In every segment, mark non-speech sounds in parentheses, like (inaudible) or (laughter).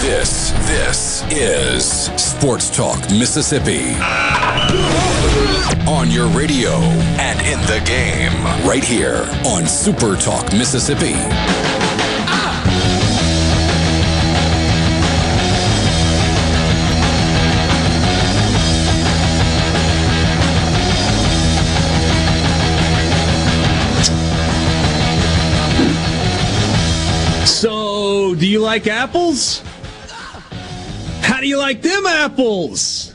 This, this is Sports Talk Mississippi. On your radio and in the game, right here on Super Talk Mississippi. So, do you like apples? How do you like them apples?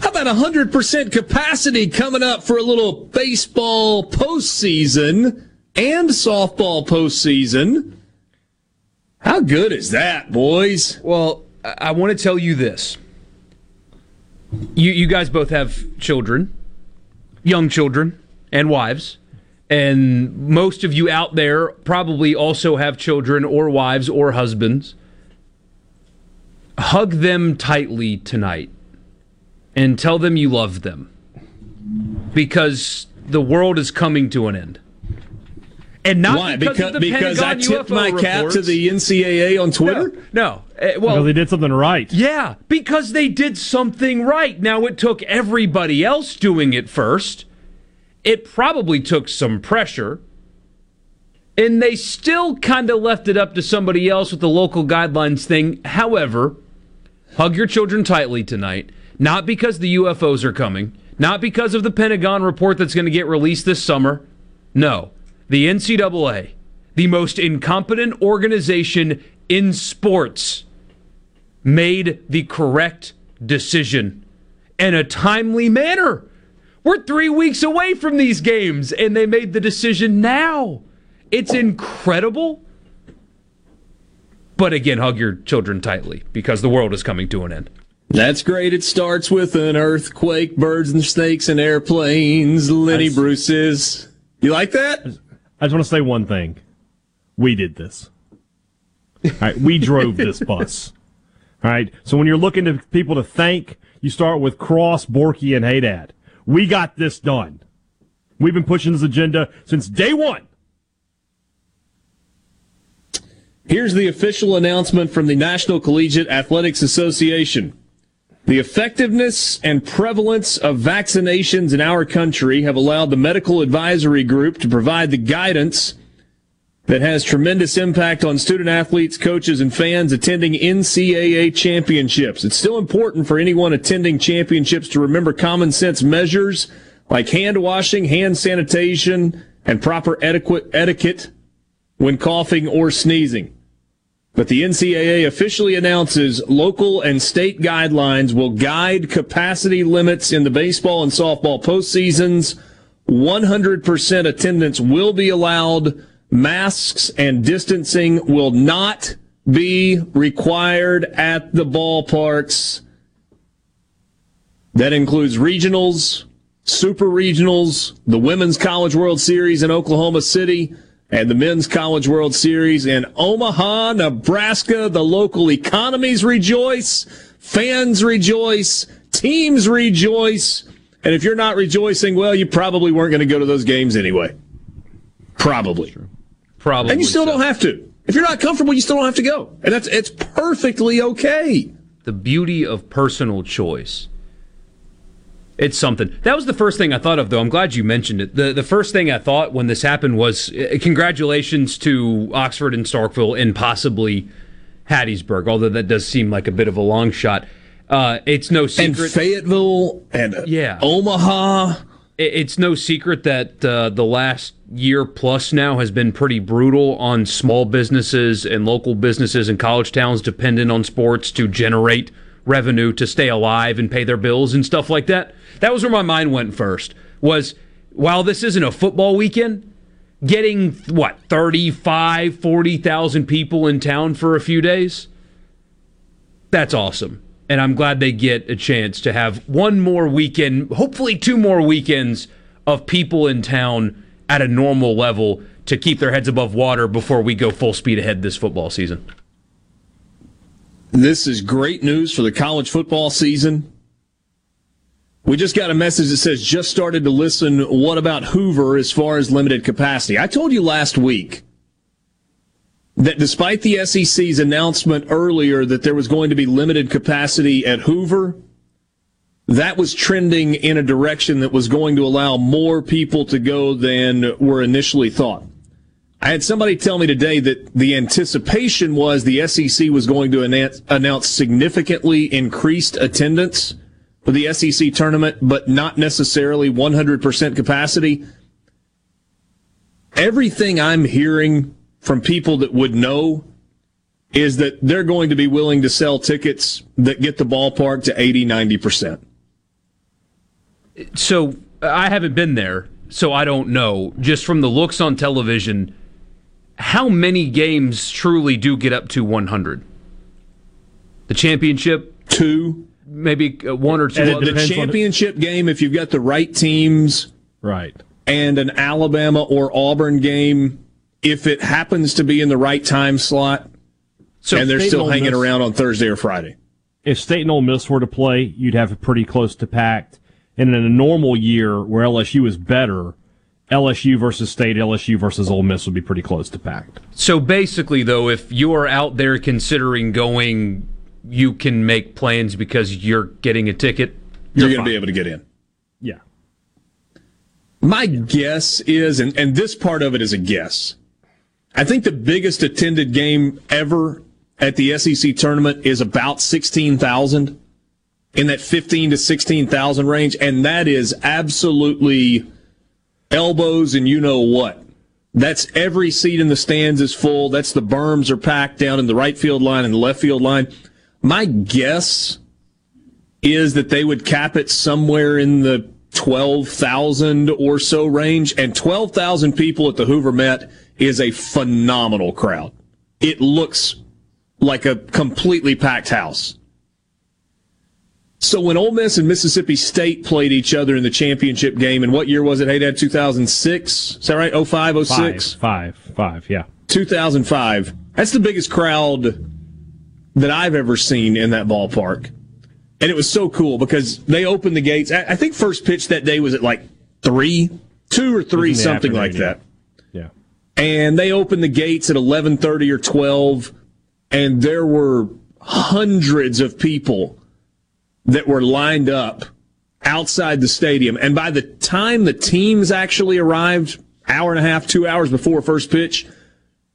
How about 100% capacity coming up for a little baseball postseason and softball postseason? How good is that, boys? Well, I, want to tell you this. You, you guys both have children, young children, and wives. And most of you out there probably also have children or wives or husbands. Hug them tightly tonight and tell them you love them because the world is coming to an end. And not Why? because, Because, of the because I tipped UFO my cap to the NCAA on Twitter? No, no. Uh, well, Because they did something right. yeah, because they did something right. Now it took everybody else doing it first. It probably took some pressure. And they still kind of left it up to somebody else with the local guidelines thing. However, hug your children tightly tonight. Not because the UFOs are coming, not because of the Pentagon report that's going to get released this summer. No, the NCAA, the most incompetent organization in sports, made the correct decision in a timely manner. We're three weeks away from these games, and they made the decision now. It's incredible. But again, hug your children tightly because the world is coming to an end. That's great. It starts with an earthquake, birds and snakes and airplanes. Lenny That's- Bruce's. You like that? I just want to say one thing. We did this. All right, we drove this (laughs) bus. All right, so when you're looking to people to thank, you start with Cross, Borky, and Haydad. We got this done. We've been pushing this agenda since day one. Here's the official announcement from the National Collegiate Athletics Association. The effectiveness and prevalence of vaccinations in our country have allowed the medical advisory group to provide the guidance that has tremendous impact on student athletes, coaches, and fans attending NCAA championships. It's still important for anyone attending championships to remember common sense measures like hand washing, hand sanitation, and proper etiquette, etiquette when coughing or sneezing. But the NCAA officially announces local and state guidelines will guide capacity limits in the baseball and softball postseasons. 100% attendance will be allowed. Masks and distancing will not be required at the ballparks. That includes regionals, super regionals, the Women's College World Series in Oklahoma City, and the Men's College World Series in Omaha, Nebraska. The local economies rejoice, fans rejoice, teams rejoice. And if you're not rejoicing, well, you probably weren't going to go to those games anyway. Probably. Probably. And you still so. don't have to. If you're not comfortable, you still don't have to go. And that's it's perfectly okay. the beauty of personal choice. It's something. That was the first thing I thought of, though. I'm glad you mentioned it. The the first thing I thought when this happened was uh, congratulations to Oxford and Starkville and possibly Hattiesburg, although that does seem like a bit of a long shot. Uh, it's no And secret. Fayetteville and uh, Yeah. Omaha. it- it's no secret that uh, the last year plus now has been pretty brutal on small businesses and local businesses and college towns dependent on sports to generate revenue to stay alive and pay their bills and stuff like that. That was where my mind went first. Was while this isn't a football weekend, getting what 35 40,000 people in town for a few days that's awesome and I'm glad they get a chance to have one more weekend, hopefully two more weekends of people in town at a normal level to keep their heads above water before we go full speed ahead this football season. This is great news for the college football season. We just got a message that says just started to listen. What about Hoover as far as limited capacity? I told you last week that despite the SEC's announcement earlier that there was going to be limited capacity at Hoover, that was trending in a direction that was going to allow more people to go than were initially thought. I had somebody tell me today that the anticipation was the SEC was going to announce, significantly increased attendance for the SEC tournament, but not necessarily 100% capacity. Everything I'm hearing from people that would know is that they're going to be willing to sell tickets that get the ballpark to 80, 90%. So I haven't been there, so I don't know. Just from the looks on television, how many games truly do get up to 100? The championship? Two. Maybe uh, one or two. The championship game, if you've got the right teams. Right. And an Alabama or Auburn game, if it happens to be in the right time slot, so and they're still hanging Miss, around on Thursday or Friday. If State and Ole Miss were to play, you'd have it pretty close to packed. And in a normal year where LSU is better, LSU versus State, LSU versus Ole Miss would be pretty close to packed. So basically, though, if you are out there considering going, you can make plans because you're getting a ticket. You're, you're going to be able to get in. Yeah. My guess is, and, and this part of it is a guess. I think the biggest attended game ever at the SEC tournament is about 16,000 in that 15 to 16,000 range. And that is absolutely elbows and you know what. That's every seat in the stands is full. That's the berms are packed down in the right field line and the left field line. My guess is that they would cap it somewhere in the 12,000 or so range. And 12,000 people at the Hoover Met is a phenomenal crowd. It looks like a completely packed house. So when Ole Miss and Mississippi State played each other in the championship game, and what year was it? Hey, Dad, 2006? Is that right? 05, 06? Five, five, five, yeah. 2005. That's the biggest crowd that I've ever seen in that ballpark. And it was so cool because they opened the gates. I think first pitch that day was at like three, two or three, something like that. Yeah. And they opened the gates at 1130 or 12 and there were hundreds of people that were lined up outside the stadium. And by the time the teams actually arrived, hour and a half, two hours before first pitch,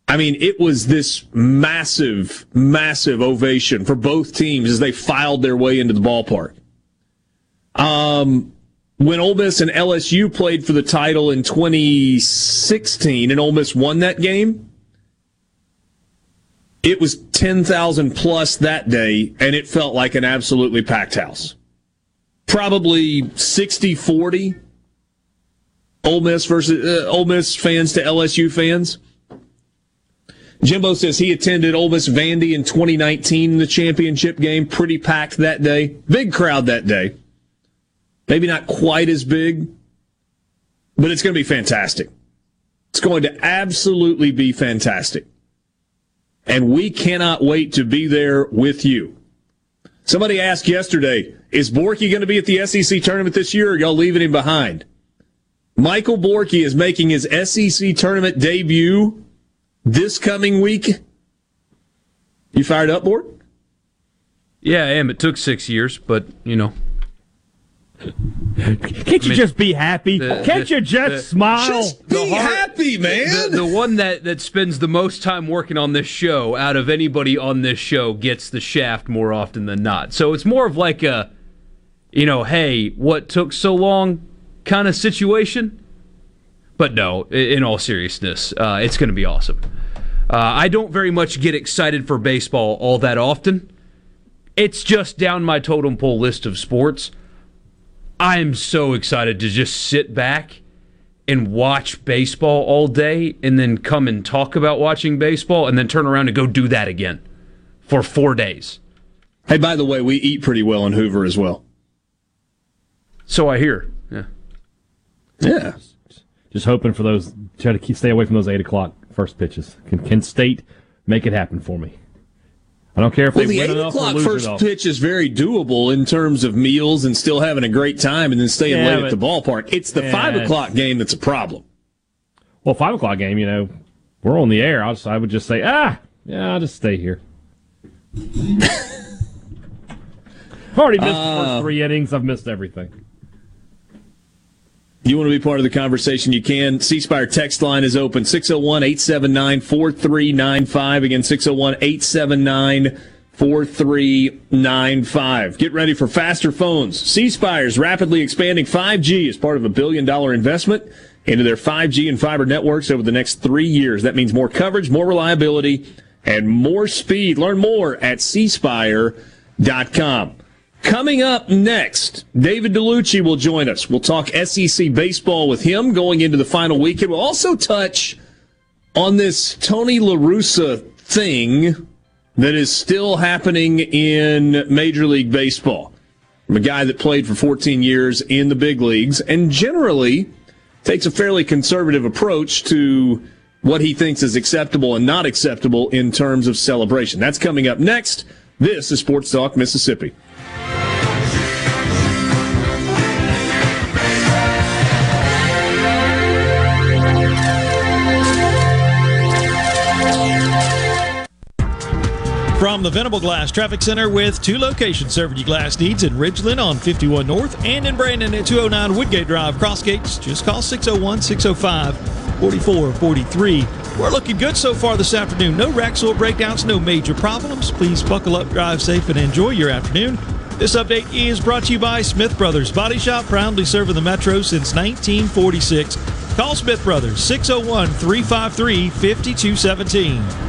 I mean, it was this massive, massive ovation for both teams as they filed their way into the ballpark. Um, when Ole Miss and LSU played for the title in 2016 and Ole Miss won that game, it was 10,000 plus that day, and it felt like an absolutely packed house. Probably 60 40 Ole Miss versus uh, Ole Miss fans to LSU fans. Jimbo says he attended Ole Miss Vandy in 2019 in the championship game. Pretty packed that day. Big crowd that day. Maybe not quite as big, but it's going to be fantastic. It's going to absolutely be fantastic and we cannot wait to be there with you. Somebody asked yesterday, is Borky going to be at the SEC tournament this year or y'all leaving him behind? Michael Borky is making his SEC tournament debut this coming week. You fired up, Bork? Yeah, I am. It took six years, but, you know, can't you just be happy? The, Can't the, you just the, smile? Just be heart, happy, man. The, one that, that spends the most time working on this show out of anybody on this show gets the shaft more often than not. So it's more of like a, you know, hey, what took so long kind of situation. But no, in all seriousness, uh, it's going to be awesome. Uh, I don't very much get excited for baseball all that often. It's just down my totem pole list of sports. I am so excited to just sit back and watch baseball all day and then come and talk about watching baseball and then turn around and go do that again for four days. Hey, by the way, we eat pretty well in Hoover as well. So I hear. Yeah. Yeah. Just hoping for those. Try to keep, stay away from those eight o'clock first pitches. Can, can State make it happen for me? I don't care if well, they the win eight o'clock first pitch is very doable in terms of meals and still having a great time and then staying Yeah, late at the ballpark. It's the Yeah, five o'clock game that's a problem. Well, five o'clock game. You know, we're on the air. I, just, I would just say, ah, yeah, I'll just stay here. (laughs) I've Already missed the Uh, first three innings. I've missed everything. You want to be part of the conversation, you can. C Spire text line is open 601 879 4395. Again, 601 879 4395. Get ready for faster phones. C Spire is rapidly expanding 5G as part of a billion dollar investment into their 5G and fiber networks over the next three years. That means more coverage, more reliability, and more speed. Learn more at cspire.com. Coming up next, David Dellucci will join us. We'll talk SEC baseball with him going into the final weekend. We'll also touch on this Tony LaRussa thing that is still happening in Major League Baseball. From a guy that played for 14 years in the big leagues and generally takes a fairly conservative approach to what he thinks is acceptable and not acceptable in terms of celebration. That's coming up next. This is Sports Talk Mississippi. From the Venable Glass Traffic Center with two locations serving your glass needs in Ridgeland on 51 North and in Brandon at 209 Woodgate Drive, Crossgates. Just call 601 605 4443. We're looking good so far this afternoon. No racks or breakdowns, no major problems. Please buckle up, drive safe, and enjoy your afternoon. This update is brought to you by Smith Brothers Body Shop, proudly serving the Metro since 1946. Call Smith Brothers 601 353 5217.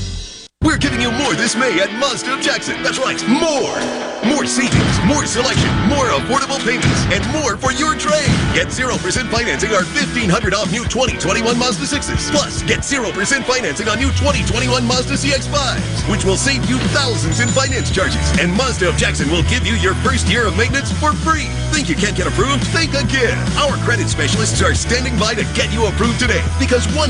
We're giving you more this May at Mazda of Jackson. That's right, more. More savings, more selection, more affordable payments, and more for your trade. Get 0% financing on 1500 off new 2021 Mazda 6s. Plus, get 0% financing on new 2021 Mazda CX-5s, which will save you thousands in finance charges. And Mazda of Jackson will give you your first year of maintenance for free. Think you can't get approved? Think again. Our credit specialists are standing by to get you approved today because 100%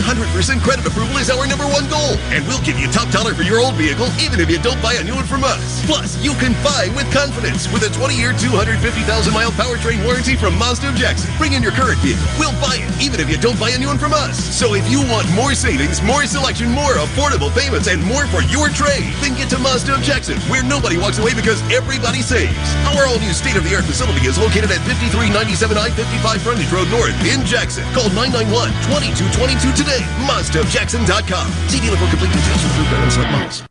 credit approval is our number one goal. And we'll give you top dollar for your old vehicle even if you don't buy a new one from us. Plus, you can buy with confidence with a 20-year, 250,000-mile powertrain warranty from Mazda of Jackson. Bring in your current vehicle. We'll buy it even if you don't buy a new one from us. So if you want more savings, more selection, more affordable payments, and more for your trade, then get to Mazda of Jackson, where nobody walks away because everybody saves. Our all-new state-of-the-art facility is located at 5397 I-55 Frontage Road North in Jackson. Call 991-2222 today. MazdaofJackson.com. See dealer for complete details with group select models.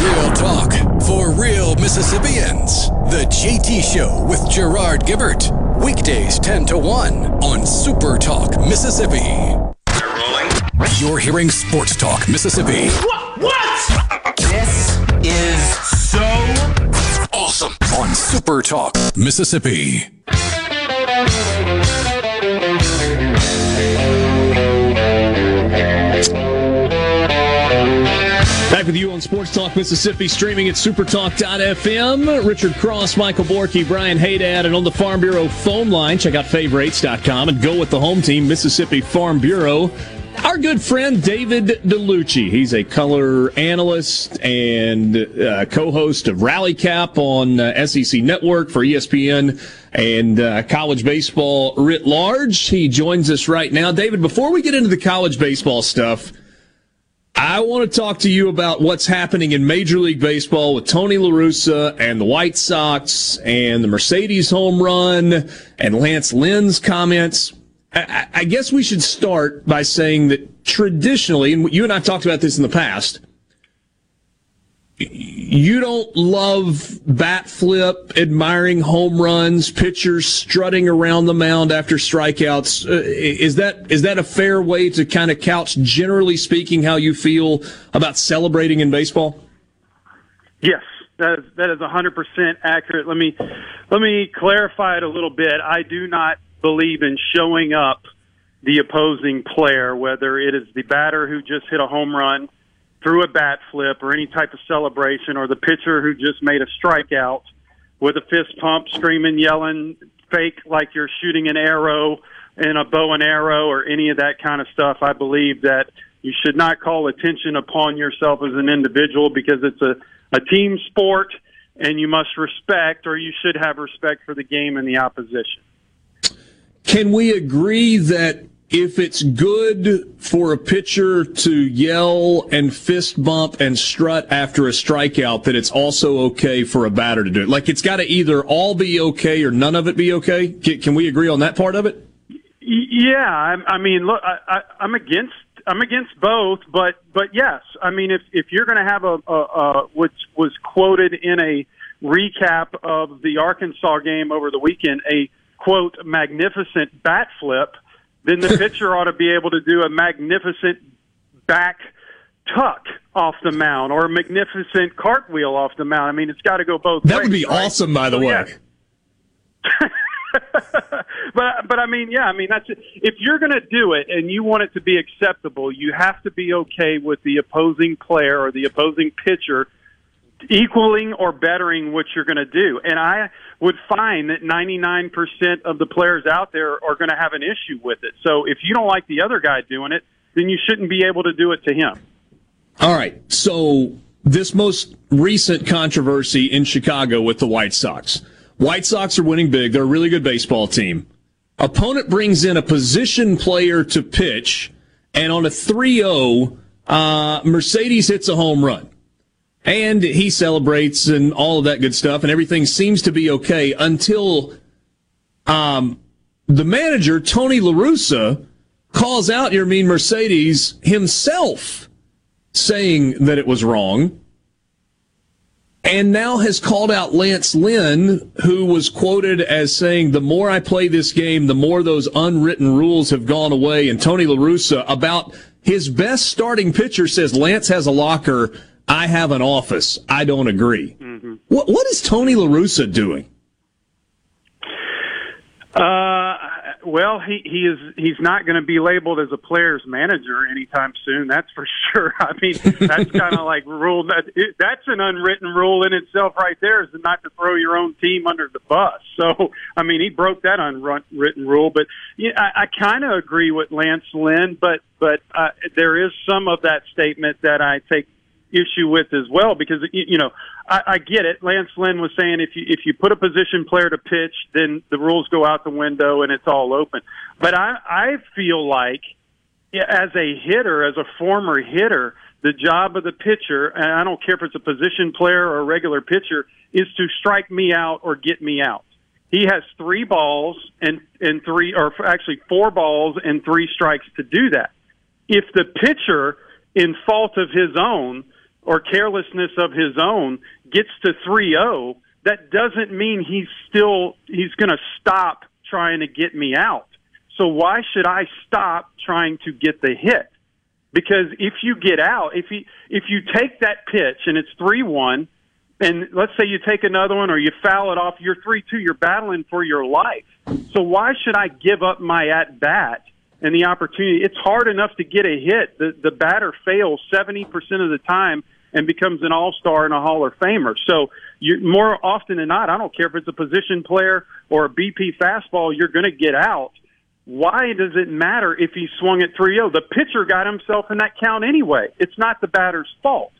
Real talk for real Mississippians. The JT Show with Gerard Gibert. Weekdays 10 to 1 on Super Talk Mississippi. You're hearing Sports Talk Mississippi. What? What? This is so awesome on Super Talk, Mississippi. With you on Sports Talk Mississippi, streaming at supertalk.fm. Richard Cross, Michael Borky, Brian Haydad, and on the Farm Bureau phone line, check out favorites.com and go with the home team, Mississippi Farm Bureau. Our good friend David Dellucci. He's a color analyst and uh, co-host of Rally Cap on uh, SEC Network for ESPN and uh, college baseball writ large. He joins us right now. David, before we get into the college baseball stuff, I want to talk to you about what's happening in Major League Baseball with Tony La Russa and the White Sox and the Mercedes home run and Lance Lynn's comments. I, I guess we should start by saying that traditionally, and you and I talked about this in the past, you don't love bat flip, admiring home runs, pitchers strutting around the mound after strikeouts. Uh, is that is that a fair way to kind of couch, generally speaking, how you feel about celebrating in baseball? Yes, that is that is 100% accurate. Let me let me clarify it a little bit. I do not believe in showing up the opposing player, whether it is the batter who just hit a home run through a bat flip or any type of celebration, or the pitcher who just made a strikeout with a fist pump, screaming, yelling, fake like you're shooting an arrow in a bow and arrow or any of that kind of stuff. I believe that you should not call attention upon yourself as an individual because it's a, a team sport and you must respect or you should have respect for the game and the opposition. Can we agree that if it's good for a pitcher to yell and fist bump and strut after a strikeout, that it's also okay for a batter to do it. Like it's got to either all be okay or none of it be okay. Can, we agree on that part of it? Yeah, I, I mean, look, I, I'm against I'm against both, but but yes, I mean, if if you're going to have a, a, a which was quoted in a recap of the Arkansas game over the weekend, a quote magnificent bat flip then the pitcher ought to be able to do a magnificent back tuck off the mound or a magnificent cartwheel off the mound. I mean, it's got to go both that ways. That would be right? awesome, by the so, way. Yeah. (laughs) but but I mean, yeah, I mean that's if you're going to do it and you want it to be acceptable, you have to be okay with the opposing player or the opposing pitcher equaling or bettering what you're going to do. And I would find that 99% of the players out there are going to have an issue with it. So if you don't like the other guy doing it, then you shouldn't be able to do it to him. All right. So this most recent controversy in Chicago with the White Sox. White Sox are winning big. They're a really good baseball team. Opponent brings in a position player to pitch, and on a 3 0, uh, Mercedes hits a home run. And he celebrates and all of that good stuff, and everything seems to be okay until um, the manager, Tony La Russa, calls out Yermin Mercedes himself, saying that it was wrong, and now has called out Lance Lynn, who was quoted as saying, The more I play this game, the more those unwritten rules have gone away. And Tony La Russa, about his best starting pitcher, says Lance has a locker I have an office. I don't agree. Mm-hmm. What what is Tony La Russa doing? Uh, well, he he is he's not going to be labeled as a player's manager anytime soon. That's for sure. (laughs) I mean, that's kind of (laughs) like rule that it, that's an unwritten rule in itself, right there, is not to throw your own team under the bus. So, I mean, he broke that unwritten rule. But yeah, I, I kind of agree with Lance Lynn, but but uh, there is some of that statement that I take issue with as well because you know I, I get it. Lance Lynn was saying if you if you put a position player to pitch, then the rules go out the window and it's all open. But I I feel like as a hitter, as a former hitter, the job of the pitcher, and I don't care if it's a position player or a regular pitcher, is to strike me out or get me out. He has three balls and and three or actually four balls and three strikes to do that. If the pitcher in fault of his own or carelessness of his own gets to 3-0, that doesn't mean he's still he's going to stop trying to get me out. So why should I stop trying to get the hit? Because if you get out, if you if you take that pitch and it's 3-1 and let's say you take another one or you foul it off, you're three two. You're battling for your life. So why should I give up my at bat and the opportunity? It's hard enough to get a hit. The the batter fails seventy percent of the time and becomes an all star and a Hall of Famer. So you more often than not, I don't care if it's a position player or a BP fastball, you're going to get out. Why does it matter if he swung at 3-0? The pitcher got himself in that count anyway. It's not the batter's fault.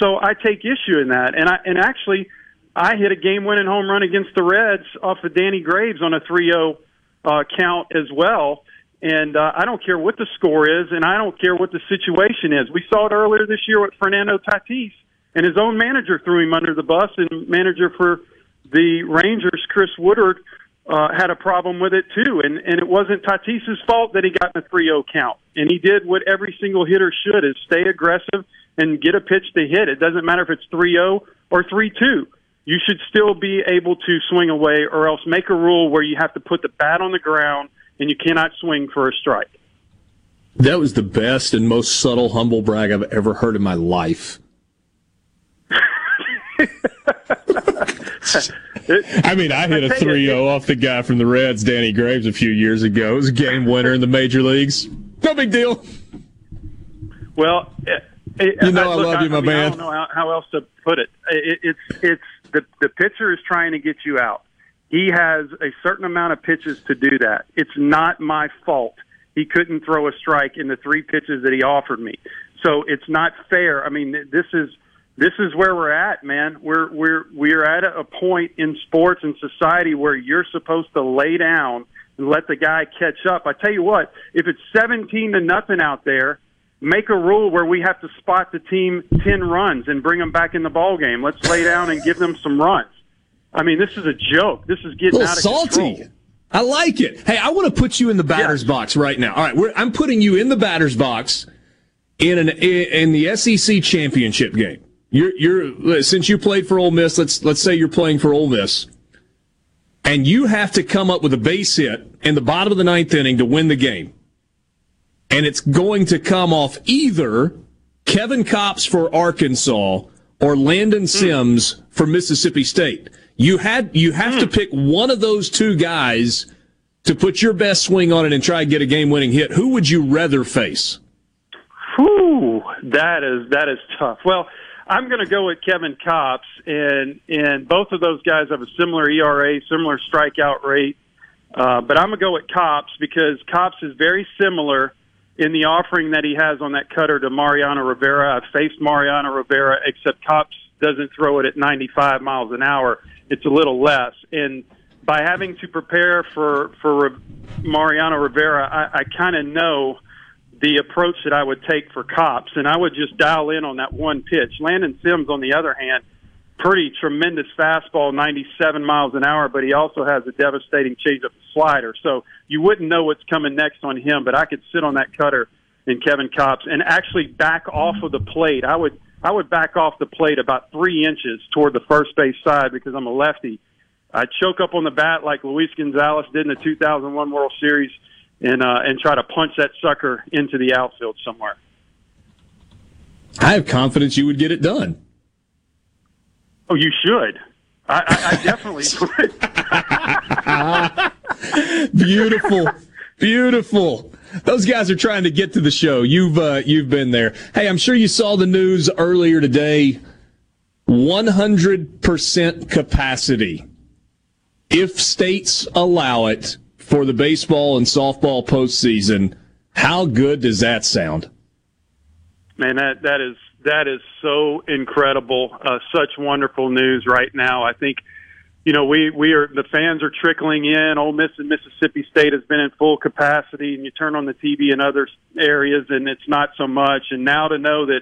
So I take issue in that. And I and actually I hit a game-winning home run against the Reds off of Danny Graves on a 3-0 uh, count as well. And uh, I don't care what the score is, and I don't care what the situation is. We saw it earlier this year with Fernando Tatis, and his own manager threw him under the bus, and manager for the Rangers, Chris Woodward, uh, had a problem with it too. And, and it wasn't Tatis's fault that he got in a 3-0 count. And he did what every single hitter should is stay aggressive and get a pitch to hit. It doesn't matter if it's 3-0 or 3-2. You should still be able to swing away or else make a rule where you have to put the bat on the ground and you cannot swing for a strike. That was the best and most subtle humble brag I've ever heard in my life. (laughs) I mean, I hit a 3 0 off the guy from the Reds, Danny Graves, a few years ago. It was a game winner in the major leagues. No big deal. Well, it, it, you know I, I look, love you, my I mean, man. I don't know how, how else to put it. it. It's it's the the pitcher is trying to get you out. He has a certain amount of pitches to do that. It's not my fault. He couldn't throw a strike in the three pitches that he offered me. So it's not fair. I mean, this is this is where we're at, man. We're we're we're at a point in sports and society where you're supposed to lay down and let the guy catch up. I tell you what, if it's 17 to nothing out there, make a rule where we have to spot the team 10 runs and bring them back in the ball game. Let's lay down and give them some runs. I mean, this is a joke. This is getting out of salty. control. I like it. Hey, I want to put you in the batter's box right now. All right, we're, I'm putting you in the batter's box in an in the SEC championship game. You're you're since you played for Ole Miss. Let's let's say you're playing for Ole Miss, and you have to come up with a base hit in the bottom of the ninth inning to win the game, and it's going to come off either Kevin Kopps for Arkansas or Landon hmm. Sims for Mississippi State. You had you have to pick one of those two guys to put your best swing on it and try and get a game winning hit. Who would you rather face? Whew, that is that is tough. Well, I'm going to go with Kevin Kopps, and and both of those guys have a similar ERA, similar strikeout rate. Uh, but I'm going to go with Kopps because Kopps is very similar in the offering that he has on that cutter to Mariano Rivera. I've faced Mariano Rivera, except Kopps doesn't throw it at 95 miles an hour. It's a little less. And by having to prepare for for Mariano Rivera, I, I kind of know the approach that I would take for Kopps, and I would just dial in on that one pitch. Landon Sims, on the other hand, pretty tremendous fastball, 97 miles an hour, but he also has a devastating changeup slider. So you wouldn't know what's coming next on him, but I could sit on that cutter in Kevin Kopps and actually back off of the plate. I would I would back off the plate about three inches toward the first base side because I'm a lefty. I'd choke up on the bat like Luis Gonzalez did in the 2001 World Series and uh, and try to punch that sucker into the outfield somewhere. I have confidence you would get it done. Oh, you should. I, I, I definitely (laughs) would. Beautiful, beautiful. Those guys are trying to get to the show. You've uh, you've been there. Hey, I'm sure you saw the news earlier today. 100% capacity. If states allow it for the baseball and softball postseason, how good does that sound? Man, that that is that is so incredible. Uh, such wonderful news right now. I think you know we we are the fans are trickling in. Ole Miss and Mississippi State has been in full capacity, and you turn on the TV in other areas, and it's not so much. And now to know that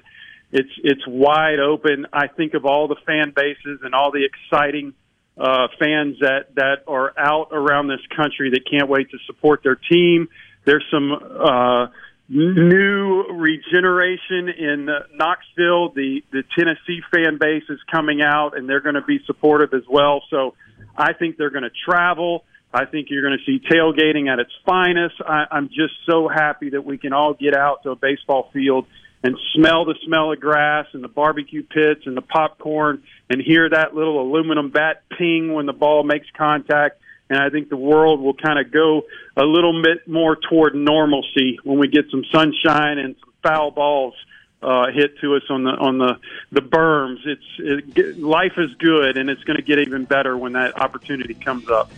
it's it's wide open, I think of all the fan bases and all the exciting uh, fans that that are out around this country that can't wait to support their team. There's some uh, new regeneration in Knoxville. The the Tennessee fan base is coming out, and they're going to be supportive as well. So I think they're going to travel. I think you're going to see tailgating at its finest. I, I'm just so happy that we can all get out to a baseball field and smell the smell of grass and the barbecue pits and the popcorn and hear that little aluminum bat ping when the ball makes contact. And I think the world will kind of go a little bit more toward normalcy when we get some sunshine and some foul balls uh, hit to us on the on the the berms. It's it, life is good, and it's going to get even better when that opportunity comes up.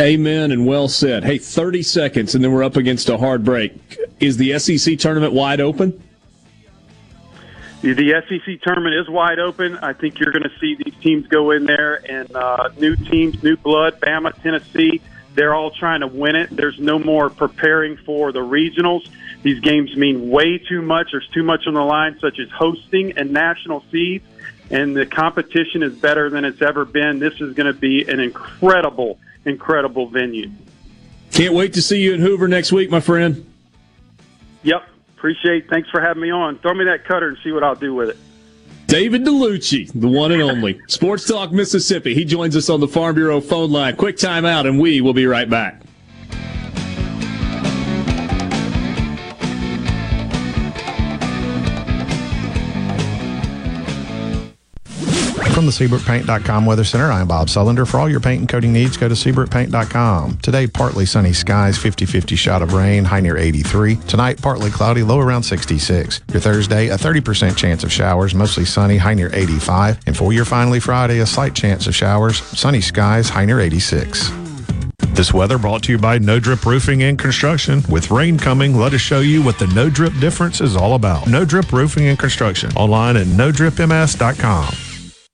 Amen and well said. Hey, 30 seconds and then we're up against a hard break. Is the SEC tournament wide open? The SEC tournament is wide open. I think you're going to see these teams go in there and uh, new teams, new blood, Bama, Tennessee. They're all trying to win it. There's no more preparing for the regionals. These games mean way too much. There's too much on the line, such as hosting and national seeds. And the competition is better than it's ever been. This is going to be an incredible, incredible venue. Can't wait to see you in Hoover next week, my friend. Yep. Appreciate. Thanks for having me on. Throw me that cutter and see what I'll do with it. David Dellucci, the one and only Sports Talk Mississippi. He joins us on the Farm Bureau phone line. Quick timeout, and we will be right back. From the SeabrookPaint.com Weather Center, I'm Bob Sullender. For all your paint and coating needs, go to SeabrookPaint.com. Today, partly sunny skies, 50-50 shot of rain, high near 83. Tonight, partly cloudy, low around 66. Your Thursday, a 30% chance of showers, mostly sunny, high near 85. And for your finally Friday, a slight chance of showers, sunny skies, high near 86. This weather brought to you by No Drip Roofing and Construction. With rain coming, let us show you what the No Drip difference is all about. No Drip Roofing and Construction. Online at NoDripMS.com.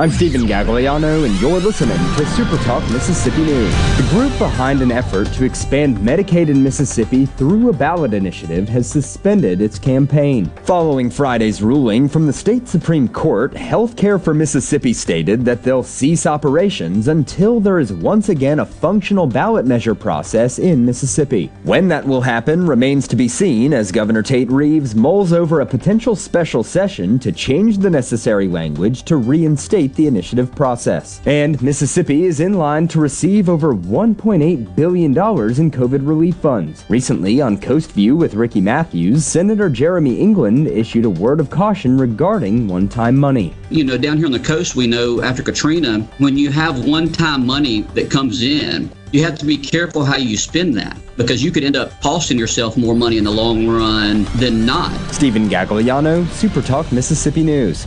I'm Stephen Gagliano, and you're listening to Super Talk Mississippi News. The group behind an effort to expand Medicaid in Mississippi through a ballot initiative has suspended its campaign. Following Friday's ruling from the state Supreme Court, Healthcare for Mississippi stated that they'll cease operations until there is once again a functional ballot measure process in Mississippi. When that will happen remains to be seen as Governor Tate Reeves mulls over a potential special session to change the necessary language to reinstate complete the initiative process. And Mississippi is in line to receive over $1.8 billion in COVID relief funds. Recently, on Coast View with Ricky Matthews, Senator Jeremy England issued a word of caution regarding one time money. You know, down here on the coast, we know after Katrina, when you have one time money that comes in, you have to be careful how you spend that because you could end up costing yourself more money in the long run than not. Stephen Gagliano, Super Talk Mississippi News.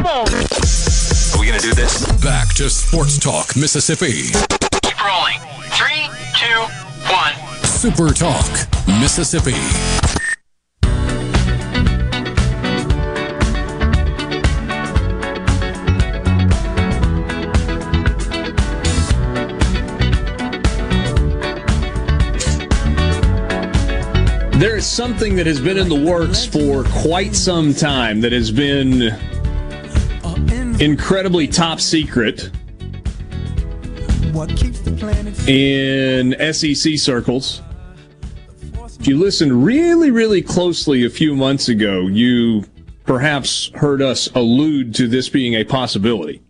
Come on. Are we going to do this? Back to Sports Talk Mississippi. Keep rolling. Three, two, one. Super Talk Mississippi. There is something that has been in the works for quite some time that has been incredibly top secret in SEC circles. If you listened really, really closely a few months ago, you perhaps heard us allude to this being a possibility.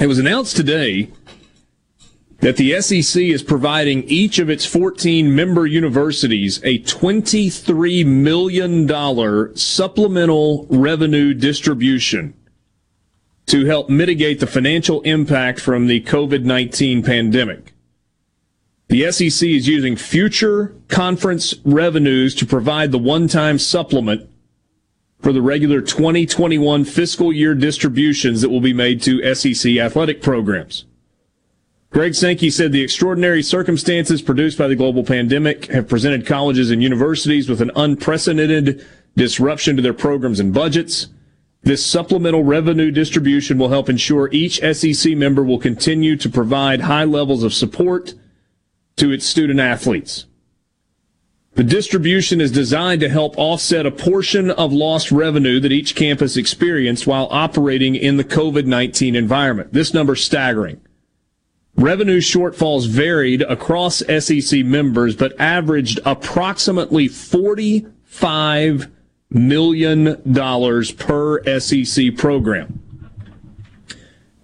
It was announced today that the SEC is providing each of its 14 member universities a $23 million supplemental revenue distribution to help mitigate the financial impact from the COVID 19 pandemic. The SEC is using future conference revenues to provide the one time supplement for the regular 2021 fiscal year distributions that will be made to SEC athletic programs. Greg Sankey said the extraordinary circumstances produced by the global pandemic have presented colleges and universities with an unprecedented disruption to their programs and budgets. This supplemental revenue distribution will help ensure each SEC member will continue to provide high levels of support to its student athletes. The distribution is designed to help offset a portion of lost revenue that each campus experienced while operating in the COVID-19 environment. This number is staggering. Revenue shortfalls varied across SEC members, but averaged approximately $45 million dollars per SEC program.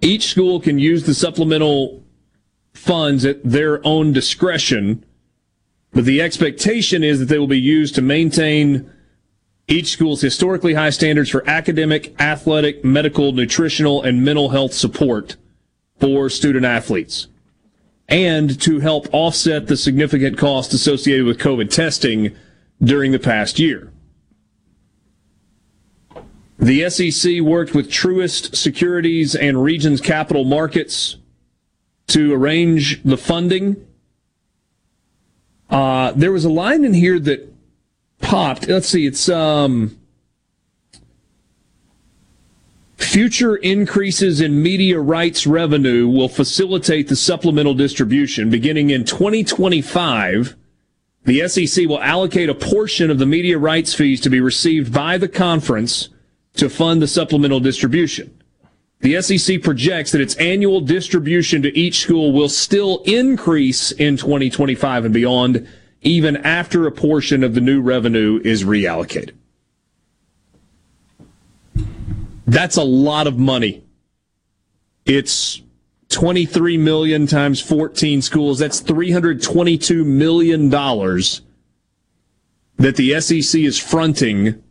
Each school can use the supplemental funds at their own discretion, but the expectation is that they will be used to maintain each school's historically high standards for academic, athletic, medical, nutritional, and mental health support for student athletes and to help offset the significant cost associated with COVID testing during the past year. The SEC worked with Truist Securities and Regions Capital Markets to arrange the funding. Uh, there was a line in here that popped. Let's see, it's um, Future increases in media rights revenue will facilitate the supplemental distribution. Beginning in 2025, the SEC will allocate a portion of the media rights fees to be received by the conference to fund the supplemental distribution. The SEC projects that its annual distribution to each school will still increase in 2025 and beyond, even after a portion of the new revenue is reallocated. That's a lot of money. It's 23 million times 14 schools. That's 322 million dollars that the SEC is fronting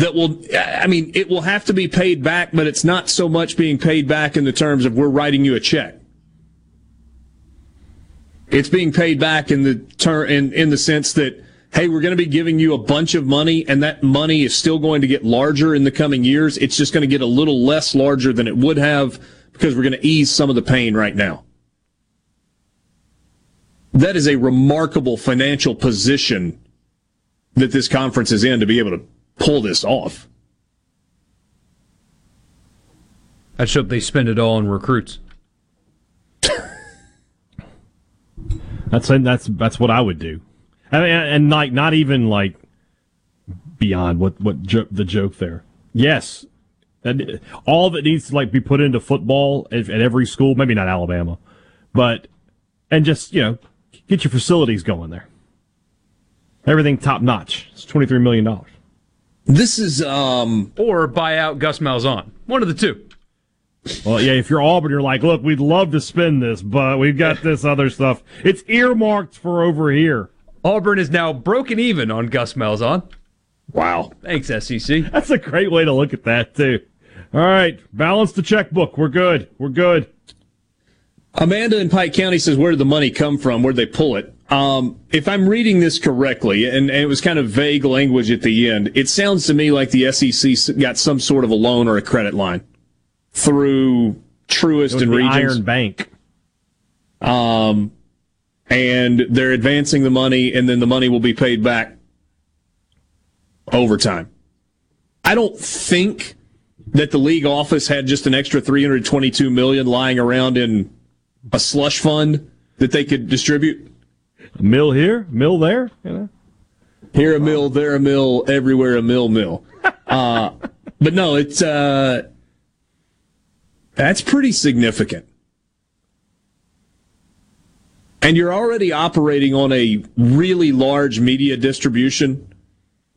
that will I mean it will have to be paid back but it's not so much being paid back in the terms of we're writing you a check. It's being paid back in the ter- in in the sense that hey, we're going to be giving you a bunch of money and that money is still going to get larger in the coming years. It's just going to get a little less larger than it would have because we're going to ease some of the pain right now. That is a remarkable financial position that this conference is in to be able to pull this off. I just hope they spend it all on recruits. That's that's that's what I would do. I mean, and like not even like beyond what what jo- the joke there. Yes, that all that needs to like be put into football at, at every school. Maybe not Alabama, but and just you know get your facilities going there. Everything top notch. It's twenty three million dollars. This is um or buy out Gus Malzahn. One of the two. Well, yeah, if you're Auburn, you're like, look, we'd love to spend this, but we've got this other stuff. It's earmarked for over here. Auburn is now broken even on Gus Malzahn. Wow. Thanks, SEC. That's a great way to look at that, too. All right, balance the checkbook. We're good. We're good. Amanda in Pike County says, Where did the money come from? Where'd they pull it? Um, if I'm reading this correctly, and, and, it was kind of vague language at the end, it sounds to me like the SEC got some sort of a loan or a credit line through Truist and Regions. Iron Bank. Um, and they're advancing the money, and then the money will be paid back over time. I don't think that the league office had just an extra 322 million lying around in a slush fund that they could distribute. A mill here, mill there, you know. Here a mill, there a mill, everywhere a mill, mill. (laughs) Uh, but no, it's uh, that's pretty significant. And you're already operating on a really large media distribution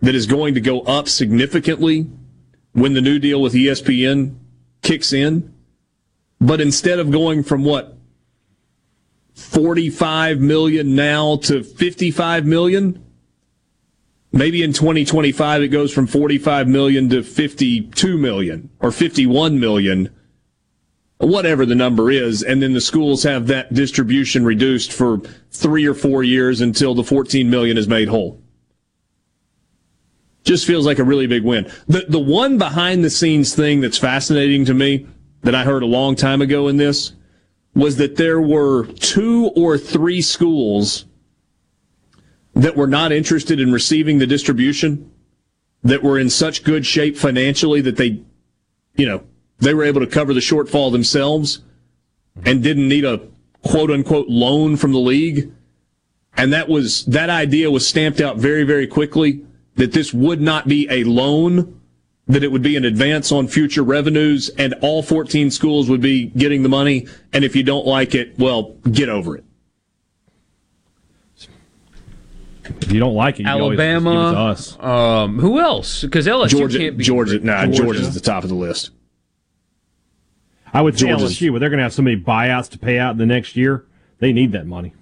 that is going to go up significantly when the new deal with ESPN kicks in. But instead of going from what 45 million now to 55 million, maybe in 2025 it goes from 45 million to 52 million or 51 million whatever the number is, and then the schools have that distribution reduced for three or four years until the 14 million is made whole. Just feels like a really big win. The the one behind the scenes thing that's fascinating to me that I heard a long time ago in this was that there were two or three schools that were not interested in receiving the distribution that were in such good shape financially that they you know they were able to cover the shortfall themselves and didn't need a quote unquote loan from the league. And that was, that idea was stamped out very, very quickly that this would not be a loan, that it would be an advance on future revenues and all 14 schools would be getting the money. And if you don't like it, well, get over it. If you don't like it, you Alabama, give it to us. Um, who else? Because LSU Georgia, can't be Georgia, nah, Georgia. Georgia's at the top of the list. I would say Georgia's- LSU, but they're going to have so many buyouts to pay out in the next year. They need that money.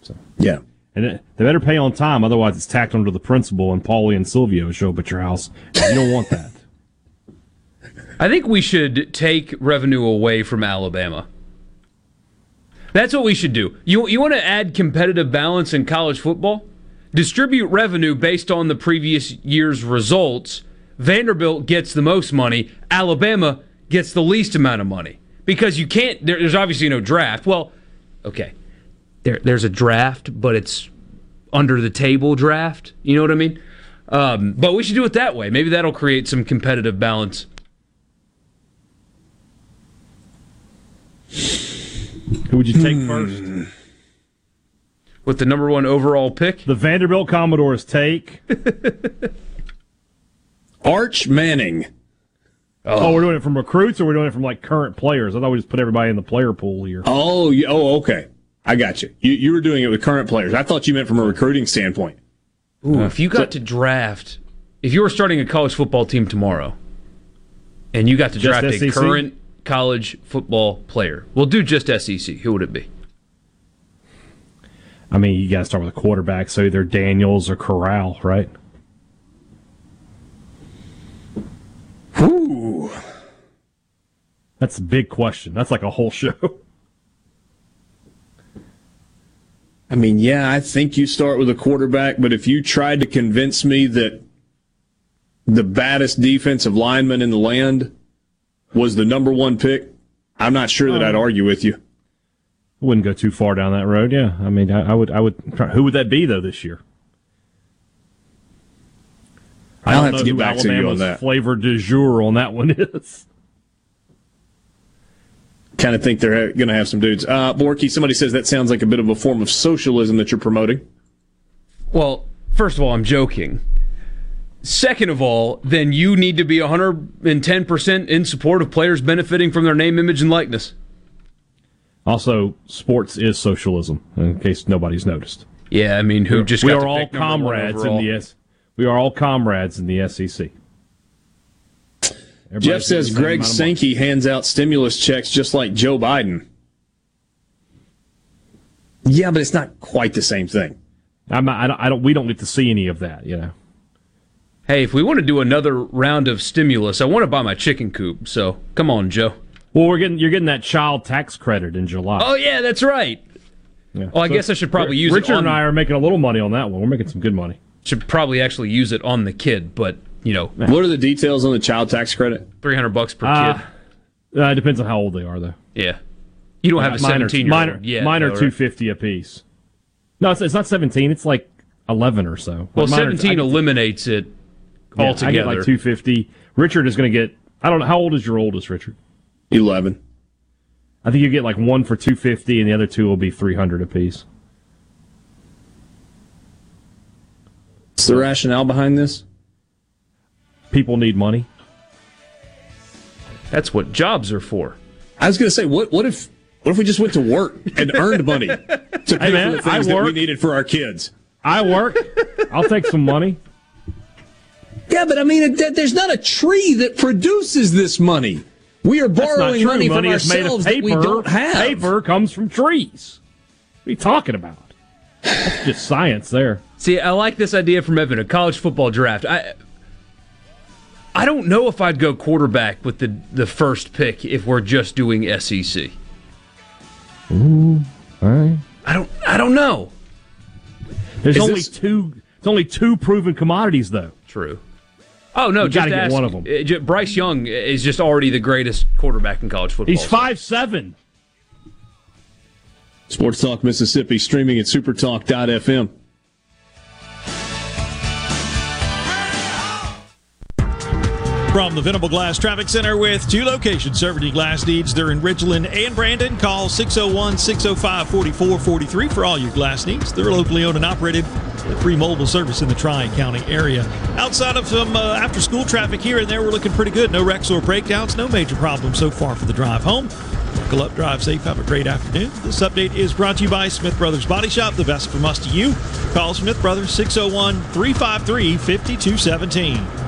So yeah, and it, they better pay on time, otherwise it's tacked onto the principal and Paulie and Silvio show up at your house. You don't want that. (laughs) I think we should take revenue away from Alabama. That's what we should do. You you want to add competitive balance in college football? Distribute revenue based on the previous year's results. Vanderbilt gets the most money. Alabama gets the least amount of money because you can't. There, there's obviously no draft. Well, okay, there there's a draft, but it's under the table draft. You know what I mean? Um, but we should do it that way. Maybe that'll create some competitive balance. Who would you take first? With the number one overall pick? The Vanderbilt Commodores take. (laughs) Arch Manning. Oh. we're doing it from recruits, or we're doing it from like current players. I thought we just put everybody in the player pool here. Oh, you- oh, okay. I got you. You you were doing it with current players. I thought you meant from a recruiting standpoint. Ooh, if you got to draft, if you were starting a college football team tomorrow, and you got to Just draft a current college football player, we'll do just SEC. Who would it be? I mean, you got to start with a quarterback, so either Daniels or Corral, right? Ooh. That's a big question. That's like a whole show. (laughs) I mean, yeah, I think you start with a quarterback, but if you tried to convince me that the baddest defensive lineman in the land was the number one pick, I'm not sure that I'd um, argue with you. Wouldn't go too far down that road. Yeah, I mean, I, I would. I would. Try, who would that be though this year? I I'll don't have to know get who back to you on Alabama's that. Flavor du jour on that one (laughs) is. Kind of think they're going to have some dudes. Uh, Borky, somebody says that sounds like a bit of a form of socialism that you're promoting. Well, first of all, I'm joking. Second of all, then you need to be 110% in support of players benefiting from their name, image, and likeness. Also, sports is socialism. In case nobody's noticed. Yeah, I mean, who just we got are to all pick number one comrades in the S. We are all comrades in the SEC. Everybody's Jeff says getting the same Greg amount. Sankey hands out stimulus checks just like Joe Biden. Yeah, but it's not quite the same thing. I'm not, I don't, I don't. We don't get to see any of that. You know. Hey, if we want to do another round of stimulus, I want to buy my chicken coop. So come on, Joe. Well, we're getting you're getting that child tax credit in July. Oh yeah, that's right. Yeah. Well, I guess I should probably use Richard it on. and I are making a little money on that one. We're making some good money. Should probably actually use it on the kid, but you know, What are the details on the child tax credit? three hundred bucks per Uh, kid. Uh, it depends on how old they are, though. Yeah, you don't have a Mine are- seventeen year mine are- old yet. Mine are two fifty a piece. No, it's, it's not seventeen. It's like eleven or so. Well, Mine seventeen I- eliminates it yeah, I altogether. get like two fifty. Richard is going to get. I don't know how old is your oldest, Richard. Eleven. I think you get like one for two fifty, and the other two will be three hundred a piece. What's the rationale behind this? People need money. That's what jobs are for. I was going to say, what what if what if we just went to work and earned money (laughs) to pay Hey, man, for the things that we needed for our kids? I work. I'll take some money. Yeah, but I mean, it, there's not a tree that produces this money. We are borrowing true. money from Money is made of ourselves that we paper. don't have. Paper comes from trees. What are you talking about? That's just science there. See, I like this idea from Evan, a college football draft. I I don't know if I'd go quarterback with the the first pick if we're just doing SEC. Ooh, all right. I don't I don't know. There's Is only this- two. There's only two proven commodities, though. True. Oh no, You just gotta get ask- one of them. Bryce Young is just already the greatest quarterback in college football. He's five seven. Sports Talk Mississippi streaming at supertalk.fm. From the Venable Glass Traffic Center with two locations serving your glass needs. They're in Ridgeland and Brandon. Call 601 605 4443 for all your glass needs. They're locally owned and operated with free mobile service in the Tri County area. Outside of some uh, after school traffic here and there, we're looking pretty good. No wrecks or breakdowns, no major problems so far for the drive home. Buckle up, drive safe, have a great afternoon. This update is brought to you by Smith Brothers Body Shop, the best from us to you. Call Smith Brothers 601 353 5217.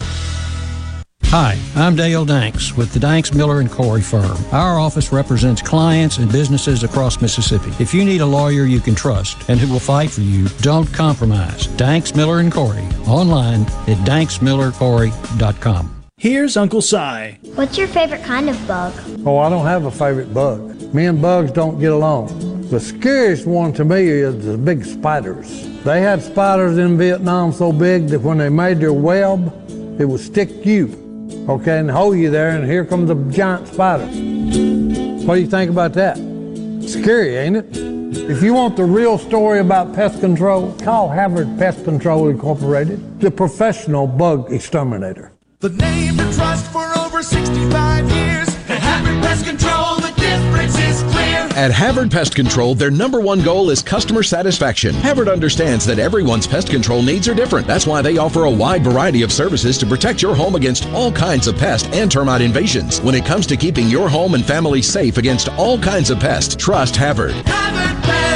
Hi, I'm Dale Danks with the Danks Miller and Corey firm. Our office represents clients and businesses across Mississippi. If you need a lawyer you can trust and who will fight for you, don't compromise. Danks Miller and Corey online at danksmillercorey.com. Here's Uncle Si. What's your favorite kind of bug? Oh, I don't have a favorite bug. Me and bugs don't get along. The scariest one to me is the big spiders. They had spiders in Vietnam so big that when they made their web, it would stick you, okay, and hold you there, and here comes a giant spider. What do you think about that? Scary, ain't it? If you want the real story about pest control, call Havard Pest Control Incorporated, the professional bug exterminator. The name to trust for over 65 years. Havard Pest Control, At Havard Pest Control, their number one goal is customer satisfaction. Havard understands that everyone's pest control needs are different. That's why they offer a wide variety of services to protect your home against all kinds of pest and termite invasions. When it comes to keeping your home and family safe against all kinds of pests, trust Havard. Havard.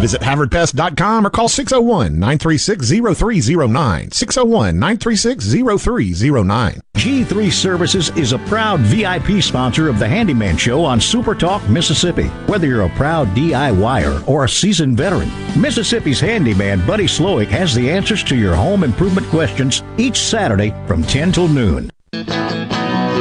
Visit HavardPest.com or call 601 936 0309. 601 936 0309. G3 Services is a proud VIP sponsor of the Handyman Show on Super Talk, Mississippi. Whether you're a proud DIYer or a seasoned veteran, Mississippi's handyman Buddy Slowick has the answers to your home improvement questions each Saturday from 10 till noon.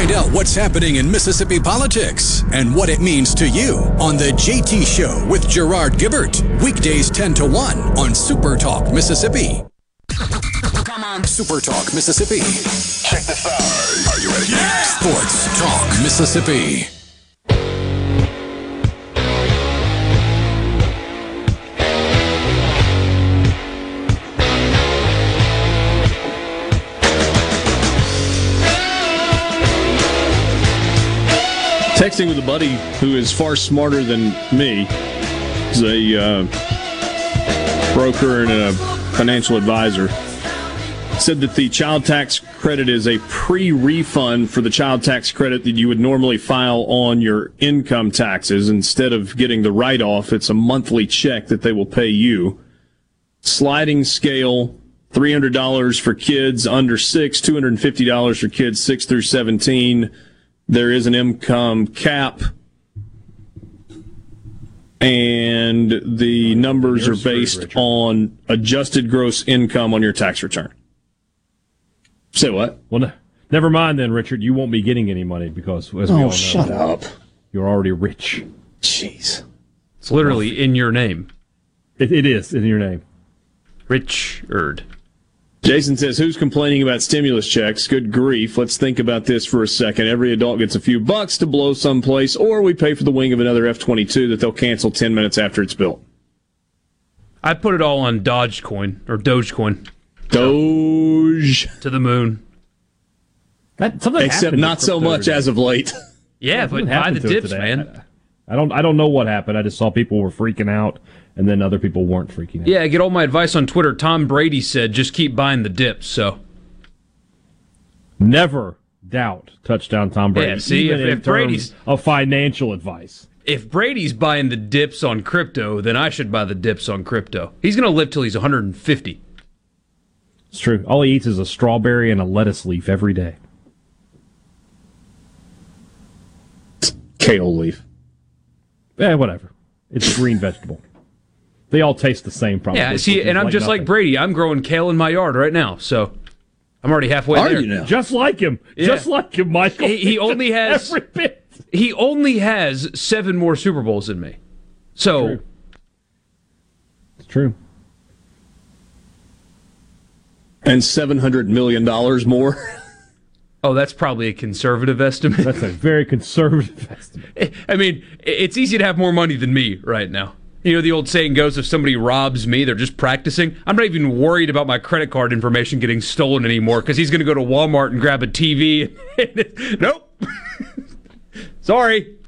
Find out what's happening in Mississippi politics and what it means to you on The JT Show with Gerard Gibert. Weekdays 10 to 1 on Super Talk, Mississippi. Come on. Super Talk, Mississippi. Check this out. Are you ready? Yeah! Sports Talk, Mississippi. Texting with a buddy who is far smarter than me. He's a uh, broker and a financial advisor. Said that the child tax credit is a pre refund for the child tax credit that you would normally file on your income taxes. Instead of getting the write off, it's a monthly check that they will pay you. Sliding scale $300 for kids under six, $250 for kids six through 17 there is an income cap, and the numbers are based on adjusted gross income on your tax return. Say what? Well, ne- never mind then, Richard. You won't be getting any money because, as we oh, all Oh, know, shut up. You're already rich. Jeez. It's literally in your name. It, it is in your name. Richard. Jason says, Who's complaining about stimulus checks? Good grief. Let's think about this for a second. Every adult gets a few bucks to blow someplace, or we pay for the wing of another F 22 that they'll cancel 10 minutes after it's built. I put it all on Dogecoin or Dogecoin. Doge. To the moon. That, something Except not so much as of late. Yeah, Something but buy happened the to it dips, today. man. I don't. I don't know what happened. I just saw people were freaking out, and then other people weren't freaking out. Yeah, I get all my advice on Twitter. Tom Brady said just keep buying the dips. So Never doubt touchdown Tom Brady. Yeah, see, even if- in if Brady's- terms of financial advice. if Brady's buying the dips on crypto, then I should buy the dips on crypto. He's going to live till he's 150. It's true. All he eats is a strawberry and a lettuce leaf every day. Kale leaf. Eh, whatever. It's a green vegetable. They all taste the same, probably. yeah, see, and I'm just like Brady. I'm growing kale in my yard right now. So I'm already halfway Are there. you now? Just like him. Yeah. Just like him, Michael. He, he only (laughs) has Every bit. he only has seven more Super Bowls than me. So True. It's true. And $700 million more. (laughs) oh, that's probably a conservative estimate. That's a very conservative (laughs) estimate. I mean, it's easy to have more money than me right now. You know, the old saying goes if somebody robs me, they're just practicing. I'm not even worried about my credit card information getting stolen anymore because he's going to go to Walmart and grab a TV. (laughs) nope. (laughs) Sorry.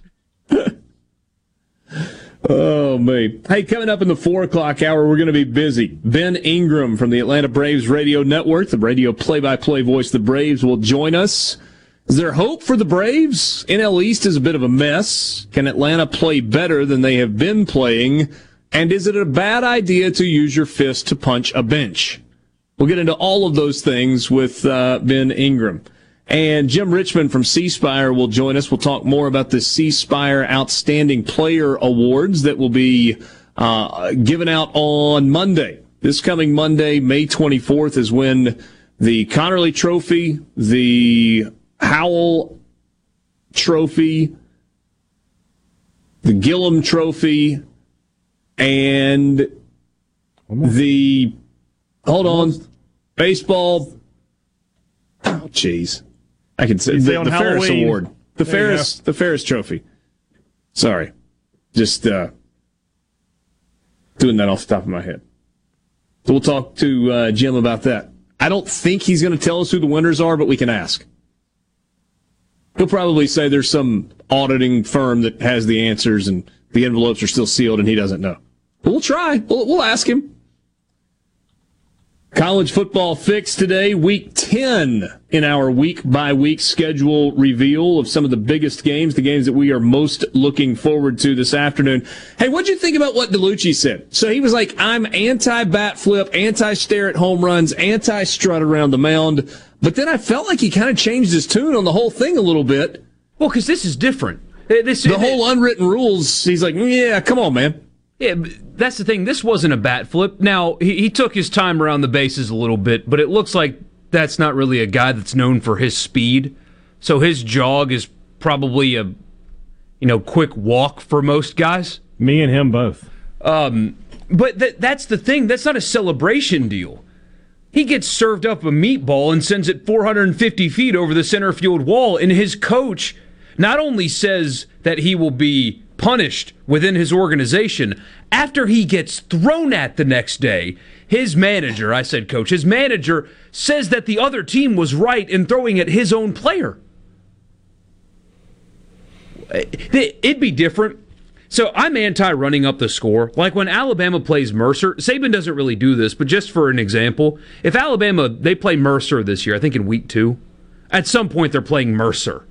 Oh, me. Hey, coming up in the four o'clock hour, we're going to be busy. Ben Ingram from the Atlanta Braves Radio Network, the radio play by play voice of the Braves, will join us. Is there hope for the Braves? NL East is a bit of a mess. Can Atlanta play better than they have been playing? And is it a bad idea to use your fist to punch a bench? We'll get into all of those things with uh, Ben Ingram. And Jim Richmond from C Spire will join us. We'll talk more about the C Spire Outstanding Player Awards that will be uh, given out on Monday. This coming Monday, May 24th, is when the Conerly Trophy, the Howell Trophy, the Gillom Trophy, and the hold on baseball. Oh, jeez, I can say the, the Ferriss Award, the There Ferriss, the Ferriss Trophy. Sorry, just uh, doing that off the top of my head. So we'll talk to uh, Jim about that. I don't think he's going to tell us who the winners are, but we can ask. He'll probably say there's some auditing firm that has the answers and the envelopes are still sealed and he doesn't know. But we'll try. We'll, we'll ask him. College football fix today, week 10 in our week by week schedule reveal of some of the biggest games, the games that we are most looking forward to this afternoon. Hey, what'd you think about what Dellucci said? So he was like, I'm anti bat flip, anti stare at home runs, anti strut around the mound. But then I felt like he kind of changed his tune on the whole thing a little bit. Well, because this is different. This The whole unwritten rules, he's like, yeah, come on, man. Yeah, that's the thing. This wasn't a bat flip. Now he, he took his time around the bases a little bit, but it looks like that's not really a guy that's known for his speed. So his jog is probably a you know quick walk for most guys. Me and him both. Um, but th- that's the thing. That's not a celebration deal. He gets served up a meatball and sends it 450 feet over the center field wall, and his coach not only says that he will be punished within his organization, after he gets thrown at the next day, his manager, I said coach, his manager says that the other team was right in throwing at his own player. It'd be different. So I'm anti running up the score. Like when Alabama plays Mercer, Saban doesn't really do this, but just for an example, if Alabama they play Mercer this year, I think in week two, at some point they're playing Mercer.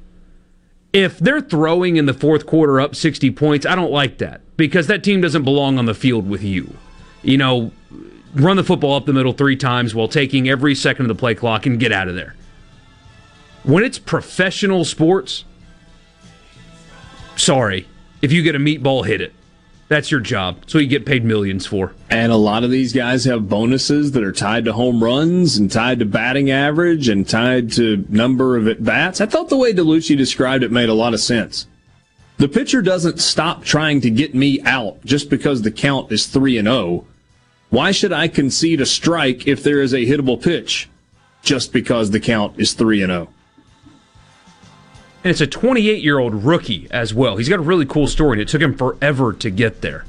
If they're throwing in the fourth quarter up 60 points, I don't like that because that team doesn't belong on the field with you. You know, run the football up the middle three times while taking every second of the play clock and get out of there. When it's professional sports, sorry. If you get a meatball, hit it. That's your job. So you get paid millions for. And a lot of these guys have bonuses that are tied to home runs and tied to batting average and tied to number of at bats. I thought the way Dellucci described it made a lot of sense. The pitcher doesn't stop trying to get me out just because the count is 3 and 0. Why should I concede a strike if there is a hittable pitch just because the count is 3 and oh? 0? And it's a 28 year old rookie as well. He's got a really cool story, and it took him forever to get there.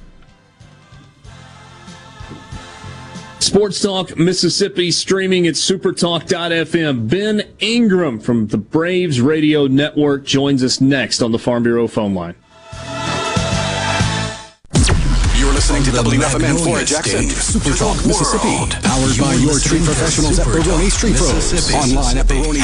Sports Talk Mississippi streaming at supertalk.fm. Ben Ingram from the Braves Radio Network joins us next on the Farm Bureau phone line. You're listening to From the WFMN Magnolia Jackson, State, Super Talk, World. Mississippi. Powered by You're your tree professionals at Super Baroni Talk, Street Pros. Online at Mississippi.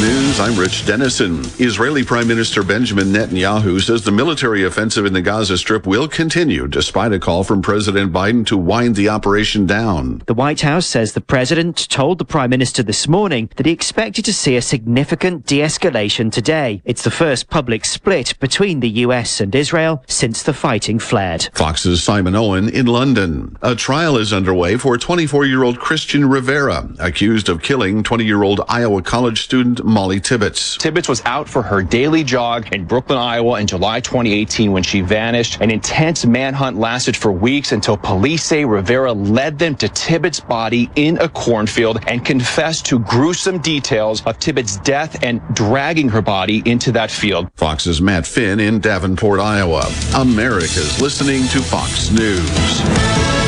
News News, I'm Rich Denison. Israeli Prime Minister Benjamin Netanyahu says the military offensive in the Gaza Strip will continue despite a call from President Biden to wind the operation down. The White House says the president told the Prime Minister this morning that he expected to see a significant de escalation today. It's the first public split between the US and Israel since the fighting flared. Fox's Simon Owen in London. A trial is underway for 24 year old Christian Rivera, accused of killing 20 year old Iowa College student Molly Tibbetts. Tibbetts was out for her daily jog in Brooklyn, Iowa in July 2018 when she vanished. An intense manhunt lasted for weeks until police say Rivera led them to Tibbetts' body in a cornfield and confessed to gruesome details of Tibbetts' death and dragging her body into that field. Fox's Matt Finn in Davenport, Iowa. America's listening to Fox News.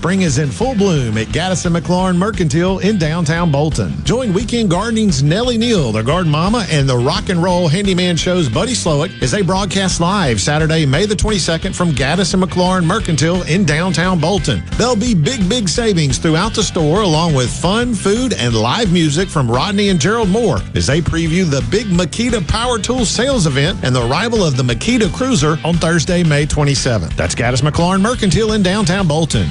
Spring is in full bloom at Gaddis and McLaurin Mercantile in downtown Bolton. Join Weekend Gardening's Nellie Neal, the garden mama, and the rock and roll handyman show's Buddy Slowick as they broadcast live Saturday, May the 22nd from Gaddis and McLaurin Mercantile in downtown Bolton. There'll be big, big savings throughout the store along with fun, food, and live music from Rodney and Gerald Moore as they preview the big Makita Power Tools sales event and the arrival of the Makita Cruiser on Thursday, May 27th. That's Gaddis McLaurin Mercantile in downtown Bolton.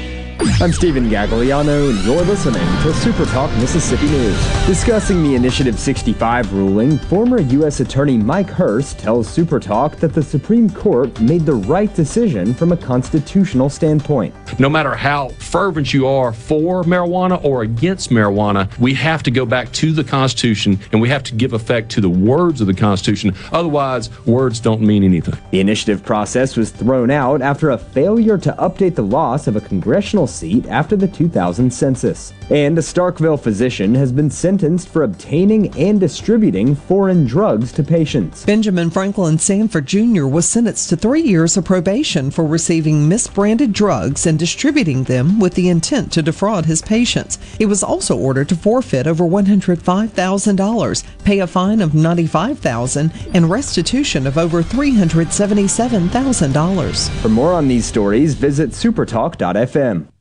I'm Stephen Gagliano, and you're listening to Super Talk Mississippi News. Discussing the Initiative 65 ruling, former U.S. Attorney Mike Hurst tells Super Talk that the Supreme Court made the right decision from a constitutional standpoint. No matter how fervent you are for marijuana or against marijuana, we have to go back to the Constitution and we have to give effect to the words of the Constitution. Otherwise, words don't mean anything. The initiative process was thrown out after a failure to update the loss of a congressional seat after the 2000 census. And a Starkville physician has been sentenced for obtaining and distributing foreign drugs to patients. Benjamin Franklin Sanford Jr. was sentenced to three years of probation for receiving misbranded drugs and distributing them with the intent to defraud his patients. He was also ordered to forfeit over $105,000, pay a fine of 95,000, and restitution of over $377,000. For more on these stories, visit supertalk.fm.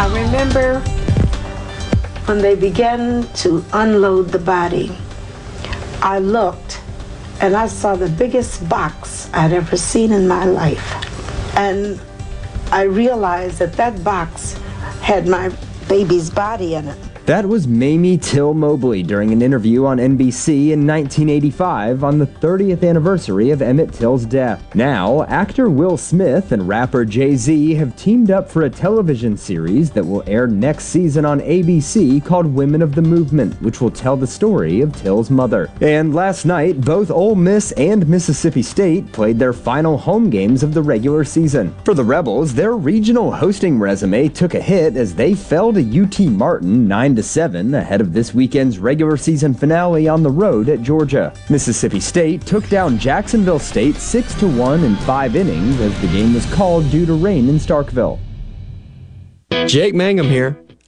I remember when they began to unload the body, I looked and I saw the biggest box I'd ever seen in my life. And I realized that that box had my baby's body in it. That was Mamie Till Mobley during an interview on NBC in 1985 on the 30th anniversary of Emmett Till's death. Now, actor Will Smith and rapper Jay Z have teamed up for a television series that will air next season on ABC called Women of the Movement, which will tell the story of Till's mother. And last night, both Ole Miss and Mississippi State played their final home games of the regular season. For the Rebels, their regional hosting resume took a hit as they fell to UT Martin 9 to 7 ahead of this weekend's regular season finale on the road at Georgia. Mississippi State took down Jacksonville State 6 to 1 in 5 innings as the game was called due to rain in Starkville. Jake Mangum here.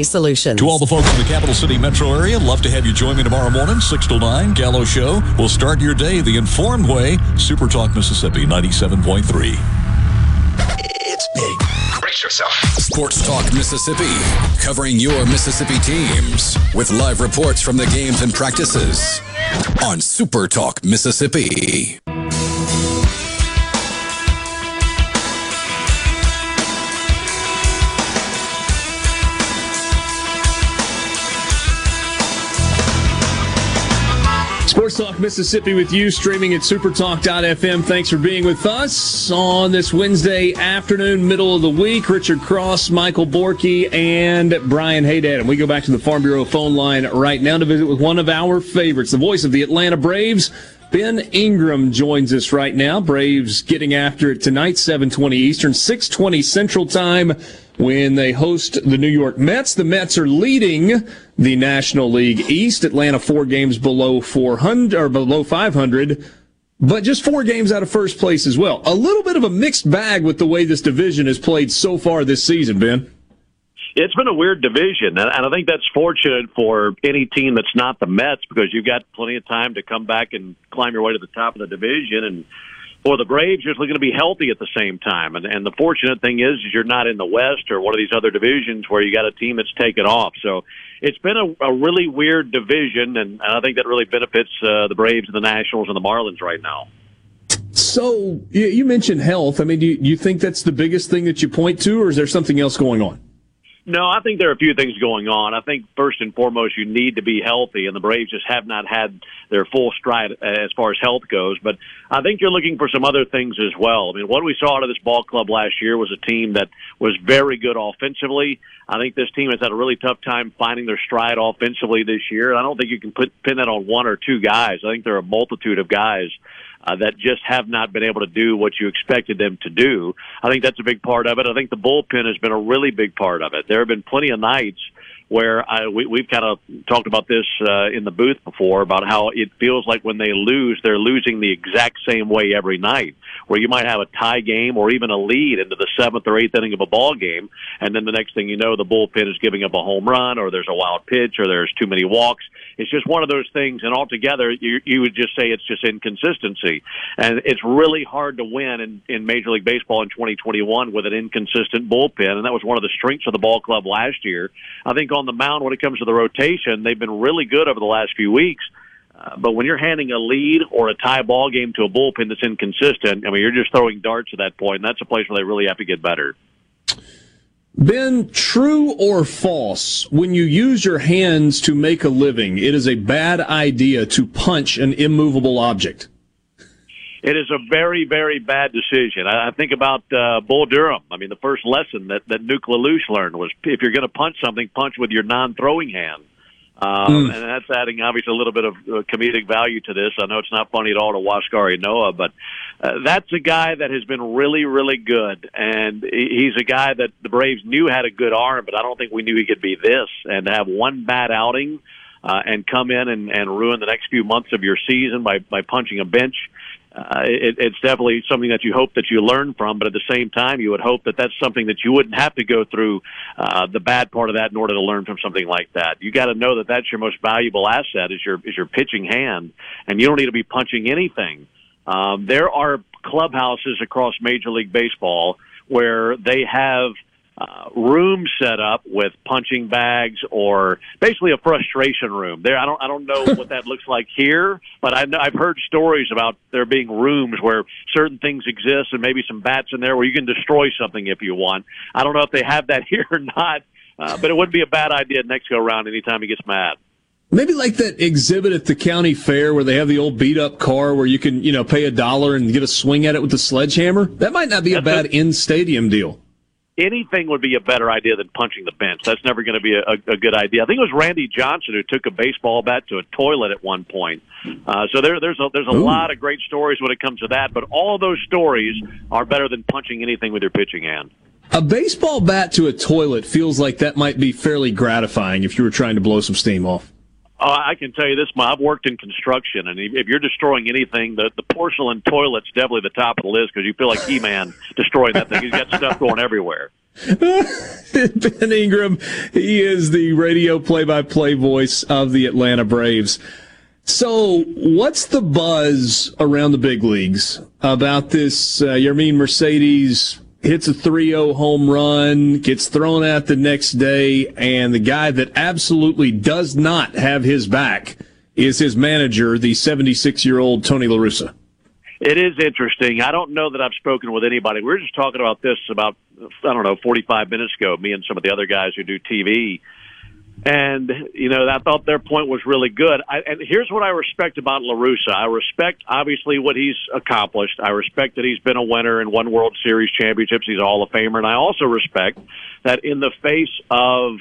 solutions. To all the folks in the capital city metro area, love to have you join me tomorrow morning, 6 to 9, Gallo Show. We'll start your day the informed way. Super Talk Mississippi 97.3. It's big. Brace yourself. Sports Talk Mississippi, covering your Mississippi teams with live reports from the games and practices on Super Talk Mississippi. Sports Talk Mississippi with you, streaming at supertalk.fm. Thanks for being with us on this Wednesday afternoon, middle of the week. Richard Cross, Michael Borky, and Brian Haydad. And we go back to the Farm Bureau phone line right now to visit with one of our favorites, the voice of the Atlanta Braves. Ben Ingram joins us right now. Braves getting after it tonight, 720 Eastern, 620 Central Time when they host the New York Mets. The Mets are leading the National League East. Atlanta four games below 400 or below 500, but just four games out of first place as well. A little bit of a mixed bag with the way this division has played so far this season, Ben. It's been a weird division, and I think that's fortunate for any team that's not the Mets because you've got plenty of time to come back and climb your way to the top of the division and for the Braves, you're just going to be healthy at the same time. And, and the fortunate thing is, is you're not in the West or one of these other divisions where you got a team that's taken off. So it's been a, a really weird division, and I think that really benefits uh, the Braves and the Nationals and the Marlins right now. So you mentioned health. I mean, do you think that's the biggest thing that you point to, or is there something else going on? No, I think there are a few things going on. I think first and foremost, you need to be healthy, and the Braves just have not had their full stride as far as health goes. But I think you're looking for some other things as well. I mean, what we saw out of this ball club last year was a team that was very good offensively. I think this team has had a really tough time finding their stride offensively this year. I don't think you can put pin that on one or two guys. I think there are a multitude of guys uh, that just have not been able to do what you expected them to do. I think that's a big part of it. I think the bullpen has been a really big part of it. There have been plenty of nights where I, we, we've kind of talked about this uh, in the booth before about how it feels like when they lose, they're losing the exact same way every night. Where you might have a tie game or even a lead into the seventh or eighth inning of a ball game, and then the next thing you know, the bullpen is giving up a home run, or there's a wild pitch, or there's too many walks. It's just one of those things, and altogether, you, you would just say it's just inconsistency, and it's really hard to win in, in Major League Baseball in 2021 with an inconsistent bullpen, and that was one of the strengths of the ball club last year. I think on the mound, when it comes to the rotation, they've been really good over the last few weeks. Uh, but when you're handing a lead or a tie ball game to a bullpen that's inconsistent, I mean, you're just throwing darts at that point, and that's a place where they really have to get better. Ben, true or false, when you use your hands to make a living, it is a bad idea to punch an immovable object. It is a very, very bad decision. I, think about uh, Bull Durham. I mean, the first lesson that, that Nuke LaLoosh learned was if you're going to punch something, punch with your non-throwing hand. Um, mm. And that's adding obviously a little bit of uh, comedic value to this. I know it's not funny at all to Huascar Ynoa, but uh, that's a guy that has been really, really good. And he's a guy that the Braves knew had a good arm, but I don't think we knew he could be this. And to have one bad outing uh, and come in and, and ruin the next few months of your season by, by punching a bench uh, it, it's definitely something that you hope that you learn from, but at the same time, you would hope that that's something that you wouldn't have to go through uh, the bad part of that in order to learn from something like that. You got to know that that's your most valuable asset is your is your pitching hand, and you don't need to be punching anything. Um, there are clubhouses across Major League Baseball where they have uh, room set up with punching bags or basically a frustration room. There, I don't, I don't know what that looks like here, but I know, I've heard stories about there being rooms where certain things exist and maybe some bats in there where you can destroy something if you want. I don't know if they have that (laughs) here or not, uh, but it wouldn't be a bad idea next go around anytime he gets mad. Maybe like that exhibit at the county fair where they have the old beat up car where you can, you know, pay a dollar and get a swing at it with the sledgehammer. That might not be a bad in stadium deal anything would be a better idea than punching the bench. That's never going to be a, a, good idea. I think it was Randy Johnson who took a baseball bat to a toilet at one point. Uh, so there, there's a, there's a lot of great stories when it comes to that. But all of those stories are better than punching anything with your pitching hand. A baseball bat to a toilet feels like that might be fairly gratifying if you were trying to blow some steam off. Oh, I can tell you this. I've worked in construction, and if you're destroying anything, the the porcelain toilet's definitely the top of the list because you feel like He-Man destroying that thing. He's got stuff going everywhere. (laughs) ben Ingram, he is the radio play-by-play voice of the Atlanta Braves. So, what's the buzz around the big leagues about this uh, Yermin Mercedes hits a 3-0 home run, gets thrown out the next day, and the guy that absolutely does not have his back is his manager, the 76-year-old Tony La Russa. It is interesting. I don't know that I've spoken with anybody. We were just talking about this about I don't know 45 minutes ago. Me and some of the other guys who do TV, and, you know, I thought their point was really good. I, and here's what I respect about La Russa. I respect, obviously, what he's accomplished. I respect that he's been a winner in one World Series championships. He's all a Famer. And I also respect that in the face of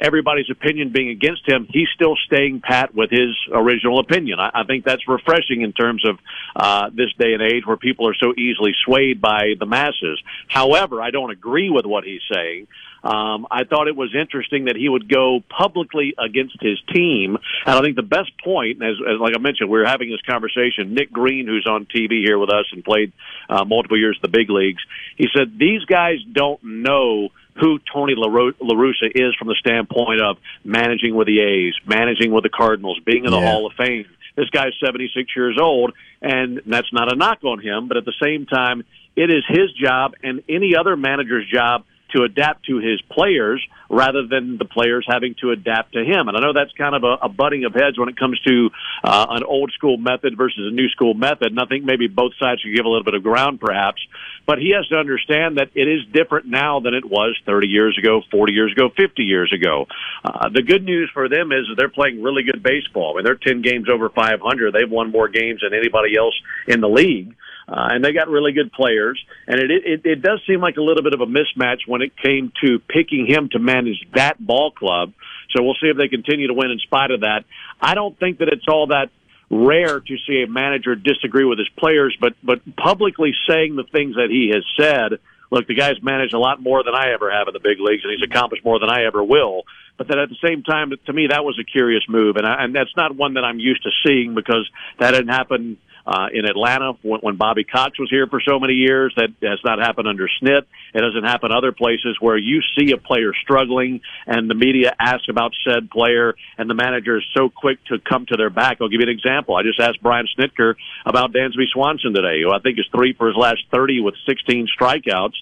everybody's opinion being against him, he's still staying pat with his original opinion. I, I think that's refreshing in terms of uh, this day and age where people are so easily swayed by the masses. However, I don't agree with what he's saying. Um, I thought it was interesting that he would go publicly against his team. And I think the best point, as, as like I mentioned, we were having this conversation. Nick Green, who's on TV here with us and played uh, multiple years in the big leagues, he said these guys don't know who Tony La Russa is from the standpoint of managing with the A's, managing with the Cardinals, being in the yeah. Hall of Fame. This guy's 76 years old, and that's not a knock on him, but at the same time, it is his job and any other manager's job to adapt to his players rather than the players having to adapt to him. And I know that's kind of a, a butting of heads when it comes to uh, an old school method versus a new school method. And I think maybe both sides should give a little bit of ground, perhaps. But he has to understand that it is different now than it was 30 years ago, 40 years ago, 50 years ago. Uh, the good news for them is they're playing really good baseball. I mean, they're 10 games over 500. They've won more games than anybody else in the league. Uh, and they got really good players. And it, it it does seem like a little bit of a mismatch when it came to picking him to manage that ball club. So we'll see if they continue to win in spite of that. I don't think that it's all that rare to see a manager disagree with his players, but but publicly saying the things that he has said. Look, the guy's managed a lot more than I ever have in the big leagues, and he's accomplished more than I ever will. But then at the same time, to me, that was a curious move, and I, and that's not one that I'm used to seeing because that didn't happen uh, in Atlanta when, when Bobby Cox was here for so many years. That has not happened under Snit. It doesn't happen other places where you see a player struggling and the media asks about said player and the manager is so quick to come to their back. I'll give you an example. I just asked Brian Snitker about Dansby Swanson today, who I think is three for his last 30 with 16 strikeouts.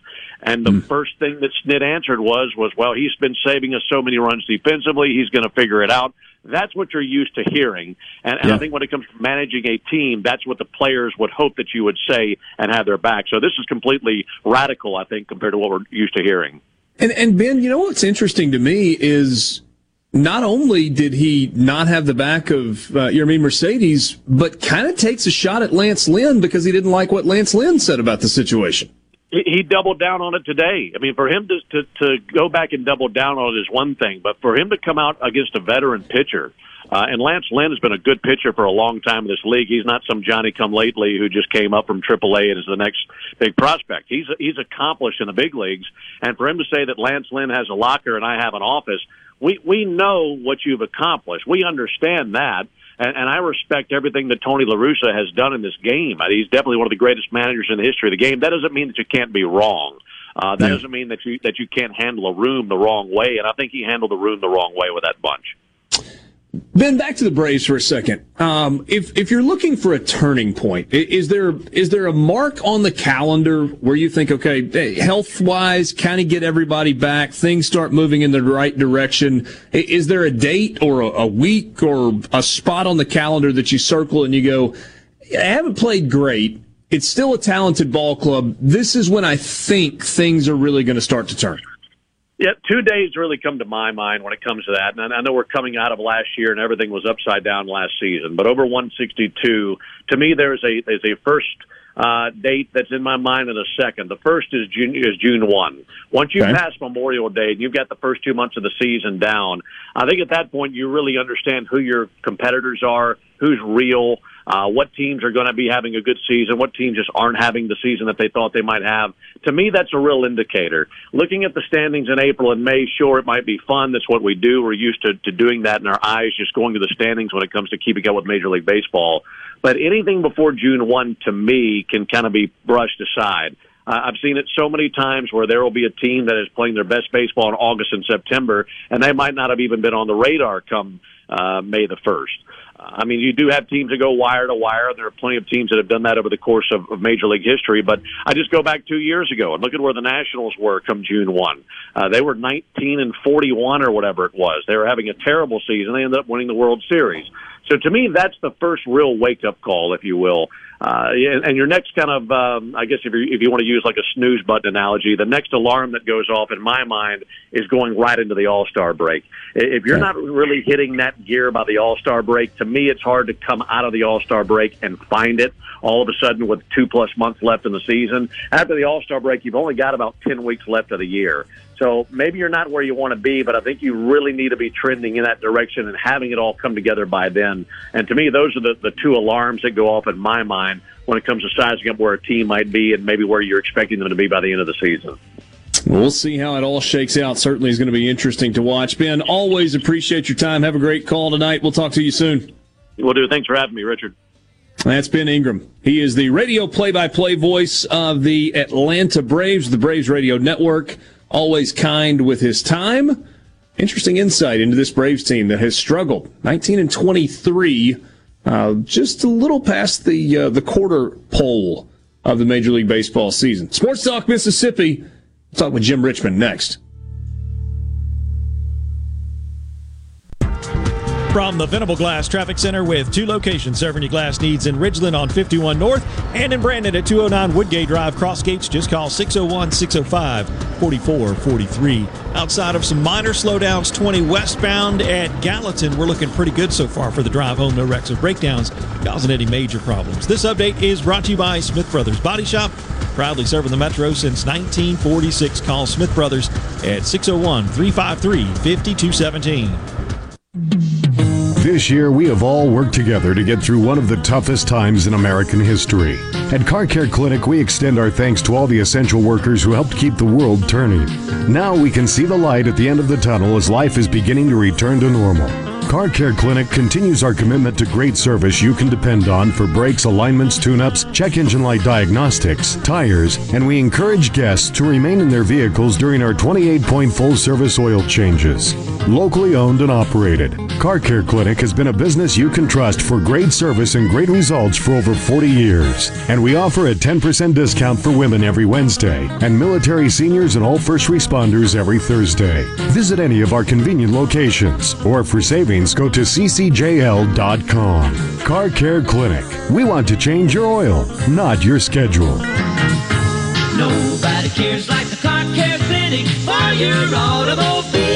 And the mm. first thing that Snit answered was, was, well, he's been saving us so many runs defensively. He's going to figure it out. That's what you're used to hearing. And, and yeah. I think when it comes to managing a team, that's what the players would hope that you would say and have their back. So this is completely radical, I think, compared to what we're used to hearing. And, and Ben, you know what's interesting to me is not only did he not have the back of uh, Yermin Mercedes, but kind of takes a shot at Lance Lynn because he didn't like what Lance Lynn said about the situation he doubled down on it today. I mean, for him to, to to go back and double down on it is one thing, but for him to come out against a veteran pitcher, uh, and Lance Lynn has been a good pitcher for a long time in this league. He's not some Johnny come lately who just came up from AAA and is the next big prospect. He's he's accomplished in the big leagues, and for him to say that Lance Lynn has a locker and I have an office, we we know what you've accomplished. We understand that and, and I respect everything that Tony La Russa has done in this game. He's definitely one of the greatest managers in the history of the game. That doesn't mean that you can't be wrong. Uh, that yeah. doesn't mean that you that you can't handle a room the wrong way, and I think he handled the room the wrong way with that bunch. Ben, back to the Braves for a second. Um, if if you're looking for a turning point, is there is there a mark on the calendar where you think, okay, health wise, kind of get everybody back, things start moving in the right direction? Is there a date or a, a week or a spot on the calendar that you circle and you go, I haven't played great. It's still a talented ball club. This is when I think things are really going to start to turn. Yeah, two days really come to my mind when it comes to that. And I know we're coming out of last year and everything was upside down last season, but over 162, to me, there's a, there's a first, uh, date that's in my mind and a second. The first is June, is June 1. Once you okay. pass Memorial Day and you've got the first two months of the season down, I think at that point you really understand who your competitors are, who's real, uh, what teams are going to be having a good season, what teams just aren't having the season that they thought they might have. To me, that's a real indicator. Looking at the standings in April and May, sure, it might be fun. That's what we do. We're used to, to doing that in our eyes, just going to the standings when it comes to keeping up with Major League Baseball. But anything before June 1 to me can kind of be brushed aside. I've seen it so many times where there will be a team that is playing their best baseball in August and September, and they might not have even been on the radar come uh, May the 1st. I mean, you do have teams that go wire to wire. There are plenty of teams that have done that over the course of, of Major League history. But I just go back two years ago and look at where the Nationals were come June 1. Uh, they were 19 and 41 or whatever it was. They were having a terrible season. They ended up winning the World Series. So to me, that's the first real wake up call, if you will. Uh, and your next kind of, um, I guess if you if you want to use like a snooze button analogy, the next alarm that goes off in my mind is going right into the All Star break. If you're not really hitting that gear by the All Star break, to me, it's hard to come out of the All Star break and find it all of a sudden with two plus months left in the season. After the All Star break, you've only got about 10 weeks left of the year. So maybe you're not where you want to be, but I think you really need to be trending in that direction and having it all come together by then. And to me, those are the, the two alarms that go off in my mind when it comes to sizing up where a team might be and maybe where you're expecting them to be by the end of the season. We'll see how it all shakes out. Certainly is going to be interesting to watch. Ben, always appreciate your time. Have a great call tonight. We'll talk to you soon. We'll do. Thanks for having me, Richard. That's Ben Ingram. He is the radio play by play voice of the Atlanta Braves, the Braves Radio Network always kind with his time. Interesting insight into this Braves team that has struggled. 19 and 23, uh, just a little past the uh, the quarter pole of the Major League Baseball season. Sports Talk Mississippi. We'll talk with Jim Richmond next. From the Venable Glass Traffic Center with two locations serving your glass needs in Ridgeland on 51 North and in Brandon at 209 Woodgate Drive, Cross Gates. Just call 601 605 4443. Outside of some minor slowdowns, 20 westbound at Gallatin, we're looking pretty good so far for the drive home. No wrecks or breakdowns causing any major problems. This update is brought to you by Smith Brothers Body Shop, proudly serving the Metro since 1946. Call Smith Brothers at 601 353 5217. This year, we have all worked together to get through one of the toughest times in American history. At Car Care Clinic, we extend our thanks to all the essential workers who helped keep the world turning. Now we can see the light at the end of the tunnel as life is beginning to return to normal. Car Care Clinic continues our commitment to great service you can depend on for brakes, alignments, tune-ups, check engine light diagnostics, tires, and we encourage guests to remain in their vehicles during our 28-point full-service oil changes. Locally owned and operated, Car Care Clinic has been a business you can trust for great service and great results for over 40 years. And we offer a 10% discount for women every Wednesday and military seniors and all first responders every Thursday. Visit any of our convenient locations or for savings go to ccjl.com. Car Care Clinic. We want to change your oil, not your schedule. Nobody cares like the Car Care Clinic for your automobile.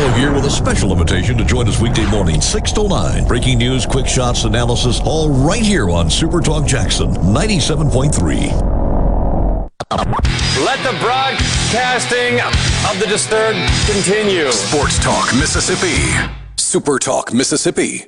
Gallo here with a special invitation to join us weekday morning, 6 to 9. Breaking news, quick shots, analysis, all right here on Super Talk Jackson 97.3. Let the broadcasting of the disturbed continue. Sports Talk Mississippi. Super Talk Mississippi.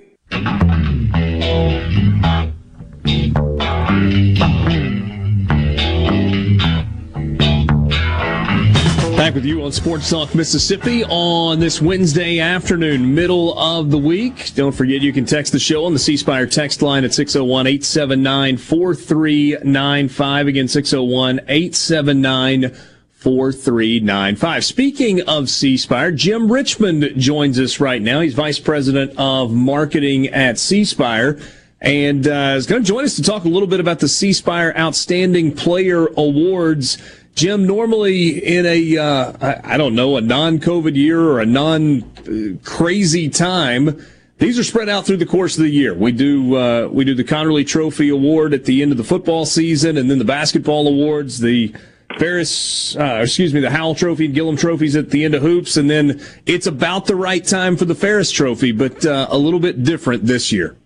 Back with you on Sports Talk Mississippi on this Wednesday afternoon, middle of the week. Don't forget you can text the show on the C Spire text line at 601 879 4395. Again, 601 879 4395. Speaking of C Spire, Jim Richmond joins us right now. He's Vice President of Marketing at C Spire and uh, is going to join us to talk a little bit about the C Spire Outstanding Player Awards. Jim, normally in a uh, I, don't know a non-COVID year or a non-crazy time, these are spread out through the course of the year. We do uh, we do the Conerly Trophy Award at the end of the football season, and then the basketball awards, the Ferriss, uh, excuse me, the Howell Trophy and Gillom trophies at the end of hoops, and then it's about the right time for the Ferriss Trophy, but uh, a little bit different this year.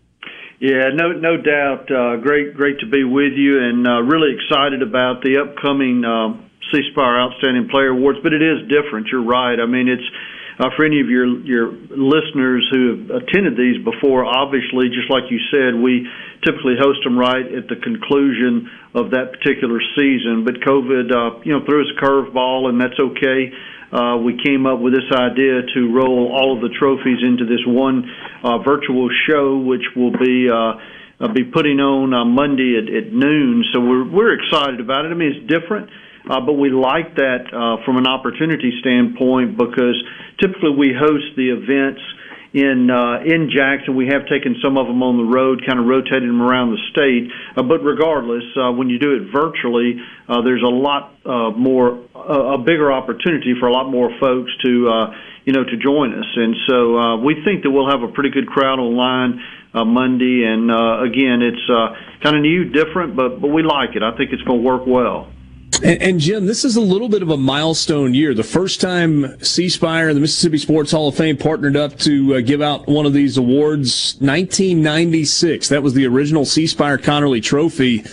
Yeah, no, no doubt. Uh, great, great to be with you, and uh, really excited about the upcoming uh, C Spire Outstanding Player Awards. But it is different. You're right. I mean, it's uh, for any of your your listeners who have attended these before. Obviously, just like you said, we typically host them right at the conclusion of that particular season. But COVID, uh, you know, threw us a curveball, and that's okay uh, we came up with this idea to roll all of the trophies into this one uh, virtual show, which will be uh, uh, be putting on uh, Monday at, at noon. So we're we're excited about it. I mean, it's different. Uh, but we like that uh, from an opportunity standpoint because typically we host the events in uh, in Jackson. We have taken some of them on the road, kind of rotated them around the state. Uh, but regardless, uh, when you do it virtually, uh, there's a lot uh, more uh, a bigger opportunity for a lot more folks to uh, you know to join us. And so uh, we think that we'll have a pretty good crowd online. Uh, Monday, and uh, again, it's uh, kind of new, different, but but we like it. I think it's going to work well. And, and, Jim, this is a little bit of a milestone year. The first time C Spire and the Mississippi Sports Hall of Fame partnered up to uh, give out one of these awards, 1996. That was the original C Spire Conerly Trophy.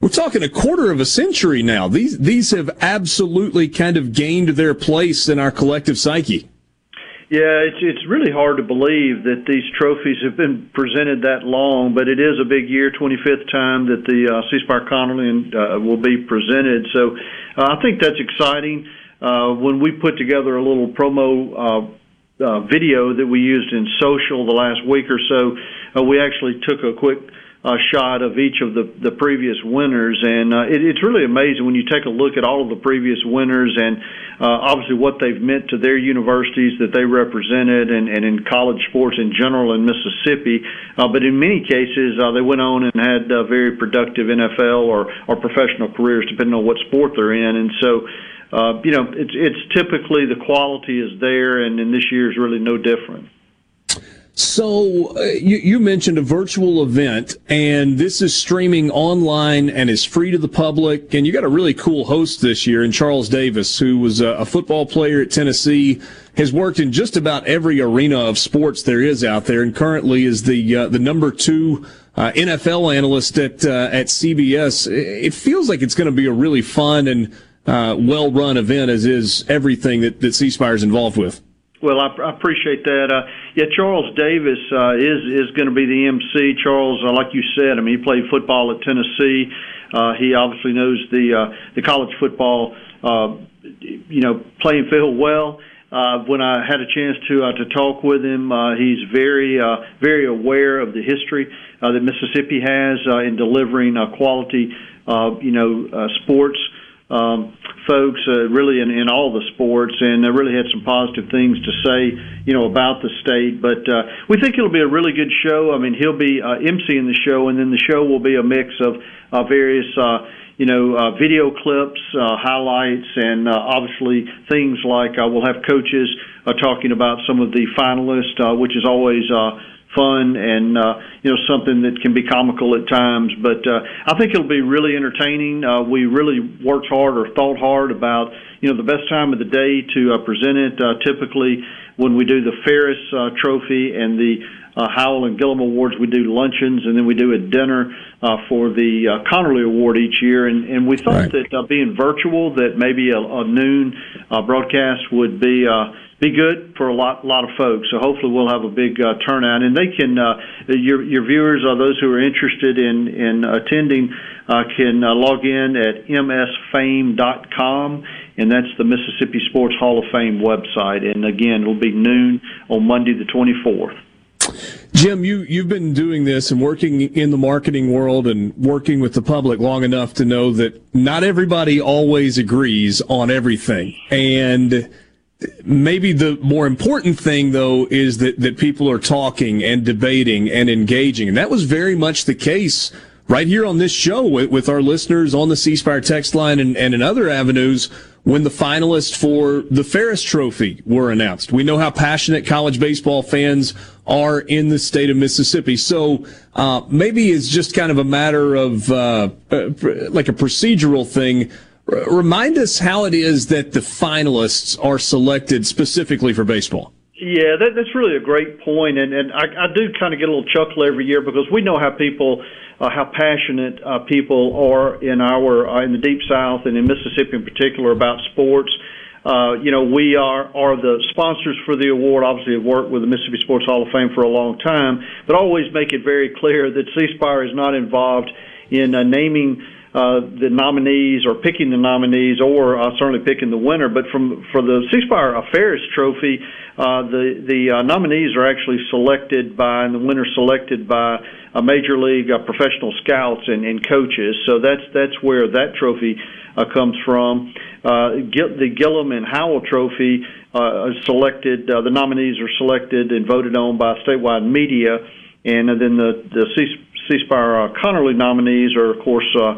We're talking a quarter of a century now. These these have absolutely kind of gained their place in our collective psyche. Yeah, it's it's really hard to believe that these trophies have been presented that long, but it is a big year, 25th time that the uh, C Spire Conerly uh, will be presented. So uh, I think that's exciting. Uh, when we put together a little promo uh, uh, video that we used in social the last week or so, uh, we actually took a quick uh, shot of each of the, the previous winners. And uh, it, it's really amazing when you take a look at all of the previous winners and uh, obviously what they've meant to their universities that they represented and, and in college sports in general in Mississippi. Uh, but in many cases, uh, they went on and had uh, very productive NFL or, or professional careers, depending on what sport they're in. And so, uh, you know, it's, it's typically the quality is there, and, and this year is really no different. So uh, you, you, mentioned a virtual event, and this is streaming online and is free to the public. And you got a really cool host this year in Charles Davis, who was a, a football player at Tennessee, has worked in just about every arena of sports there is out there, and currently is the uh, the number two uh, NFL analyst at uh, at CBS. It feels like it's going to be a really fun and uh, well run event, as is everything that that C Spire is involved with. Well, I, I appreciate that. Yeah, Charles Davis uh, is is going to be the MC. Charles, uh, like you said, I mean, he played football at Tennessee. Uh, he obviously knows the uh, the college football, uh, you know, playing field well. Uh, when I had a chance to uh, to talk with him, uh, he's very uh, very aware of the history uh, that Mississippi has uh, in delivering uh, quality, uh, you know, uh, sports um, folks, uh, really in, in all the sports, and uh, really had some positive things to say, you know, about the state. But uh, we think it'll be a really good show. I mean, he'll be uh, emceeing the show, and then the show will be a mix of uh, various. Uh, you know, uh, video clips, uh, highlights, and uh, obviously things like uh, we'll have coaches uh, talking about some of the finalists, uh, which is always uh, fun and uh, you know something that can be comical at times. But uh, I think it'll be really entertaining. Uh, we really worked hard or thought hard about you know the best time of the day to uh, present it. Uh, typically, when we do the Ferriss uh, Trophy and the uh, Howell and Gillom Awards, we do luncheons and then we do a dinner uh, for the uh, Conerly Award each year. And, and we thought right. that uh, being virtual, that maybe a, a noon uh, broadcast would be. Uh, be good for a lot lot of folks. So hopefully we'll have a big uh, turnout, and they can uh, your your viewers or those who are interested in in attending uh, can uh, log in at msfame.com, and that's the Mississippi Sports Hall of Fame website. And again, it'll be noon on Monday the twenty fourth. Jim, you, you've been doing this and working in the marketing world and working with the public long enough to know that not everybody always agrees on everything. And maybe the more important thing though is that, that people are talking and debating and engaging. And that was very much the case right here on this show with, with our listeners on the C Spire text line and, and in other avenues when the finalists for the Ferriss Trophy were announced. We know how passionate college baseball fans are in the state of Mississippi. So uh, maybe it's just kind of a matter of uh, uh like a procedural thing Remind us how it is that the finalists are selected specifically for baseball. Yeah, that, that's really a great point, and and I, I do kind of get a little chuckle every year because we know how people, uh, how passionate uh, people are in our uh, in the deep South and in Mississippi in particular about sports. Uh, you know, we are are the sponsors for the award. Obviously, have worked with the Mississippi Sports Hall of Fame for a long time, but always make it very clear that C Spire is not involved in uh, naming uh, the nominees or picking the nominees or uh, certainly picking the winner. But from for the C affairs Trophy, uh, the the uh, nominees are actually selected by and the winner selected by a major league uh, professional scouts and, and coaches. So that's that's where that trophy uh, comes from. Uh, the Gillom and Howell Trophy uh, selected. Uh, the nominees are selected and voted on by statewide media, and then the the C, C Spire uh, Conerly nominees are of course. Uh,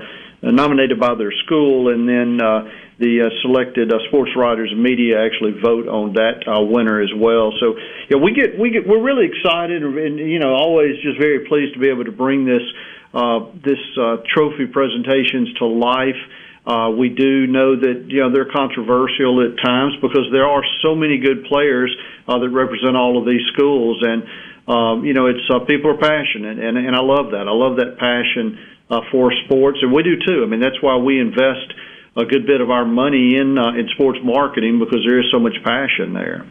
nominated by their school, and then uh, the uh, selected uh, sports writers and media actually vote on that uh, winner as well. So, yeah, we get we get we're really excited, and, you know, always just very pleased to be able to bring this uh, this uh, trophy presentations to life. Uh, we do know that you know they're controversial at times because there are so many good players uh, that represent all of these schools, and um, you know it's uh, people are passionate, and and I love that. I love that passion uh, for sports, and we do too. I mean, that's why we invest a good bit of our money in uh, in sports marketing because there is so much passion there.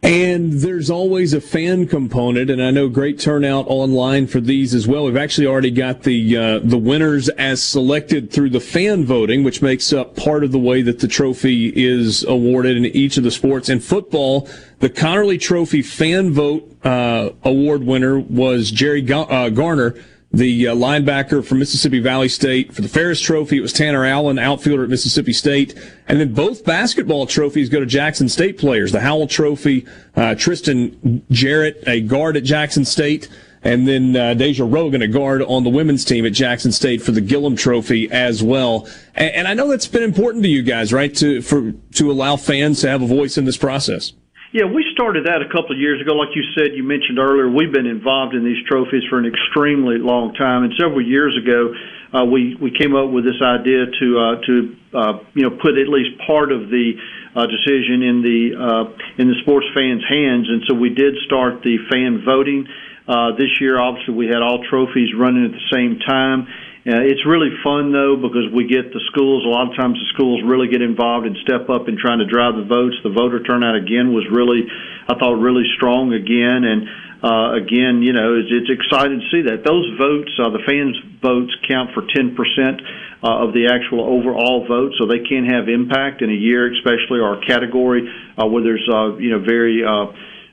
And there's always a fan component, and I know great turnout online for these as well. We've actually already got the uh, the winners as selected through the fan voting, which makes up part of the way that the trophy is awarded in each of the sports. In football, the Conerly Trophy fan vote uh, award winner was Jerry uh, Garner the uh, linebacker from Mississippi Valley State. For the Ferriss Trophy, it was Tanner Allen, outfielder at Mississippi State. And then both basketball trophies go to Jackson State players. The Howell Trophy, uh, Tristan Jarrett, a guard at Jackson State. And then uh, Deja Rogan, a guard on the women's team at Jackson State for the Gillom Trophy as well. And, and I know that's been important to you guys, right? To for to allow fans to have a voice in this process. Yeah, we started that a couple of years ago. Like you said, you mentioned earlier, we've been involved in these trophies for an extremely long time. And several years ago, uh, we we came up with this idea to uh, to uh, you know put at least part of the uh, decision in the uh, in the sports fans' hands. And so we did start the fan voting. Uh, this year, obviously, we had all trophies running at the same time. Uh, it's really fun though because we get the schools. A lot of times the schools really get involved and step up in trying to drive the votes. The voter turnout again was really, I thought, really strong again. And uh, again, you know, it's, it's exciting to see that those votes, uh, the fans' votes, count for ten percent uh, of the actual overall vote, so they can have impact in a year, especially our category uh, where there's uh, you know very uh,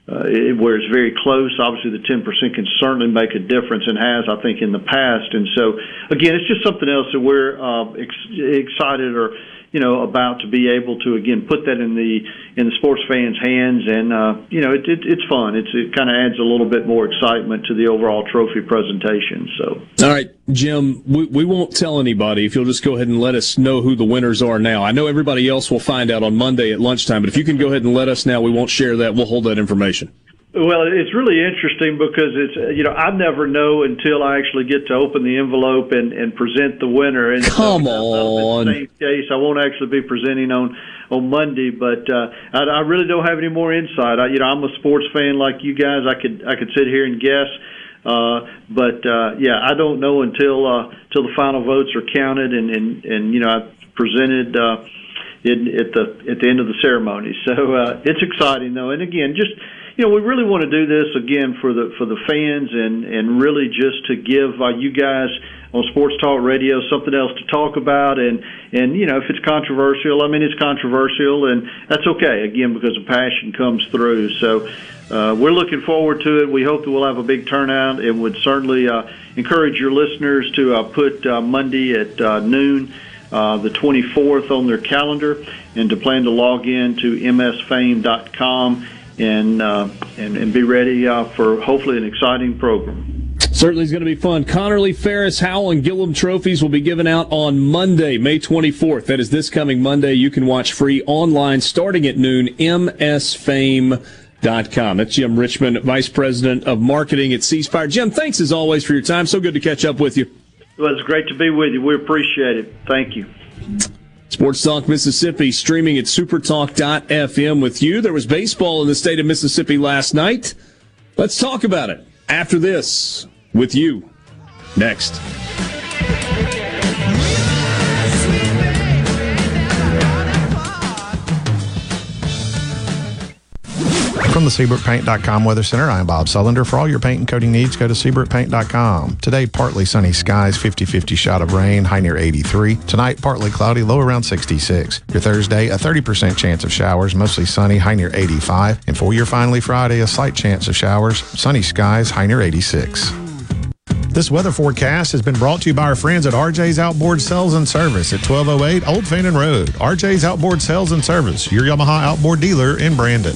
uh, it, where it's very close. Obviously, the 10% can certainly make a difference and has, I think, in the past. And so, again, it's just something else that we're uh, ex- excited or you know about to be able to again put that in the in the sports fans' hands, and uh, you know it, it, it's fun. It's, it kind of adds a little bit more excitement to the overall trophy presentation. So, all right, Jim, we, we won't tell anybody if you'll just go ahead and let us know who the winners are now. I know everybody else will find out on Monday at lunchtime, but if you can go ahead and let us now, we won't share that. We'll hold that information. Well, it's really interesting because it's you know I never know until I actually get to open the envelope and, and present the winner. And Come so, on. In the same case, I won't actually be presenting on on Monday, but uh, I, I really don't have any more insight. I, you know, I'm a sports fan like you guys. I could I could sit here and guess. Uh, but uh, yeah, I don't know until uh, until the final votes are counted and and, and you know I presented uh, in, at the at the end of the ceremony. So uh, it's exciting though, and again, just you know, we really want to do this again for the for the fans and and really just to give uh, you guys on Sports Talk Radio something else to talk about and and you know if it's controversial, I mean it's controversial and that's okay again because the passion comes through. So uh, we're looking forward to it. We hope that we'll have a big turnout and would certainly uh, encourage your listeners to uh, put uh, Monday at uh, noon. Uh, the 24th on their calendar and to plan to log in to msfame.com and uh, and, and be ready uh, for hopefully an exciting program. Certainly is going to be fun. Conerly, Ferriss, Howell, and Gillom trophies will be given out on Monday, May 24th. That is this coming Monday. You can watch free online starting at noon, msfame.com. That's Jim Richmond, Vice President of Marketing at C Spire. Jim, thanks as always for your time. So good to catch up with you. Well, it's great to be with you. We appreciate it. Thank you. Sports Talk Mississippi streaming at supertalk.fm with you. There was baseball in the state of Mississippi last night. Let's talk about it after this with you. Next. From the SeabrookPaint.com Weather Center, I'm Bob Sullender. For all your paint and coating needs, go to SeabrookPaint.com. Today, partly sunny skies, 50-50 shot of rain, high near 83. Tonight, partly cloudy, low around 66. Your Thursday, a 30% chance of showers, mostly sunny, high near 85. And for your finally Friday, a slight chance of showers, sunny skies, high near 86. This weather forecast has been brought to you by our friends at RJ's Outboard Sales and Service at 1208 Old Fannin Road. RJ's Outboard Sales and Service, your Yamaha outboard dealer in Brandon.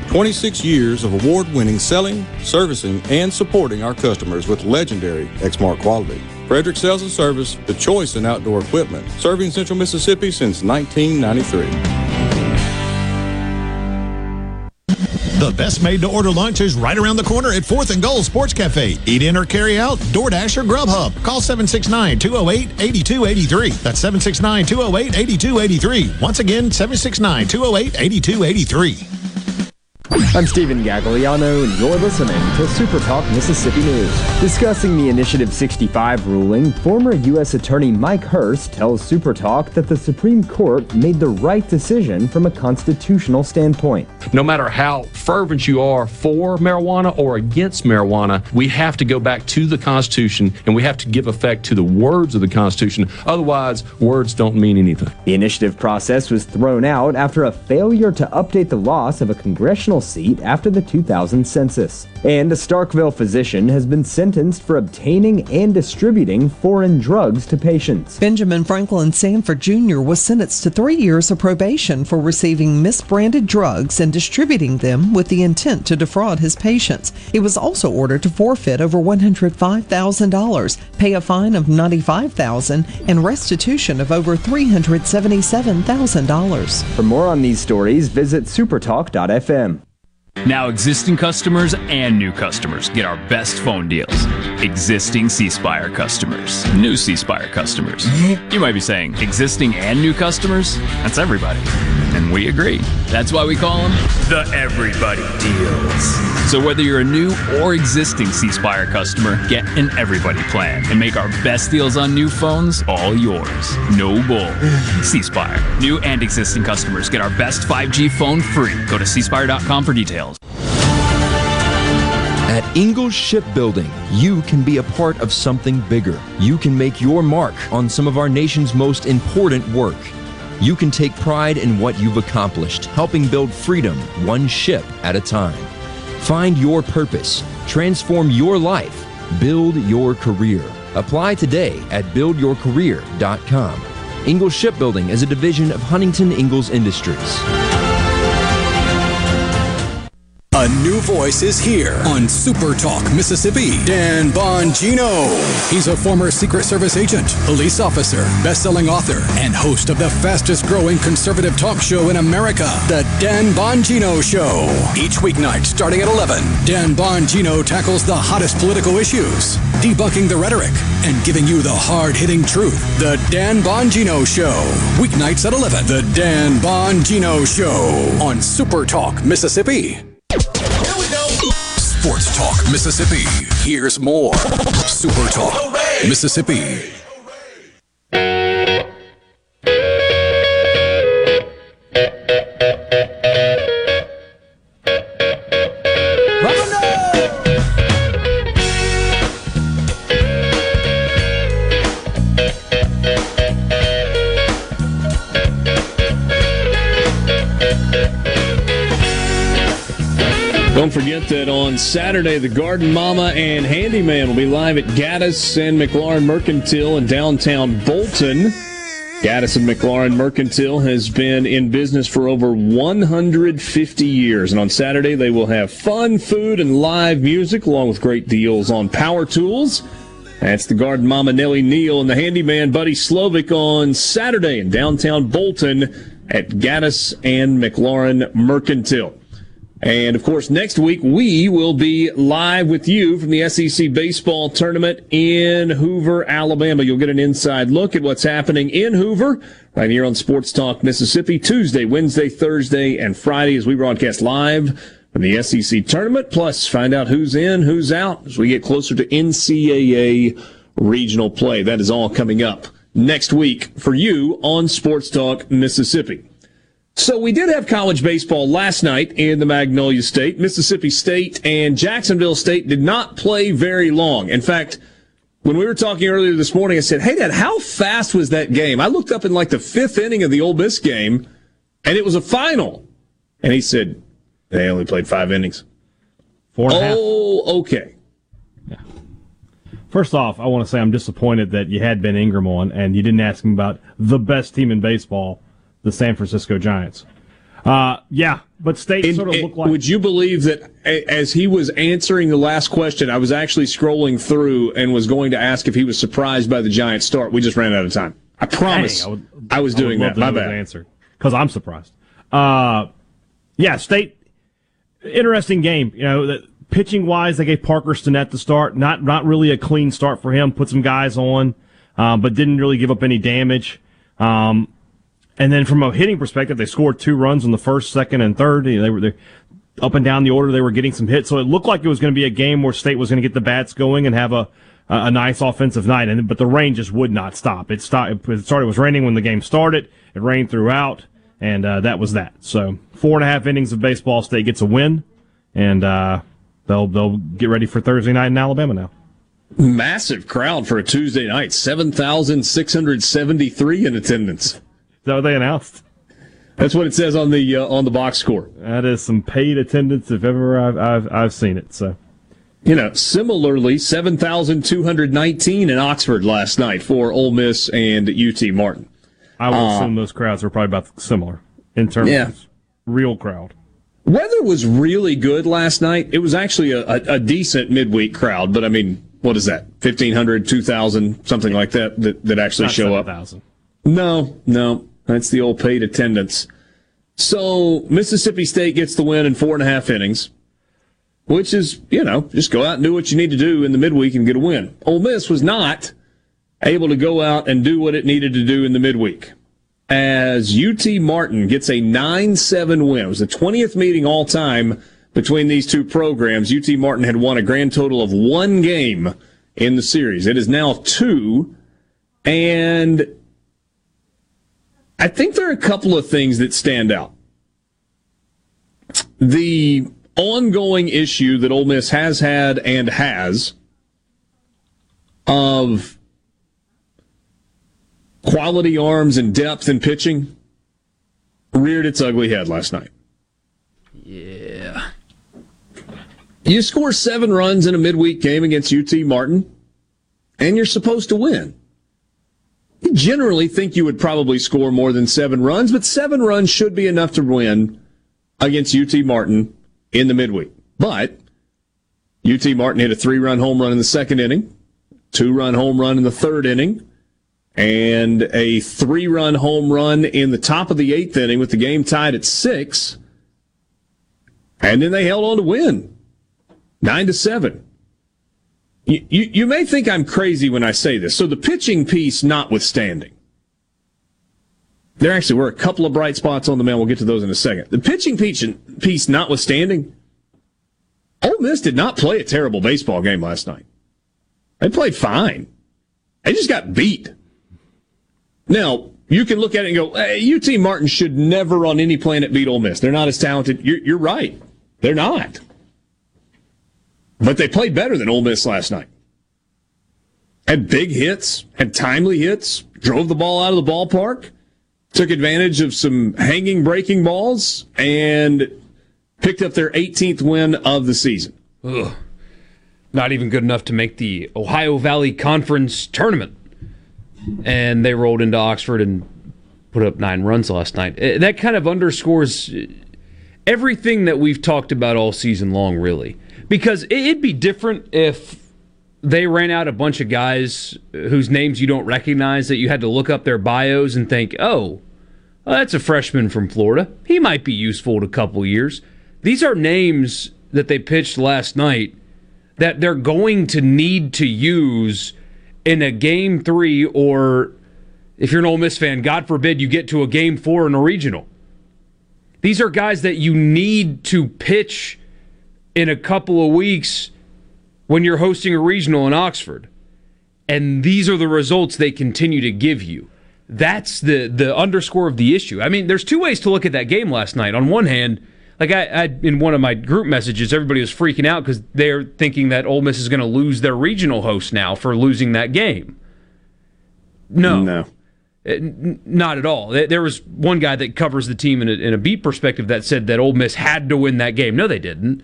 26 years of award winning selling, servicing, and supporting our customers with legendary Exmark quality. Frederick Sales and Service, the choice in outdoor equipment, serving Central Mississippi since 1993. The best made to order lunch is right around the corner at 4th and Gold Sports Cafe. Eat in or carry out, DoorDash or Grubhub. Call 769 208 8283. That's 769 208 8283. Once again, 769 208 8283. I'm Stephen Gagliano, and you're listening to Super Talk Mississippi News. Discussing the Initiative 65 ruling, former U.S. Attorney Mike Hurst tells Super Talk that the Supreme Court made the right decision from a constitutional standpoint. No matter how fervent you are for marijuana or against marijuana, we have to go back to the Constitution and we have to give effect to the words of the Constitution. Otherwise, words don't mean anything. The initiative process was thrown out after a failure to update the loss of a congressional seat after the 2000 census. And a Starkville physician has been sentenced for obtaining and distributing foreign drugs to patients. Benjamin Franklin Sanford Jr. was sentenced to three years of probation for receiving misbranded drugs and distributing them with the intent to defraud his patients. He was also ordered to forfeit over $105,000, pay a fine of 95,000, and restitution of over $377,000. For more on these stories, visit supertalk.fm. Now, existing customers and new customers get our best phone deals. Existing C Spire customers, new C Spire customers. You might be saying, existing and new customers? That's everybody. And we agree. That's why we call them the Everybody Deals. So, whether you're a new or existing C Spire customer, get an Everybody plan and make our best deals on new phones all yours. No bull. C Spire. New and existing customers get our best 5G phone free. Go to cspire.com for details. At Ingalls Shipbuilding, you can be a part of something bigger. You can make your mark on some of our nation's most important work. You can take pride in what you've accomplished, helping build freedom one ship at a time. Find your purpose, transform your life, build your career. Apply today at buildyourcareer.com. Ingalls Shipbuilding is a division of Huntington Ingalls Industries. A new voice is here on Super Talk Mississippi. Dan Bongino. He's a former Secret Service agent, police officer, best-selling author, and host of the fastest-growing conservative talk show in America, The Dan Bongino Show. Each weeknight starting at 11, Dan Bongino tackles the hottest political issues, debunking the rhetoric, and giving you the hard-hitting truth. The Dan Bongino Show. Weeknights at 11, The Dan Bongino Show on Super Talk Mississippi. Sports Talk Mississippi. Here's more. Super Talk Mississippi. Don't that on Saturday, the Garden Mama and Handyman will be live at Gaddis and McLaurin Mercantile in downtown Bolton. Gaddis and McLaurin Mercantile has been in business for over 150 years. And on Saturday, they will have fun, food, and live music, along with great deals on power tools. That's the Garden Mama Nellie Neal and the Handyman Buddy Slovic on Saturday in downtown Bolton at Gaddis and McLaurin Mercantile. And of course, next week we will be live with you from the SEC baseball tournament in Hoover, Alabama. You'll get an inside look at what's happening in Hoover right here on Sports Talk Mississippi Tuesday, Wednesday, Thursday, and Friday as we broadcast live from the SEC tournament. Plus, find out who's in, who's out as we get closer to NCAA regional play. That is all coming up next week for you on Sports Talk Mississippi. So we did have college baseball last night in the Magnolia State. Mississippi State and Jacksonville State did not play very long. In fact, when we were talking earlier this morning, I said, Hey, Dad, how fast was that game? I looked up in like the fifth inning of the Ole Miss game and it was a final. And he said, They only played five innings. Four and a half. Oh, okay. First off, I want to say I'm disappointed that you had Ben Ingram on and you didn't ask him about the best team in baseball, the San Francisco Giants. Uh, yeah, but State And- sort of looked like. Would you believe that as he was answering the last question, I was actually scrolling through and was going to ask if he was surprised by the Giants start. We just ran out of time. I promise. Dang, I, would, I was doing I would that. My bad. answer because I'm surprised. Uh, yeah, State. Interesting game. You know, that pitching wise, they gave Parker Stinnett the start. Not not really a clean start for him. Put some guys on, um, but didn't really give up any damage. Um, and then from a hitting perspective, they scored two runs in the first, second, and third. They were up and down the order. They were getting some hits, so it looked like it was going to be a game where State was going to get the bats going and have a a nice offensive night. And but the rain just would not stop. It stopped. It started. It was raining when the game started. It rained throughout, and uh, that was that. So four and a half innings of baseball. State gets a win, and uh, they'll they'll get ready for Thursday night in Alabama now. Massive crowd for a Tuesday night. 7,673 in attendance. Is that what they announced? That's what it says on the uh, on the box score. That is some paid attendance if ever I've I've, I've seen it. So. You know, similarly, 7,219 in Oxford last night for Ole Miss and UT Martin. I would Uh, assume those crowds are probably about similar in terms Yeah. of real crowd. Weather was really good last night. It was actually a, a, a decent midweek crowd, but I mean, what is that? 1,500, 2,000, something like that, that, that actually Not show up. 7,000. No, no, that's the old paid attendance. So Mississippi State gets the win in four and a half innings, which is, you know, just go out and do what you need to do in the midweek and get a win. Ole Miss was not able to go out and do what it needed to do in the midweek. As UT Martin gets a 9 7 win. It was the 20th meeting all time between these two programs. UT Martin had won a grand total of one game in the series. It is now two. And I think there are a couple of things that stand out. The ongoing issue that Ole Miss has had and has of quality arms and depth in pitching reared its ugly head last night. Yeah. You score seven runs in a midweek game against UT Martin, and you're supposed to win. Generally think you would probably score more than seven runs, but seven runs should be enough to win against UT Martin in the midweek. But UT Martin hit a three run home run in the second inning, two run home run in the third inning, and a three run home run in the top of the eighth inning with the game tied at six. And then they held on to win nine to seven. You, you, may think I'm crazy when I say this. So the pitching piece notwithstanding, there actually were a couple of bright spots on the mound. We'll get to those in a second. The pitching piece, piece notwithstanding, Ole Miss did not play a terrible baseball game last night. They played fine. They just got beat. Now, you can look at it and go, hey, UT Martin should never on any planet beat Ole Miss. They're not as talented. You're, you're right. They're not. But they played better than Ole Miss last night. Had big hits, had timely hits, drove the ball out of the ballpark, took advantage of some hanging breaking balls, and picked up their 18th win of the season. Ugh. Not even good enough to make the Ohio Valley Conference tournament. And they rolled into Oxford and put up nine runs last night. Eh, That kind of underscores eh, everything that we've talked about all season long, really. Because it- it'd be different if they ran out a bunch of guys whose names you don't recognize that you had to look up their bios and think, oh, well, that's a freshman from Florida. He might be useful in a couple years. These are names that they pitched last night that they're going to need to use in a game three, or if you're an Ole Miss fan, God forbid you get to a game four in a regional. These are guys that you need to pitch in a couple of weeks when you're hosting a regional in Oxford. And these are the results they continue to give you. That's the the underscore of the issue. I mean, there's two ways to look at that game last night. On one hand, like I, I in one of my group messages, everybody was freaking out because they're thinking that Ole Miss is going to lose their regional host now for losing that game. No, no, eh, not at all. There there was one guy that covers the team in a, in a beat perspective that said that Ole Miss had to win that game. No, they didn't.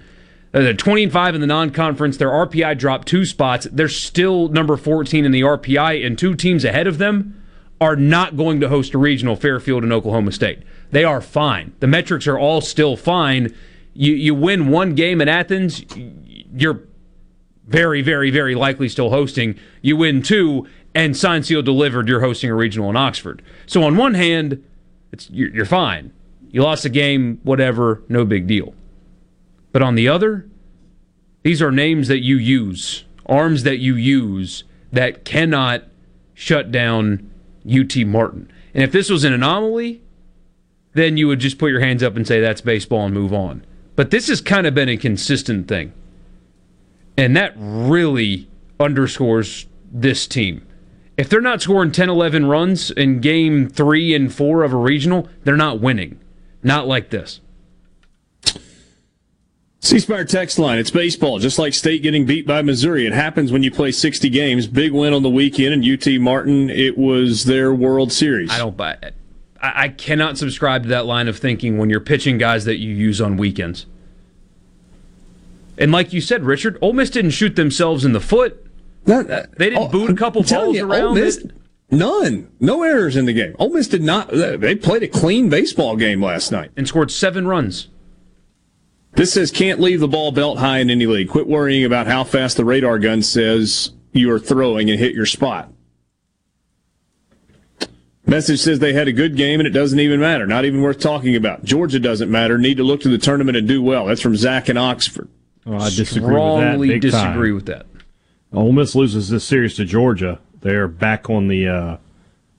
Uh, They're 20 and 5 in the non-conference. Their RPI dropped two spots. They're still number 14 in the RPI, and two teams ahead of them are not going to host a regional Fairfield and Oklahoma State. They are fine. The metrics are all still fine. You you win one game in Athens, you're very, very, very likely still hosting. You win two, and sign seal delivered. You're hosting a regional in Oxford. So on one hand, it's you're, you're fine. You lost a game, whatever, no big deal. But on the other, these are names that you use, arms that you use that cannot shut down UT Martin. And if this was an anomaly, then you would just put your hands up and say that's baseball and move on. But this has kind of been a consistent thing. And that really underscores this team. If they're not scoring 10, 11 runs in game three and four of a regional, they're not winning. Not like this. C Spire text line. It's baseball, just like State getting beat by Missouri. It happens when you play 60 games. Big win on the weekend, and UT Martin, it was their World Series. I don't buy it. I, cannot subscribe to that line of thinking when you're pitching guys that you use on weekends. And like you said, Richard, Ole Miss didn't shoot themselves in the foot. they didn't oh, boot a couple balls you, Ole around. Miss- it. None. No errors in the game. Ole Miss did not. They played a clean baseball game last night. and scored seven runs. This says can't leave the ball belt high in any league. Quit worrying about how fast the radar gun says you are throwing and hit your spot. Message says they had a good game and it doesn't even matter. Not even worth talking about. Georgia doesn't matter. Need to look to the tournament and do well. That's from Zach in Oxford. Well, I disagree Strongly with that. big time. disagree with that. Ole Miss loses this series to Georgia. They're back on the uh,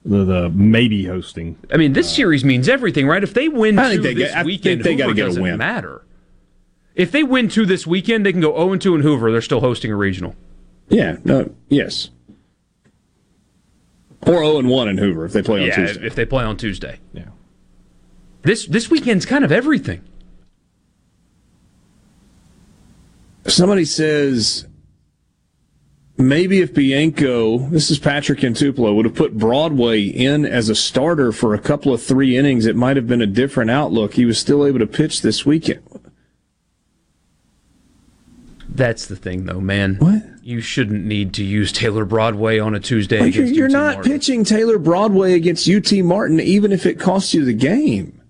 the, the maybe hosting. I mean, this series means everything, right? If they win I two think they this get- I think weekend, they gotta Hoover get a doesn't win. matter. If they win two this weekend, they can go 0 2 in Hoover. They're still hosting a regional. Yeah. No. Yes. Or 0 and 1 in Hoover if they play on yeah, Tuesday. if they play on Tuesday. Yeah. This this weekend's kind of everything. Somebody says maybe if Bianco, this is Patrick and Tupelo, would have put Broadway in as a starter for a couple of three innings, it might have been a different outlook. He was still able to pitch this weekend. That's the thing, though, man. What? You shouldn't need to use Taylor Broadway on a Tuesday Like, you're against you're UT not Martin. pitching Taylor Broadway against UT Martin, even if it costs you the game.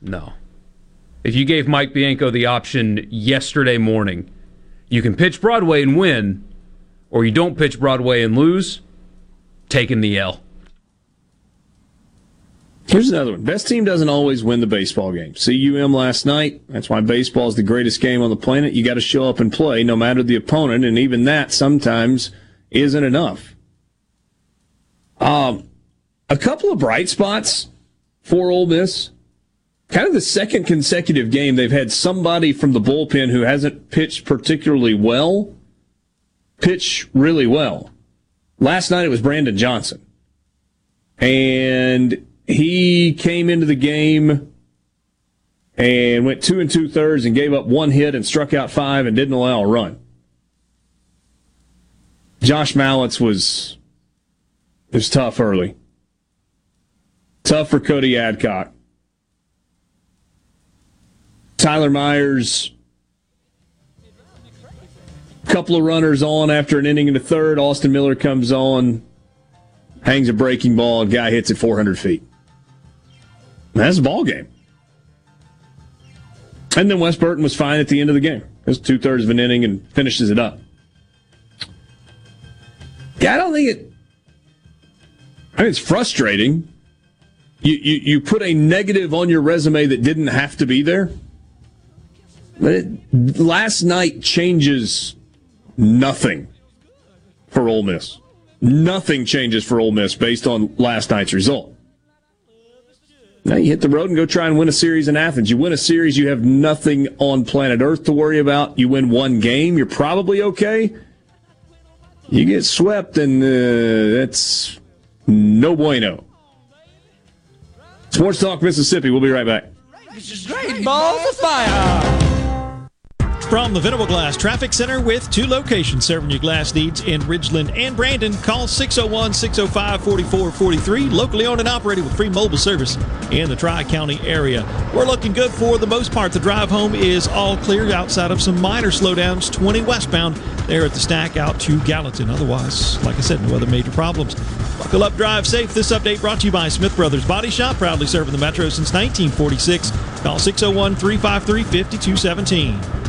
No. If you gave Mike Bianco the option yesterday morning, you can pitch Broadway and win, or you don't pitch Broadway and lose, taking the L. Here's another one. Best team doesn't always win the baseball game. CUM last night. That's why baseball is the greatest game on the planet. You got to show up and play no matter the opponent, and even that sometimes isn't enough. Um, a couple of bright spots for Ole Miss. Kind of the second consecutive game they've had somebody from the bullpen who hasn't pitched particularly well pitch really well. Last night it was Brandon Johnson. And he came into the game and went two and two thirds and gave up one hit and struck out five and didn't allow a run. Josh Mallitz was was tough early. Tough for Cody Adcock. Tyler Myers, a couple of runners on after an inning in the third. Austin Miller comes on, hangs a breaking ball, and guy hits it 400 feet. That's a ball game. And then Wes Burton was fine at the end of the game. It was two thirds of an inning and finishes it up. Yeah, I don't think it. I mean, it's frustrating. You, you you put a negative on your resume that didn't have to be there. But it, last night changes nothing for Ole Miss. Nothing changes for Ole Miss based on last night's result. Now you hit the road and go try and win a series in Athens. You win a series, you have nothing on planet Earth to worry about. You win one game, you're probably okay. You get swept, and uh, that's no bueno. Sports Talk Mississippi. We'll be right back. Balls of fire. From the Venable Glass Traffic Center with two locations serving your glass needs in Ridgeland and Brandon, call 601 605 4443. Locally owned and operated with free mobile service in the Tri County area. We're looking good for the most part. The drive home is all clear outside of some minor slowdowns 20 westbound there at the stack out to Gallatin. Otherwise, like I said, no other major problems. Buckle up, drive safe. This update brought to you by Smith Brothers Body Shop, proudly serving the Metro since 1946. Call 601 353 5217.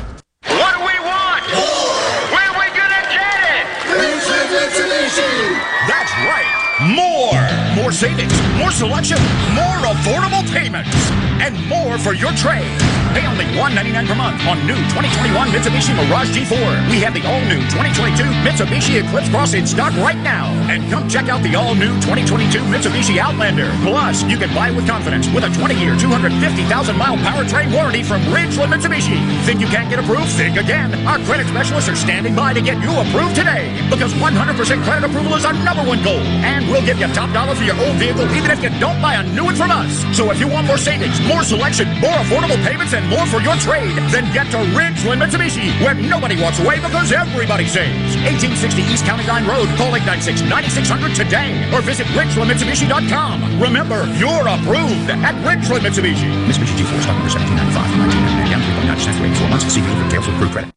More savings, more selection, more affordable payments, and more for your trade. Pay only $199 per month on new 2021 Mitsubishi Mirage G4. We have the all-new 2022 Mitsubishi Eclipse Cross in stock right now. And come check out the all-new 2022 Mitsubishi Outlander. Plus, you can buy with confidence with a 20-year, 250,000-mile powertrain warranty from Ridgeland Mitsubishi. Think you can't get approved? Think again. Our credit specialists are standing by to get you approved today because 100% credit approval is our number one goal. And we'll give you top dollar for your old vehicle even if you don't buy a new one from us. So if you want more savings, more selection, more affordable payments, and more for your trade, then get to Ridgeland Mitsubishi, where nobody walks away because everybody saves. 1860 East County Line Road. Call 896-9600 today or visit RidgelandMitsubishi.com. Remember, you're approved at Ridgeland Mitsubishi. Mitsubishi G4 stock number 1795 from 1999 down 3.9% for 84 months. See details credit.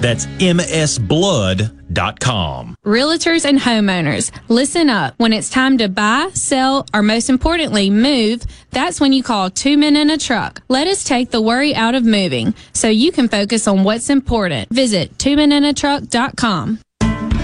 That's msblood.com. Realtors and homeowners, listen up. When it's time to buy, sell, or most importantly, move, that's when you call Two Men in a Truck. Let us take the worry out of moving so you can focus on what's important. Visit twomeninatruck.com.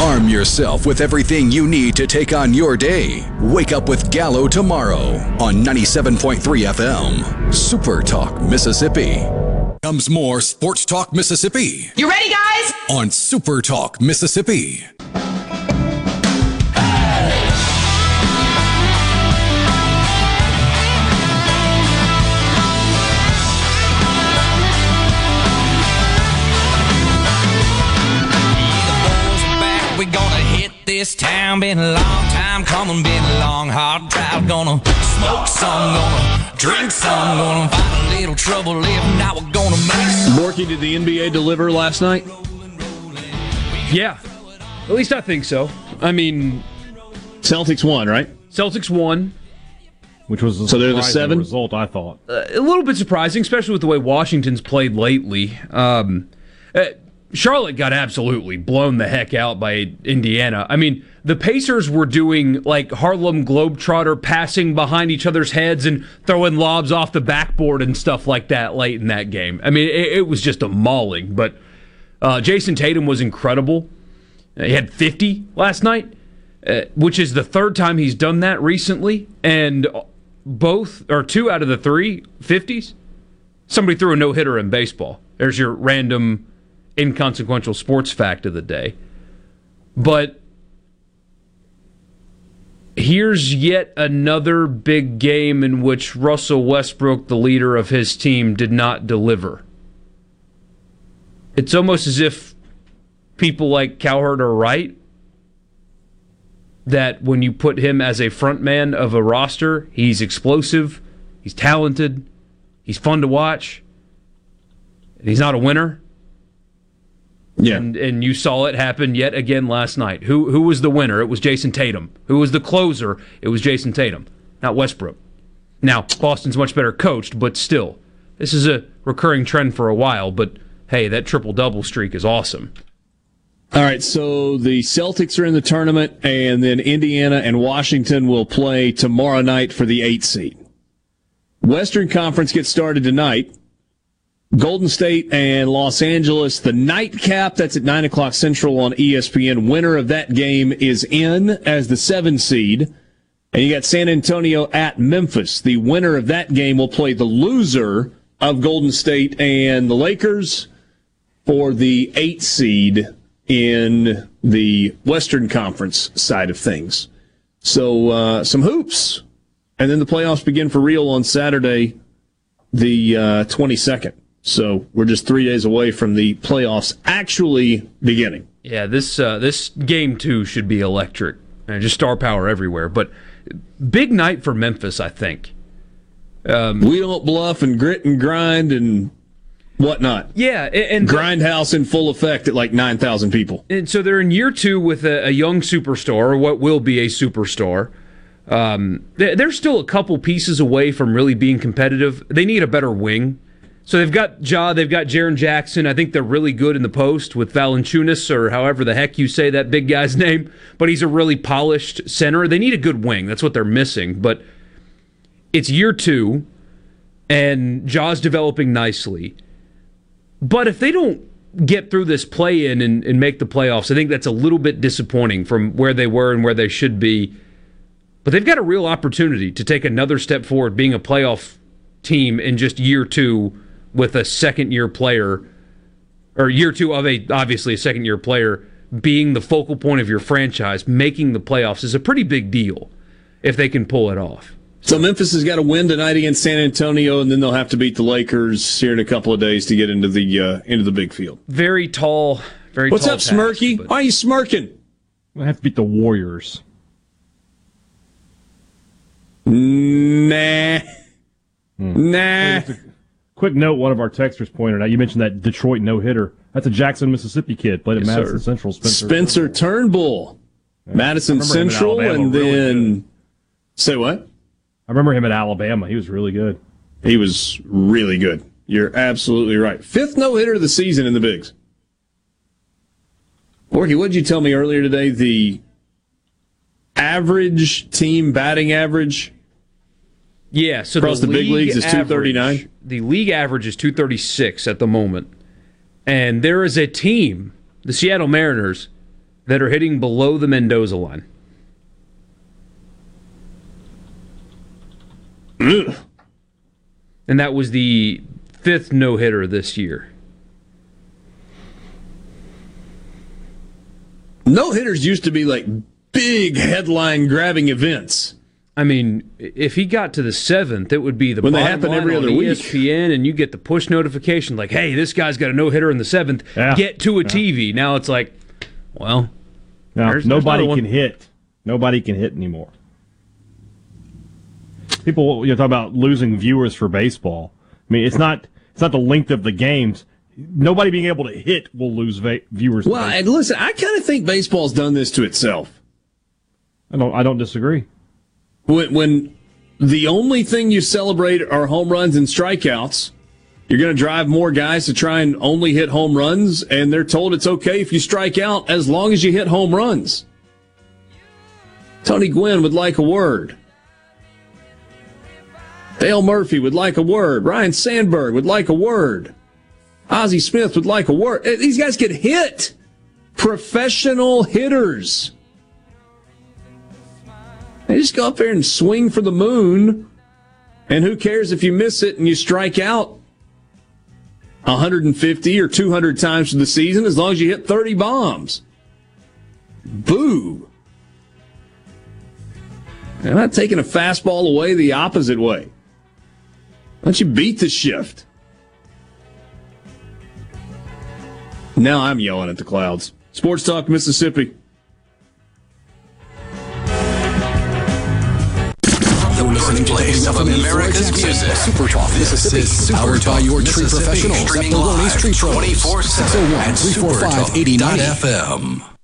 Arm yourself with everything you need to take on your day. Wake up with Gallo tomorrow on 97.3 FM. Super Talk, Mississippi. Comes more Sports Talk, Mississippi You ready, guys? on Super Talk, Mississippi. This town. Been a long time coming, been a long, hard drive. Gonna smoke some, gonna drink some, gonna find a little trouble if not. We're gonna make some. Borky, did the NBA deliver last night? Yeah. At least I think so. I mean, Celtics won, right? Celtics won. Which was a So they're the seven? result, I thought. Uh, a little bit surprising, especially with the way Washington's played lately. Um, uh, Charlotte got absolutely blown the heck out by Indiana. I mean, the Pacers were doing like Harlem Globetrotter passing behind each other's heads and throwing lobs off the backboard and stuff like that late in that game. I mean, it, it was just a mauling. But uh, Jayson Tatum was incredible. He had 50 last night, uh, which is the third time he's done that recently. And both, or two out of the three 50s, somebody threw a no hitter in baseball. There's your random inconsequential sports fact of the day. But here's yet another big game in which Russell Westbrook, the leader of his team, did not deliver. It's almost as if people like Cowherd are right that when you put him as a front man of a roster, he's explosive, he's talented, he's fun to watch, and he's not a winner. Yeah. And and you saw it happen yet again last night. Who who was the winner? It was Jayson Tatum. Who was the closer? It was Jayson Tatum, not Westbrook. Now, Boston's much better coached, but still, this is a recurring trend for a while, but hey, that triple double streak is awesome. All right, so the Celtics are in the tournament, and then Indiana and Washington will play tomorrow night for the eight seed. Western Conference gets started tonight. Golden State and Los Angeles, the nightcap, that's at 9 o'clock Central on ESPN. Winner of that game is in as the seven seed. And you got San Antonio at Memphis. The winner of that game will play the loser of Golden State and the Lakers for the eight seed in the Western Conference side of things. So, uh, some hoops. And then the playoffs begin for real on Saturday, the uh, 22nd. So we're just three days away from the playoffs actually beginning. Yeah, this uh, this game too should be electric. Uh, just star power everywhere. But big night for Memphis, I think. Um, we don't bluff and grit and grind and whatnot. Yeah, and, and grindhouse in full effect at like nine thousand people. And so they're in year two with a, a young superstar, or what will be a superstar. Um, they're still a couple pieces away from really being competitive. They need a better wing. So they've got Ja, they've got Jaren Jackson. I think they're really good in the post with Valanciunas, or however the heck you say that big guy's (laughs) name. But he's a really polished center. They need a good wing. That's what they're missing. But it's year two, and Ja's developing nicely. But if they don't get through this play in and, and make the playoffs, I think that's a little bit disappointing from where they were and where they should be. But they've got a real opportunity to take another step forward, being a playoff team in just year two with a second year player, or year two of a obviously a second year player being the focal point of your franchise, making the playoffs is a pretty big deal if they can pull it off. So Memphis has got to win tonight against San Antonio, and then they'll have to beat the Lakers here in a couple of days to get into the uh, into the big field. Very tall, very. What's tall up, task, Smirky? but- Why are you smirking? I have to beat the Warriors. Nah. Nah. Quick note: One of our texters pointed out. You mentioned that Detroit no hitter. That's a Jackson, Mississippi kid. Played at Yes, Madison sir. Spencer. Spencer. Spencer Turnbull, Madison I remember Central, and really then say what? I remember him at Alabama. He was really good. He was really good. You're absolutely right. Fifth no hitter of the season in the bigs. Borky, what did you tell me earlier today? The average team batting average Yeah, so Across the big leagues is 239? The league average is 236 at the moment. And there is a team, the Seattle Mariners, that are hitting below the Mendoza line. And that was the fifth no hitter this year. No hitters used to be like big headline grabbing events. I mean, if he got to the seventh, it would be the When they bottom happen line every on other week. ESPN, and you get the push notification like, "Hey, this guy's got a no hitter in the seventh. Yeah. Get to a TV." Now it's like, well, Now, There's- there's nobody another can one. hit. Nobody can hit anymore. People, you know, talk about losing viewers for baseball. I mean, it's not it's not the length of the games. Nobody being able to hit will lose va- viewers. Well, and listen, I kind of think baseball's done this to itself. I don't. I don't disagree. When, when the only thing you celebrate are home runs and strikeouts, You're going to drive more guys to try and only hit home runs, and they're told it's okay if you strike out as long as you hit home runs. Tony Gwynn would like a word. Dale Murphy would like a word. Ryne Sandberg would like a word. Ozzie Smith would like a word. Eh, These guys get hit. Professional hitters. They just go up there and swing for the moon. And who cares if you miss it and you strike out 150 or 200 times for the season as long as you hit 30 bombs? Boo. I'm not taking a fastball away the opposite way. Why don't you beat the shift? Now I'm yelling at the clouds. Sports Talk Mississippi. Listening to Place the of America's music. Super Talk Mississippi. Super powered by your tree professionals at Baloney's Tree Pros. 24/7 at 601 345 supertalk.fm.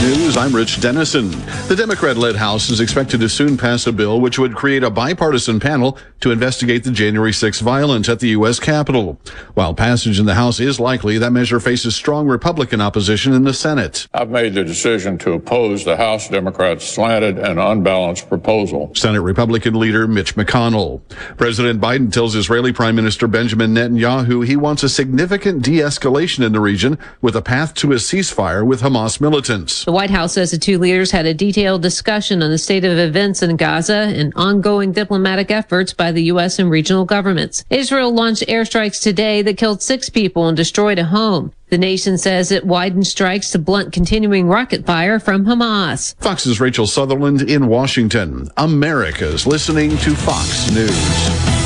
News, I'm Rich Denison. The Democrat led House is expected to soon pass a bill which would create a bipartisan panel to investigate the January 6 violence at the U.S. Capitol. While passage in the House is likely, that measure faces strong Republican opposition in the Senate. I've made the decision to oppose the House Democrats' slanted and unbalanced proposal. Senate Republican leader Mitch McConnell. President Biden tells Israeli Prime Minister Benjamin Netanyahu he wants a significant de escalation in the region with a path to a ceasefire with Hamas militants. The White House says the two leaders had a detailed discussion on the state of events in Gaza and ongoing diplomatic efforts by the U.S. and regional governments. Israel launched airstrikes today that killed six people and destroyed a home. The nation says it widened strikes to blunt continuing rocket fire from Hamas. Fox's Rachel Sutherland in Washington. America's listening to Fox News.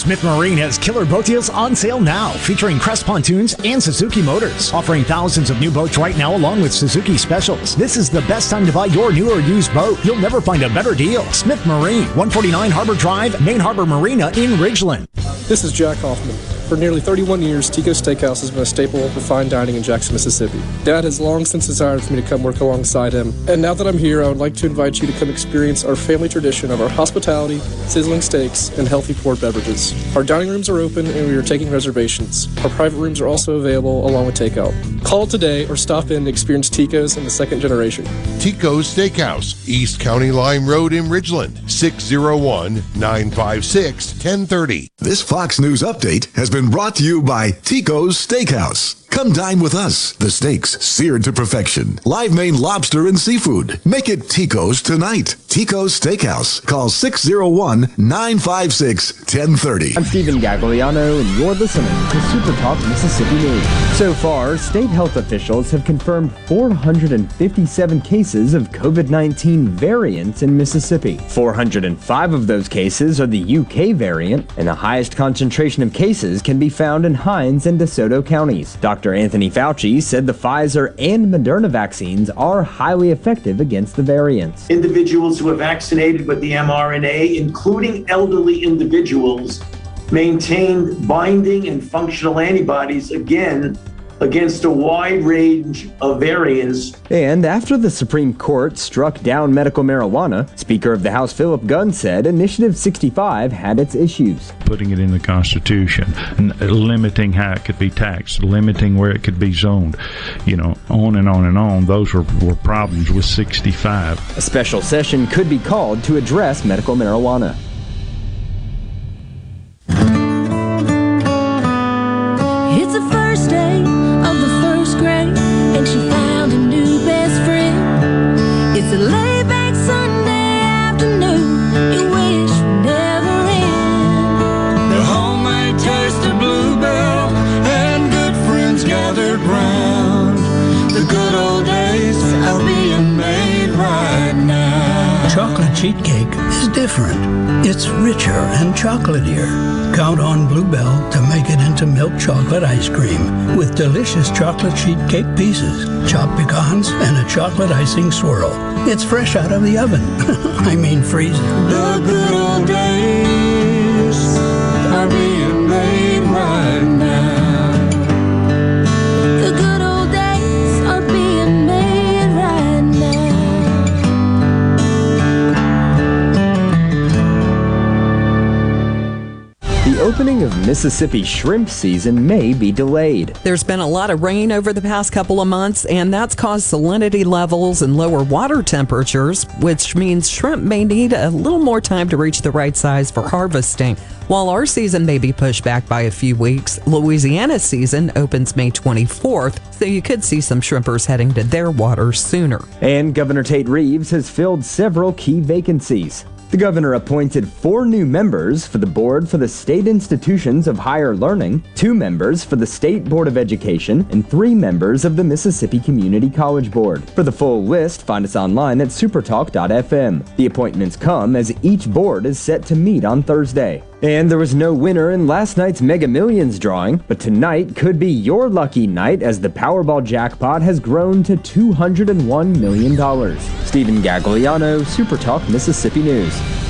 Smith Marine has killer boat deals on sale now, featuring Crest Pontoons and Suzuki Motors, offering thousands of new boats right now along with Suzuki specials. This is the best time to buy your new or used boat. You'll never find a better deal. Smith Marine, 149 Harbor Drive, Main Harbor Marina in Ridgeland. This is Jack Hoffman. For nearly 31 years, Tico Steakhouse has been a staple of fine dining in Jackson, Mississippi. Dad has long since desired for me to come work alongside him, and now that I'm here, I would like to invite you to come experience our family tradition of our hospitality, sizzling steaks, and healthy poured beverages. Our dining rooms are open and we are taking reservations. Our private rooms are also available along with takeout. Call today or stop in to experience Tico's in the second generation. Tico's Steakhouse, East County Line Road in Ridgeland, 601 956 1030. This Fox News update has been brought to you by Tico's Steakhouse. Come dine with us. The steaks seared to perfection. Live Maine lobster and seafood. Make it Tico's tonight. Tico's Steakhouse. Call 601 956 1030. I'm Stephen Gagliano, and you're listening to Super Talk Mississippi News. So far, state health officials have confirmed 457 cases of COVID 19 variants in Mississippi. 405 of those cases are the UK variant, and the highest concentration of cases can be found in Hinds and DeSoto counties. Dr. Anthony Fauci said the Pfizer and Moderna vaccines are highly effective against the variants. individuals who are vaccinated with the mRNA, including elderly individuals, maintained binding and functional antibodies again against a wide range of variants And after the Supreme Court struck down medical marijuana, Speaker of the House Philip Gunn said Initiative 65 had its issues. putting it in the Constitution, and limiting how it could be taxed, limiting where it could be zoned, you know, on and on and on. Those were, were problems with 65. A special session could be called to address medical marijuana. Chocolate sheet cake is different. It's richer and chocolatier. Count on Bluebell to make it into milk chocolate ice cream with delicious chocolate sheet cake pieces, chopped pecans, and a chocolate icing swirl. It's fresh out of the oven. (laughs) I mean freezing. The good old days opening of Mississippi shrimp season may be delayed. There's been a lot of rain over the past couple of months, and that's caused salinity levels and lower water temperatures, which means shrimp may need a little more time to reach the right size for harvesting. While our season may be pushed back by a few weeks, Louisiana's season opens May 24th, so you could see some shrimpers heading to their waters sooner. And Governor Tate Reeves has filled several key vacancies. The governor appointed four new members for the board for the state institutions of higher learning, two members for the State Board of Education, and three members of the Mississippi Community College Board. For the full list, find us online at supertalk.fm. The appointments come as each board is set to meet on Thursday. And there was no winner in last night's Mega Millions drawing, but tonight could be your lucky night as the Powerball jackpot has grown to $201 million. Stephen Gagliano, Supertalk Mississippi News.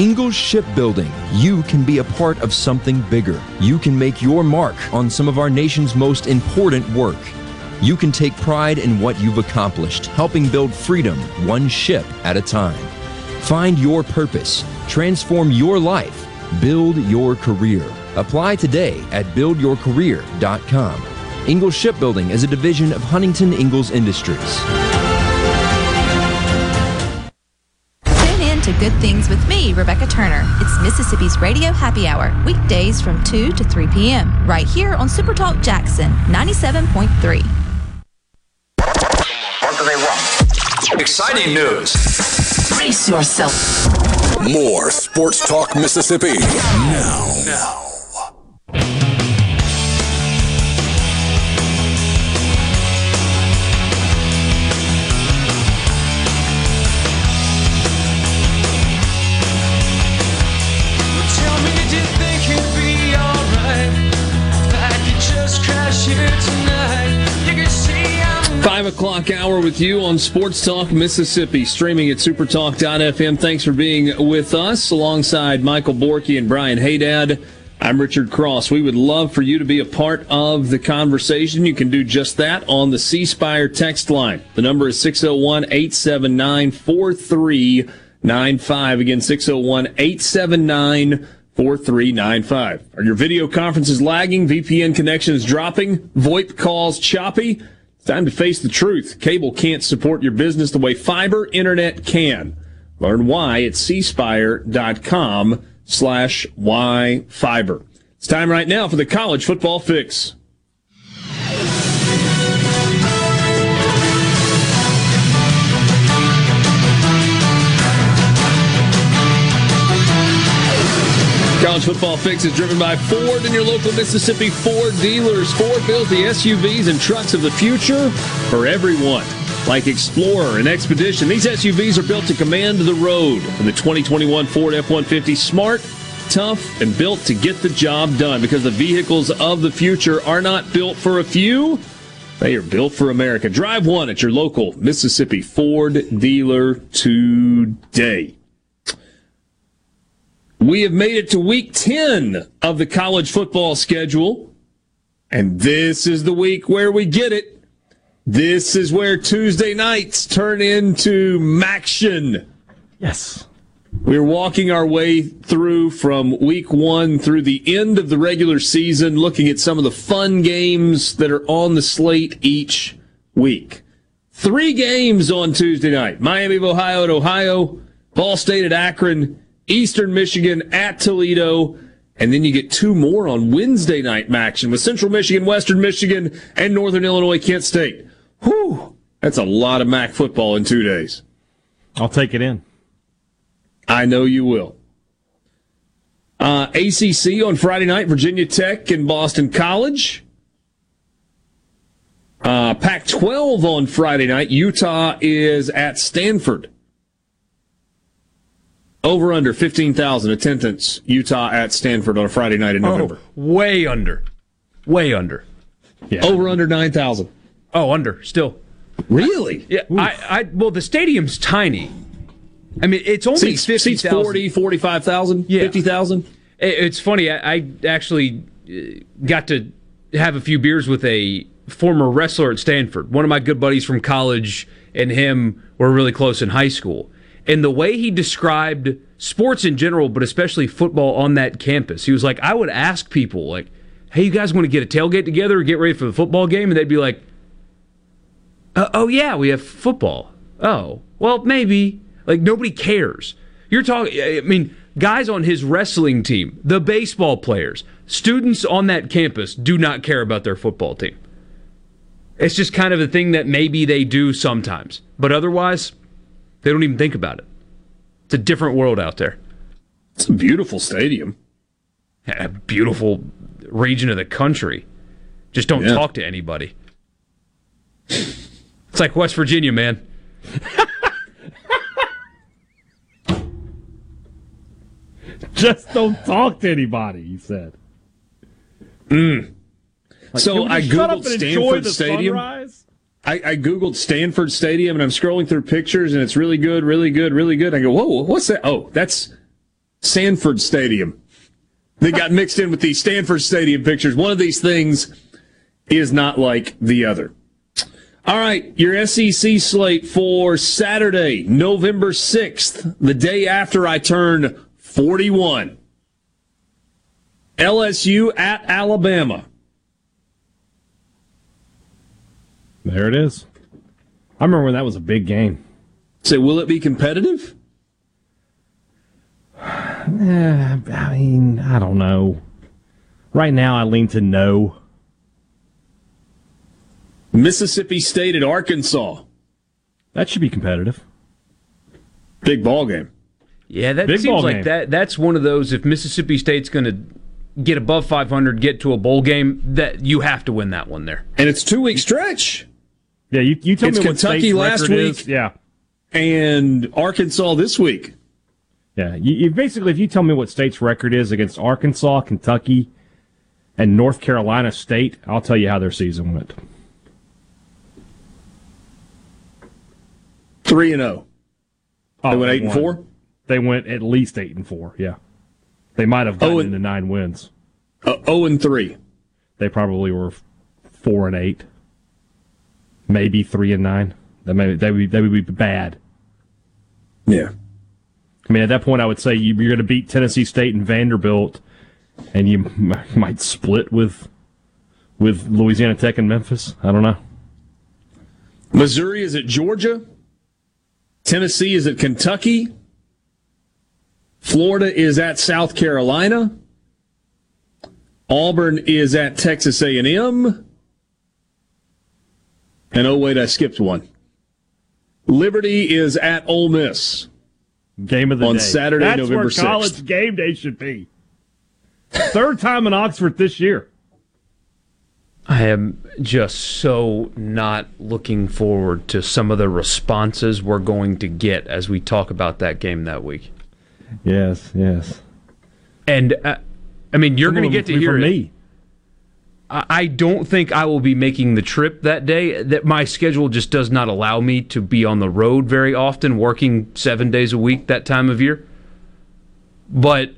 Ingalls Shipbuilding, you can be a part of something bigger. You can make your mark on some of our nation's most important work. You can take pride in what you've accomplished, helping build freedom one ship at a time. Find your purpose, transform your life, build your career. Apply today at buildyourcareer.com. Ingalls Shipbuilding is a division of Huntington Ingalls Industries. Mississippi's Radio Happy Hour, weekdays from 2 to 3 p.m., right here on Supertalk Jackson 97.3. What do they want? Exciting news. Brace yourself. More Sports Talk Mississippi. Now. Now. Five o'clock hour with you on Sports Talk Mississippi, streaming at supertalk.fm. Thanks for being with us alongside Michael Borky and Brian Haydad. I'm Richard Cross. We would love for you to be a part of the conversation. You can do just that on the C Spire text line. The number is 601 879 4395. Again, 601 879 4395. Are your video conferences lagging? VPN connections dropping? VoIP calls choppy? It's time to face the truth. Cable can't support your business the way fiber internet can. Learn why at cspire.com slash Y fiber. It's time right now for the college football fix. College Football Fix is driven by Ford and your local Mississippi Ford dealers. Ford builds the SUVs and trucks of the future for everyone. Like Explorer and Expedition, these SUVs are built to command the road. And the 2021 Ford F-150 smart, tough, and built to get the job done because the vehicles of the future are not built for a few. They are built for America. Drive one at your local Mississippi Ford dealer today. We have made it to week 10 of the college football schedule. And this is the week where we get it. This is where Tuesday nights turn into MACtion. Yes. We're walking our way through from week one through the end of the regular season, looking at some of the fun games that are on the slate each week. Three games on Tuesday night Miami of Ohio at Ohio, Ball State at Akron, Eastern Michigan at Toledo, and then you get two more on Wednesday night action with Central Michigan, Western Michigan, and Northern Illinois, Kent State. Whew, that's a lot of MAC football in two days. I'll take it in. I know you will. Uh, ACC on Friday night, Virginia Tech and Boston College. Uh, Pac 12 on Friday night, Utah is at Stanford. Over under 15,000 attendance, Utah at Stanford on a Friday night in November. Oh, way under. Way under. Yeah. Over under 9,000. Oh, under still. Really? Yeah. I, I well, the stadium's tiny. I mean, it's only Seats, fifty seats 40, 45,000, 50,000. It's funny. I, I actually uh, got to have a few beers with a former wrestler at Stanford. One of my good buddies from college and him were really close in high school. And the way he described sports in general, but especially football on that campus, he was like, I would ask people, like, hey, you guys want to get a tailgate together or get ready for the football game? And they'd be like, uh, oh, yeah, we have football. Oh, well, maybe. Like, nobody cares. You're talking, I mean, guys on his wrestling team, the baseball players, students on that campus do not care about their football team. It's just kind of a thing that maybe they do sometimes, but otherwise, they don't even think about it. It's a different world out there. It's a beautiful stadium. A beautiful region of the country. Just don't Yeah. talk to anybody. It's like West Virginia, man. (laughs) Just don't talk to anybody, he said. Mm. Like, so I just up googled and enjoy Stanford the Stadium. sunrise? I, I googled Stanford Stadium and I'm scrolling through pictures and it's really good, really good, really good. I go, whoa, what's that? Oh, that's Sanford Stadium. They got mixed in with the Stanford Stadium pictures. One of these things is not like the other. All right, your SEC slate for Saturday, November 6th, the day after I turn 41. LSU at Alabama. There it is. I remember when that was a big game. So, will it be competitive? (sighs) Eh, I mean, I don't know. Right now, I lean to no. Mississippi State at Arkansas. That should be competitive. Big ball game. Yeah, that Big seems like game. that. That's one of those. If Mississippi State's going to get above 500, get to a bowl game, that you have to win that one there. And it's two week stretch. Yeah, you, you tell it's me what Kentucky State's last week. is. Yeah. And Arkansas this week. Yeah, you, you basically, if you tell me what state's record is against Arkansas, Kentucky, and North Carolina State, I'll tell you how their season went. Three and zero. Oh, They went eight and four? They went at least eight and four. Yeah, they might have gotten Oh, and- into nine wins. Uh, zero and three. They probably were four and eight, maybe three and nine. That may that would be, would be bad. Yeah. I mean, at that point, I would say you, you're going to beat Tennessee State and Vanderbilt, and you m- might split with with Louisiana Tech and Memphis. I don't know. Missouri is at Georgia. Tennessee is at Kentucky. Florida is at South Carolina. Auburn is at Texas A&M. And oh wait, I skipped one. Liberty is at Ole Miss. Game of the on day. Saturday, That's November where 6th. college game day should be. Third time in Oxford this year. I am just so not looking forward to some of the responses we're going to get as we talk about that game that week. Yes, yes. And uh, I mean, you're going to get to hear from it. me. I don't think I will be making the trip that day. That my schedule just does not allow me to be on the road very often, working seven days a week that time of year. But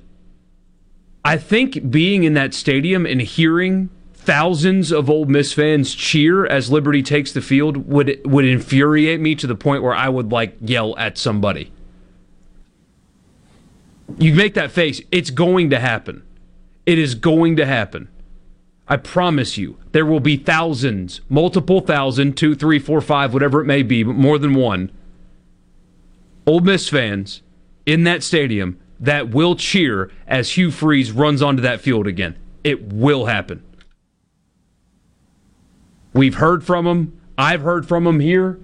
I think being in that stadium and hearing thousands of Ole Miss fans cheer as Liberty takes the field would would infuriate me to the point where I would like yell at somebody. You make that face, it's going to happen. It is going to happen. I promise you, there will be thousands, multiple thousand, two, three, four, five, whatever it may be, but more than one, Ole Miss fans in that stadium that will cheer as Hugh Freeze runs onto that field again. It will happen. We've heard from him. I've heard from him here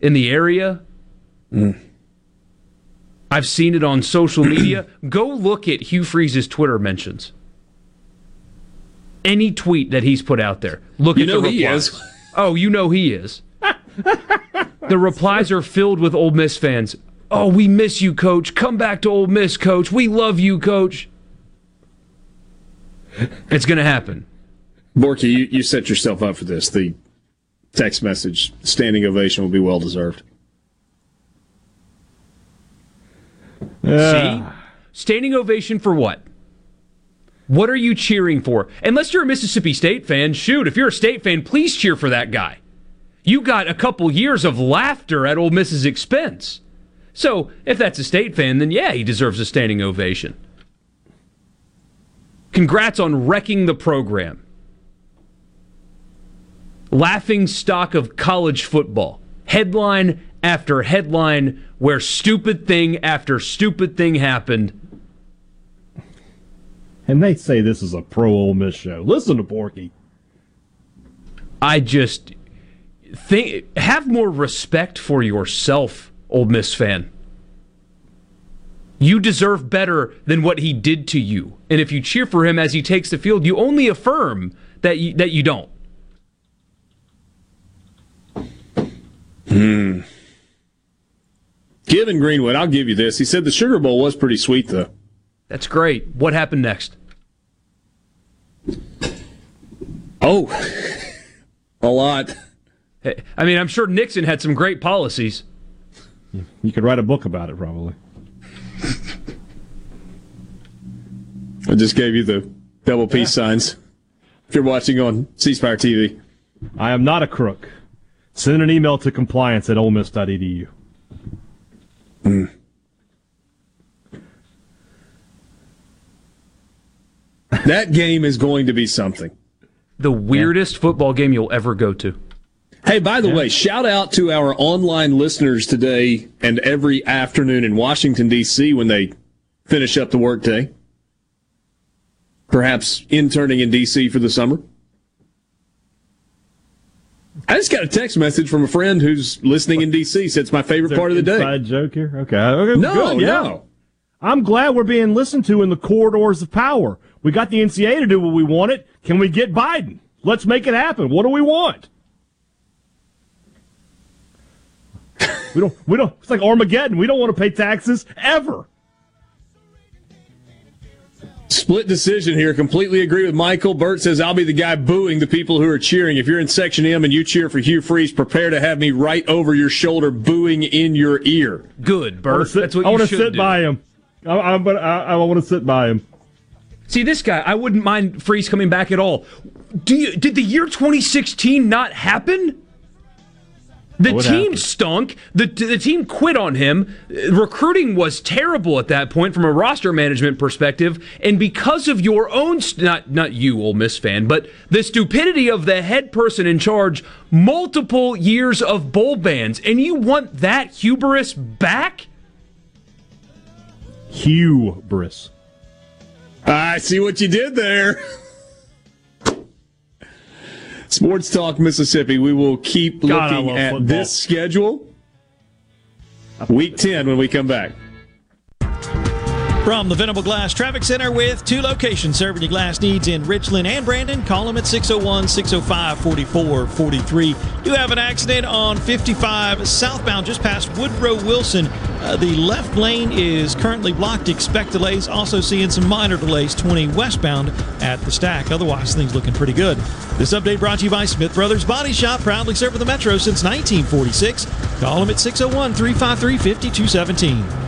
in the area. I've seen it on social media. (clears throat) Go look at Hugh Freeze's Twitter mentions. Any tweet that he's put out there, look You at know the he replies. is. Oh, you know he is. the replies are filled with Ole Miss fans Oh, we miss you, coach. Come back to Ole Miss, coach. We love you, coach. It's going to happen. Borky, you, you set yourself up for this. The text message standing ovation will be well deserved. See? Standing ovation for what? What are you cheering for? Unless you're a Mississippi State fan, shoot, if you're a State fan, please cheer for that guy. You got a couple years of laughter at Ole Miss's expense. So, if that's a State fan, then yeah, he deserves a standing ovation. Congrats on wrecking the program. Laughing stock of college football. Headline after headline where stupid thing after stupid thing happened. And they say this is a pro Ole Miss show. Listen to Borky. I just think have more respect for yourself, Ole Miss fan. You deserve better than what he did to you. And if you cheer for him as he takes the field, you only affirm that you, that you don't. Hmm. Given Greenwood, I'll give you this. He said the Sugar Bowl was pretty sweet, though. That's great. What happened next? Oh, (laughs) a lot. Hey, I mean, I'm sure Nixon had some great policies. You could write a book about it, probably. I just gave you the double peace signs. If you're watching on C Spire TV, I am not a crook. Send an email to compliance at olemiss.edu. that game is going to be something. The weirdest football game you'll ever go to. Hey, by the way, shout out to our online listeners today and every afternoon in Washington, D.C. when they finish up the workday. Perhaps interning in D.C. for the summer. I just got a text message from a friend who's listening in D.C. Said it's my favorite part of the day. Inside joke here? Okay. okay No, good, yeah. no. I'm glad we're being listened to in the corridors of power. We got the NCAA to do what we wanted. Can we get Biden? Let's make it happen. What do we want? we don't. We don't. It's like Armageddon. We don't want to pay taxes ever. Split decision here. Completely agree with Michael. Bert says I'll be the guy booing the people who are cheering. If you're in Section M and you cheer for Hugh Freeze, prepare to have me right over your shoulder, booing in your ear. Good, I wanna Bert. sit- That's what I you wanna sit do. by him. I, I'm, but I, I want to sit by him. See, this guy, I wouldn't mind Freeze coming back at all. Do you, did the year 2016 not happen? The What team happened? stunk. The, the team quit on him. Recruiting was terrible at that point from a roster management perspective. And because of your own, not, not you, Ole Miss fan, but the stupidity of the head person in charge, multiple years of bowl bans. And you want that hubris back? Hubris. I see what you did there. Sports Talk Mississippi. We will keep God, looking at football. this schedule. Week 10 when we come back. From the Venable Glass Traffic Center with two locations serving your glass needs in Richland and Brandon. Call them at 601 605 4443. Do have an accident on 55 southbound just past Woodrow Wilson. Uh, the left lane is currently blocked. Expect delays. Also seeing some minor delays 20 westbound at the stack. Otherwise, things looking pretty good. This update brought to you by Smith Brothers Body Shop, proudly serving the Metro since 1946. Call them at 601 353 5217.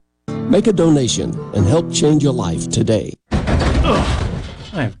make a donation, and help change your life today. I've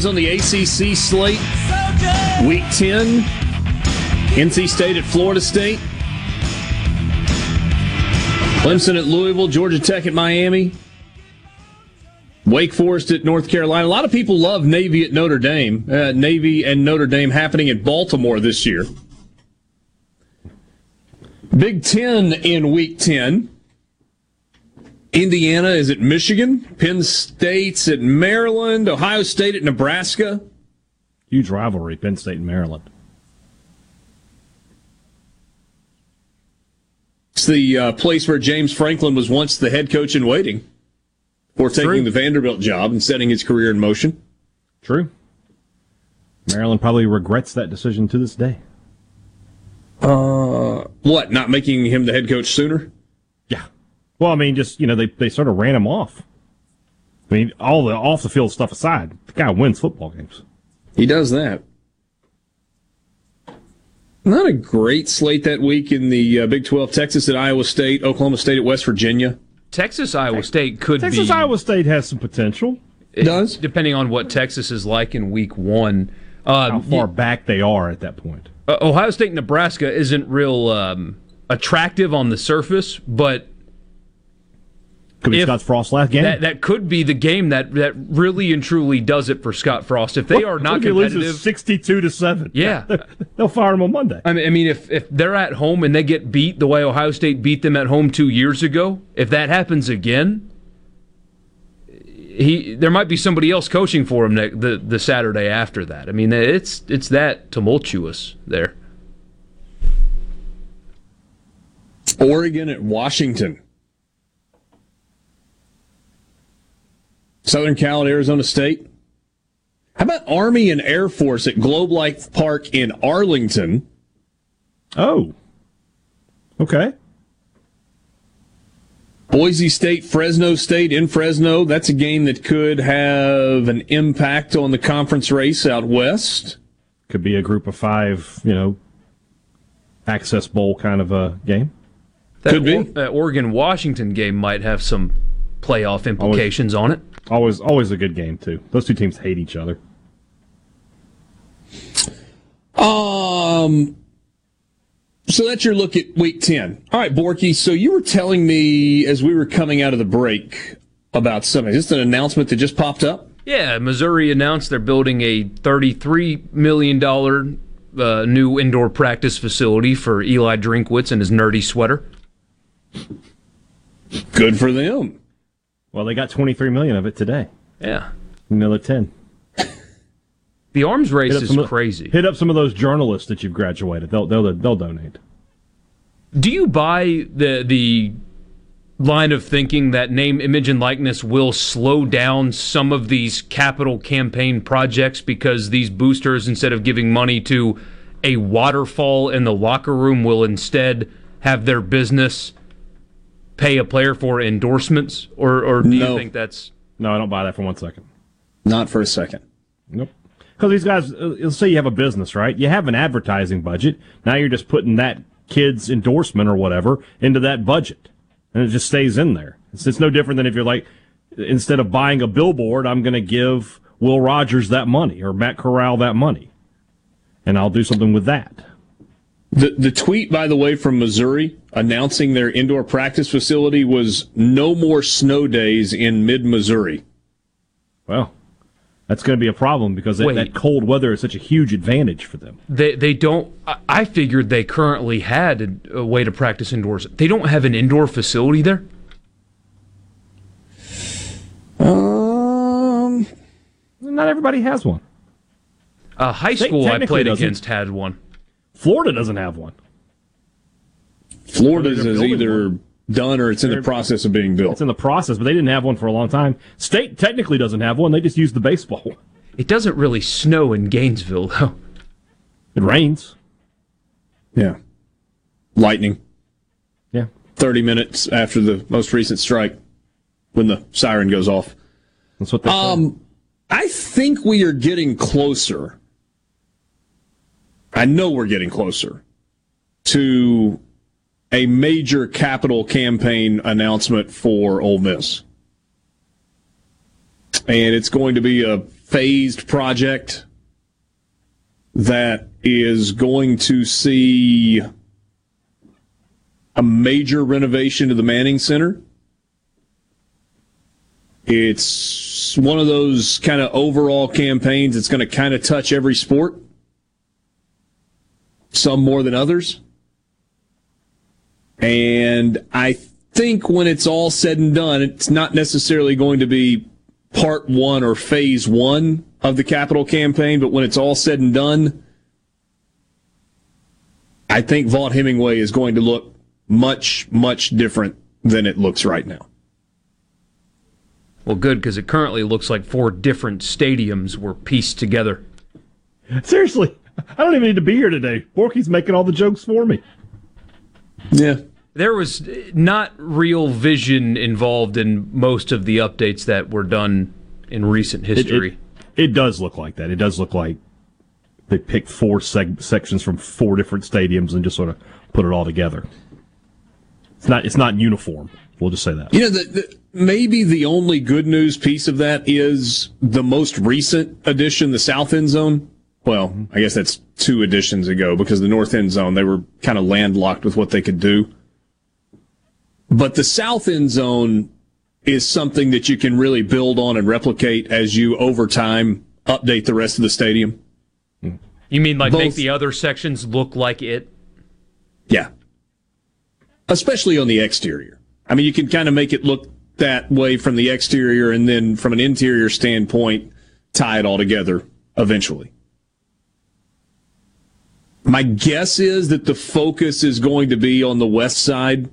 Games on the ACC slate. Week 10. NC State at Florida State. Clemson at Louisville. Georgia Tech at Miami. Wake Forest at North Carolina. A lot of people love Navy at Notre Dame. Uh, Navy and Notre Dame happening in Baltimore this year. Big Ten in Week 10. Indiana is at Michigan. Penn State's at Maryland. Ohio State at Nebraska. Huge rivalry, Penn State and Maryland. It's the uh, place where James Franklin was once the head coach in waiting before taking True. the Vanderbilt job and setting his career in motion. True. Maryland probably regrets that decision to this day. Uh, what? Not making him the head coach sooner? Yeah. Well, I mean, just you know, they they sort of ran him off. I mean, all the off the field stuff aside, the guy wins football games. He does that. Not a great slate that week in the uh, Big 12. Texas at Iowa State, Oklahoma State at West Virginia. Texas Iowa State could Texas be Iowa State has some potential. It does depending on what Texas is like in week one. Uh, How far back they are at that point. uh, Ohio State Nebraska isn't real um, attractive on the surface, but Could be if Scott Frost's last game. That, that could be the game that, that really and truly does it for Scott Frost. If they are not What if he loses competitive, sixty-two to seven. Yeah. (laughs) they'll fire him on Monday. I mean, I mean, if if they're at home and they get beat the way Ohio State beat them at home two years ago, if that happens again, he there might be somebody else coaching for him ne- the the Saturday after that. I mean, it's it's that tumultuous there. Oregon at Washington. Southern Cal at Arizona State. How about Army and Air Force at Globe Life Park in Arlington? Oh. Okay. Boise State, Fresno State in Fresno. That's a game that could have an impact on the conference race out west. Could be a group of five, you know, access bowl kind of a game. That Could be. that Oregon Washington game might have some playoff implications on it. Always, always a good game too. Those two teams hate each other. Um, so that's your look at week 10. All right, Borky. So you were telling me as we were coming out of the break about something. Is this an announcement that just popped up? Yeah, Missouri announced they're building a $33 million uh, new indoor practice facility for Eli Drinkwitz and his nerdy sweater. Good for them. Well, they got 23 million of it today. Yeah. Another 10. (laughs) The arms race is of- crazy. Hit up some of those journalists that you've graduated. They'll they'll they'll donate. Do you buy the the line of thinking that name, image, and likeness will slow down some of these capital campaign projects because these boosters, instead of giving money to a waterfall in the locker room, will instead have their business pay a player for endorsements? Or, or do No. you think that's No, I don't buy that for one second. Not for a second. Nope. Because these guys, uh, let's say you have a business, right? You have an advertising budget. Now you're just putting that kid's endorsement or whatever into that budget, and it just stays in there. It's, it's no different than if you're like, instead of buying a billboard, I'm going to give Will Rogers that money or Matt Corral that money, and I'll do something with that. The the tweet, by the way, from Missouri announcing their indoor practice facility was no more snow days in mid Missouri. Well, that's going to be a problem because that, that cold weather is such a huge advantage for them. they they don't? I- I figured they currently had a, a way to practice indoors. They don't have an indoor facility there. Um, not everybody has one. Uh, high They school I played against had one. Florida doesn't have one. Florida's They're is building either done or it's in the They're- process of being built. It's in the process, but they didn't have one for a long time. State technically doesn't have one. They just use the baseball one. It doesn't really snow in Gainesville though. It rains. Yeah. Lightning. Yeah. 30 minutes after the most recent strike when the siren goes off. That's what they Um, I think we are getting closer. I know we're getting closer to a major capital campaign announcement for Ole Miss. And it's going to be a phased project that is going to see a major renovation to the Manning Center. It's one of those kind of overall campaigns that's going to kind of touch every sport, some more than others. And I think when it's all said and done, it's not necessarily going to be part one or phase one of the capital campaign, but when it's all said and done, I think Vaught Hemingway is going to look much, much different than it looks right now. Well, good because it currently looks like four different stadiums were pieced together. Seriously, (laughs) I don't even need to be here today. Borky's making all the jokes for me. Yeah. There was not real vision involved in most of the updates that were done in recent It- history. It, it does look like that. It does look like they picked four seg- sections from four different stadiums and just sort of put it all together. It's not. It's not uniform. We'll just say that. You know, the, the, maybe the only good news piece of that is the most recent addition, the South End Zone. Well, I guess that's two editions ago because the North End Zone, they were kind of landlocked with what they could do. But the South End Zone is something that you can really build on and replicate as you, over time, update the rest of the stadium. You mean like make the other sections look like it? Yeah. Especially on the exterior. I mean, you can kind of make it look that way from the exterior and then from an interior standpoint, tie it all together eventually. My guess is that the focus is going to be on the west side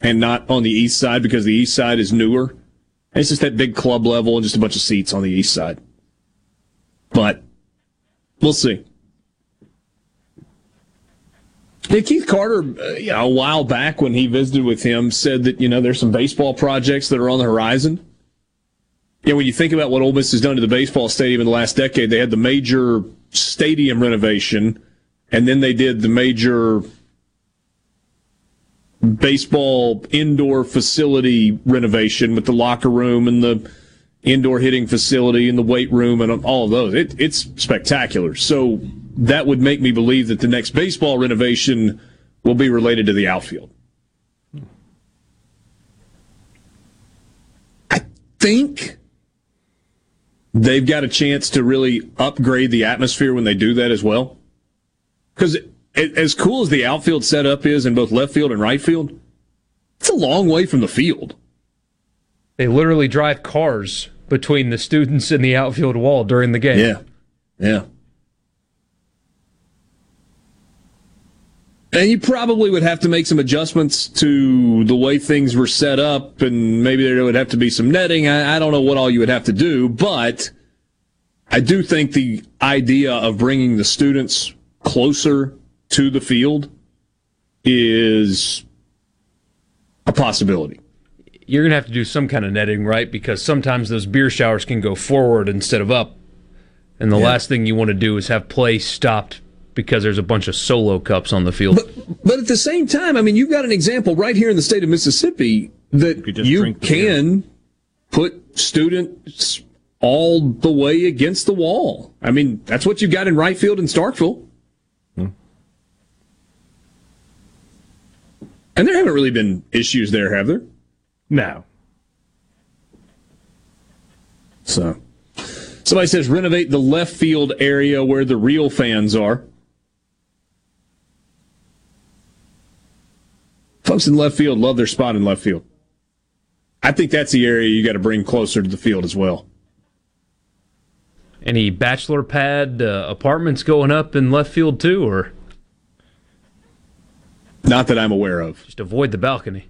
and not on the east side because the east side is newer. It's just that big club level and just a bunch of seats on the east side. But we'll see. Yeah, Keith Carter, uh, you know, a while back when he visited with him, said that you know there's some baseball projects that are on the horizon. Yeah, when you think about what Ole Miss has done to the baseball stadium in the last decade, they had the major stadium renovation, and then they did the major baseball indoor facility renovation with the locker room and the indoor hitting facility and the weight room and all of those. It, it's spectacular. So that would make me believe that the next baseball renovation will be related to the outfield. I think they've got a chance to really upgrade the atmosphere when they do that as well. Because as cool as the outfield setup is in both left field and right field, it's a long way from the field. They literally drive cars between the students and the outfield wall during the game. Yeah. Yeah. And you probably would have to make some adjustments to the way things were set up, and maybe there would have to be some netting. I, I, don't know what all you would have to do, but I do think the idea of bringing the students closer to the field is a possibility. You're going to have to do some kind of netting, right? Because sometimes those beer showers can go forward instead of up. And the yeah. last thing you want to do is have play stopped because there's a bunch of solo cups on the field. But, but at the same time, I mean, you've got an example right here in the state of Mississippi that you, you can beer. put students all the way against the wall. I mean, that's what you've got in right field in Starkville. Hmm. And there haven't really been issues there, have there? No. So, somebody says renovate the left field area where the real fans are. Folks in left field love their spot in left field. I think that's the area you got to bring closer to the field as well. Any bachelor pad uh, apartments going up in left field too, or not that I'm aware of? Just avoid the balcony.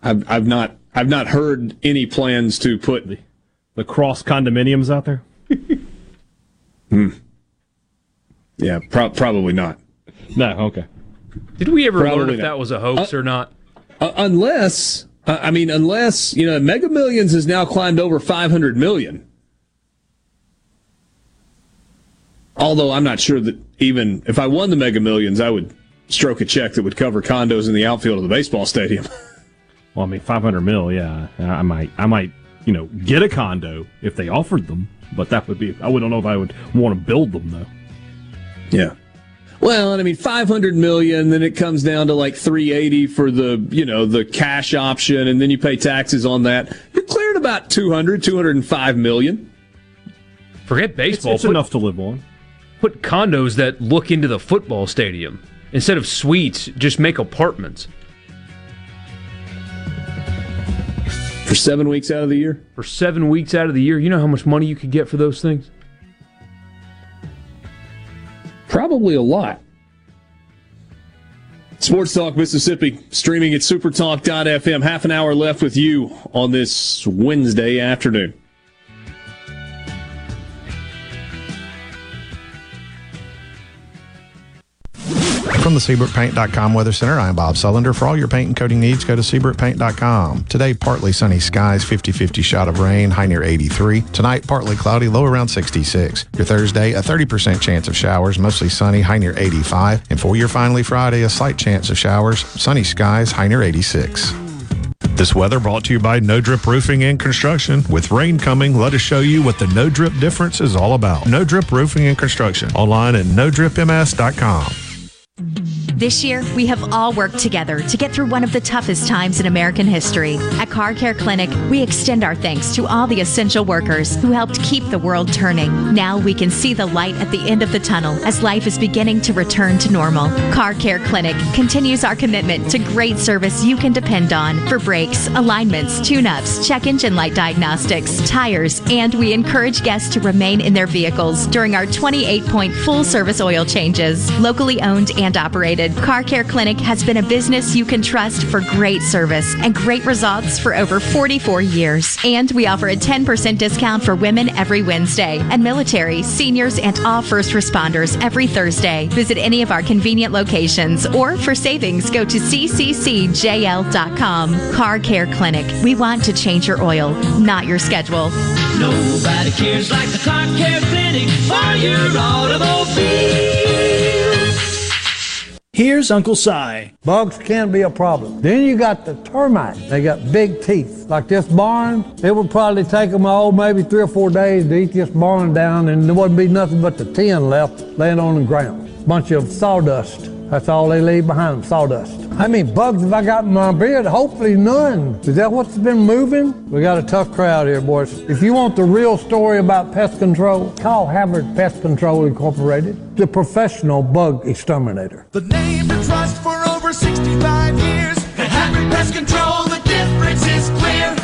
I've I've not I've not heard any plans to put the, the cross condominiums out there. (laughs) hmm. Yeah, pro- probably not. No, okay. Did we ever Probably learn if not. that was a hoax uh, or not? Uh, unless, uh, I mean, unless you know, Mega Millions has now climbed over 500 million. Although I'm not sure that even if I won the Mega Millions, I would stroke a check that would cover condos in the outfield of the baseball stadium. (laughs) well, I mean, 500 mil, yeah, I might, I might, you know, get a condo if they offered them, but that would be, I wouldn't know if I would want to build them though. Yeah. Well, and I mean, 500 million, then it comes down to like 380 for the, you know, the cash option, and then you pay taxes on that. You're clearing about 200, 205 million. Forget baseball. It's, it's put, enough to live on. Put condos that look into the football stadium. Instead of suites, just make apartments. For seven weeks out of the year? For seven weeks out of the year. You know how much money you could get for those things? Probably a lot. Sports Talk Mississippi, streaming at supertalk.fm. Half an hour left with you on this Wednesday afternoon. From the SeabrookPaint.com Weather Center, I'm Bob Sullender. For all your paint and coating needs, go to SeabrookPaint.com. Today, partly sunny skies, 50-50 shot of rain, high near 83. Tonight, partly cloudy, low around 66. Your Thursday, a 30% chance of showers, mostly sunny, high near 85. And for your finally Friday, a slight chance of showers, sunny skies, high near 86. This weather brought to you by No Drip Roofing and Construction. With rain coming, let us show you what the No Drip difference is all about. No Drip Roofing and Construction. Online at NoDripMS.com. Mm-hmm. This year, we have all worked together to get through one of the toughest times in American history. At Car Care Clinic, we extend our thanks to all the essential workers who helped keep the world turning. Now we can see the light at the end of the tunnel as life is beginning to return to normal. Car Care Clinic continues our commitment to great service you can depend on for brakes, alignments, tune ups, check engine light diagnostics, tires, and we encourage guests to remain in their vehicles during our 28 point full service oil changes. Locally owned and operated. Car Care Clinic has been a business you can trust for great service and great results for over 44 years. And we offer a 10% discount for women every Wednesday and military, seniors, and all first responders every Thursday. Visit any of our convenient locations or for savings, go to cccjl.com. Car Care Clinic. We want to change your oil, not your schedule. Nobody cares like the Car Care Clinic for your automobile. Here's Uncle Si. Bugs can be a problem. Then you got the termites. They got big teeth. Like this barn, it would probably take them, oh, maybe three or four days to eat this barn down, and there wouldn't be nothing but the tin left laying on the ground. Bunch of sawdust. That's all they leave behind them, sawdust. How many bugs have I got in my beard? Hopefully none. Is that what's been moving? We got a tough crowd here, boys. If you want the real story about pest control, call Havard Pest Control Incorporated, the professional bug exterminator. The name to trust for over 65 years. At Havard Pest Control, the difference is clear.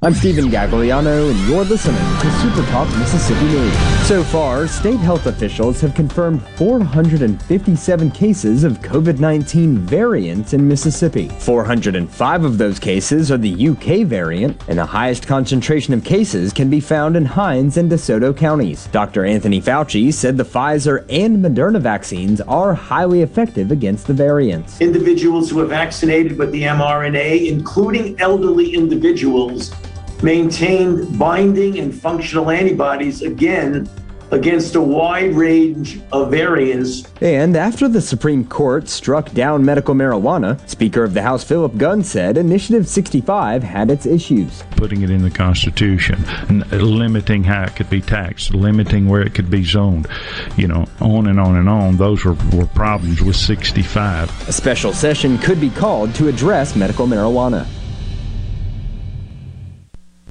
I'm Stephen Gagliano, and you're listening to Super Talk Mississippi News. So far, state health officials have confirmed 457 cases of COVID 19 variants in Mississippi. 405 of those cases are the UK variant, and the highest concentration of cases can be found in Hinds and DeSoto counties. Dr. Anthony Fauci said the Pfizer and Moderna vaccines are highly effective against the variants. individuals who are vaccinated with the mRNA, including elderly individuals, maintained binding and functional antibodies again against a wide range of variants And after the Supreme Court struck down medical marijuana, Speaker of the House Philip Gunn said Initiative 65 had its issues. putting it in the Constitution, n- limiting how it could be taxed, limiting where it could be zoned, you know, on and on and on. Those were, were problems with 65. A special session could be called to address medical marijuana.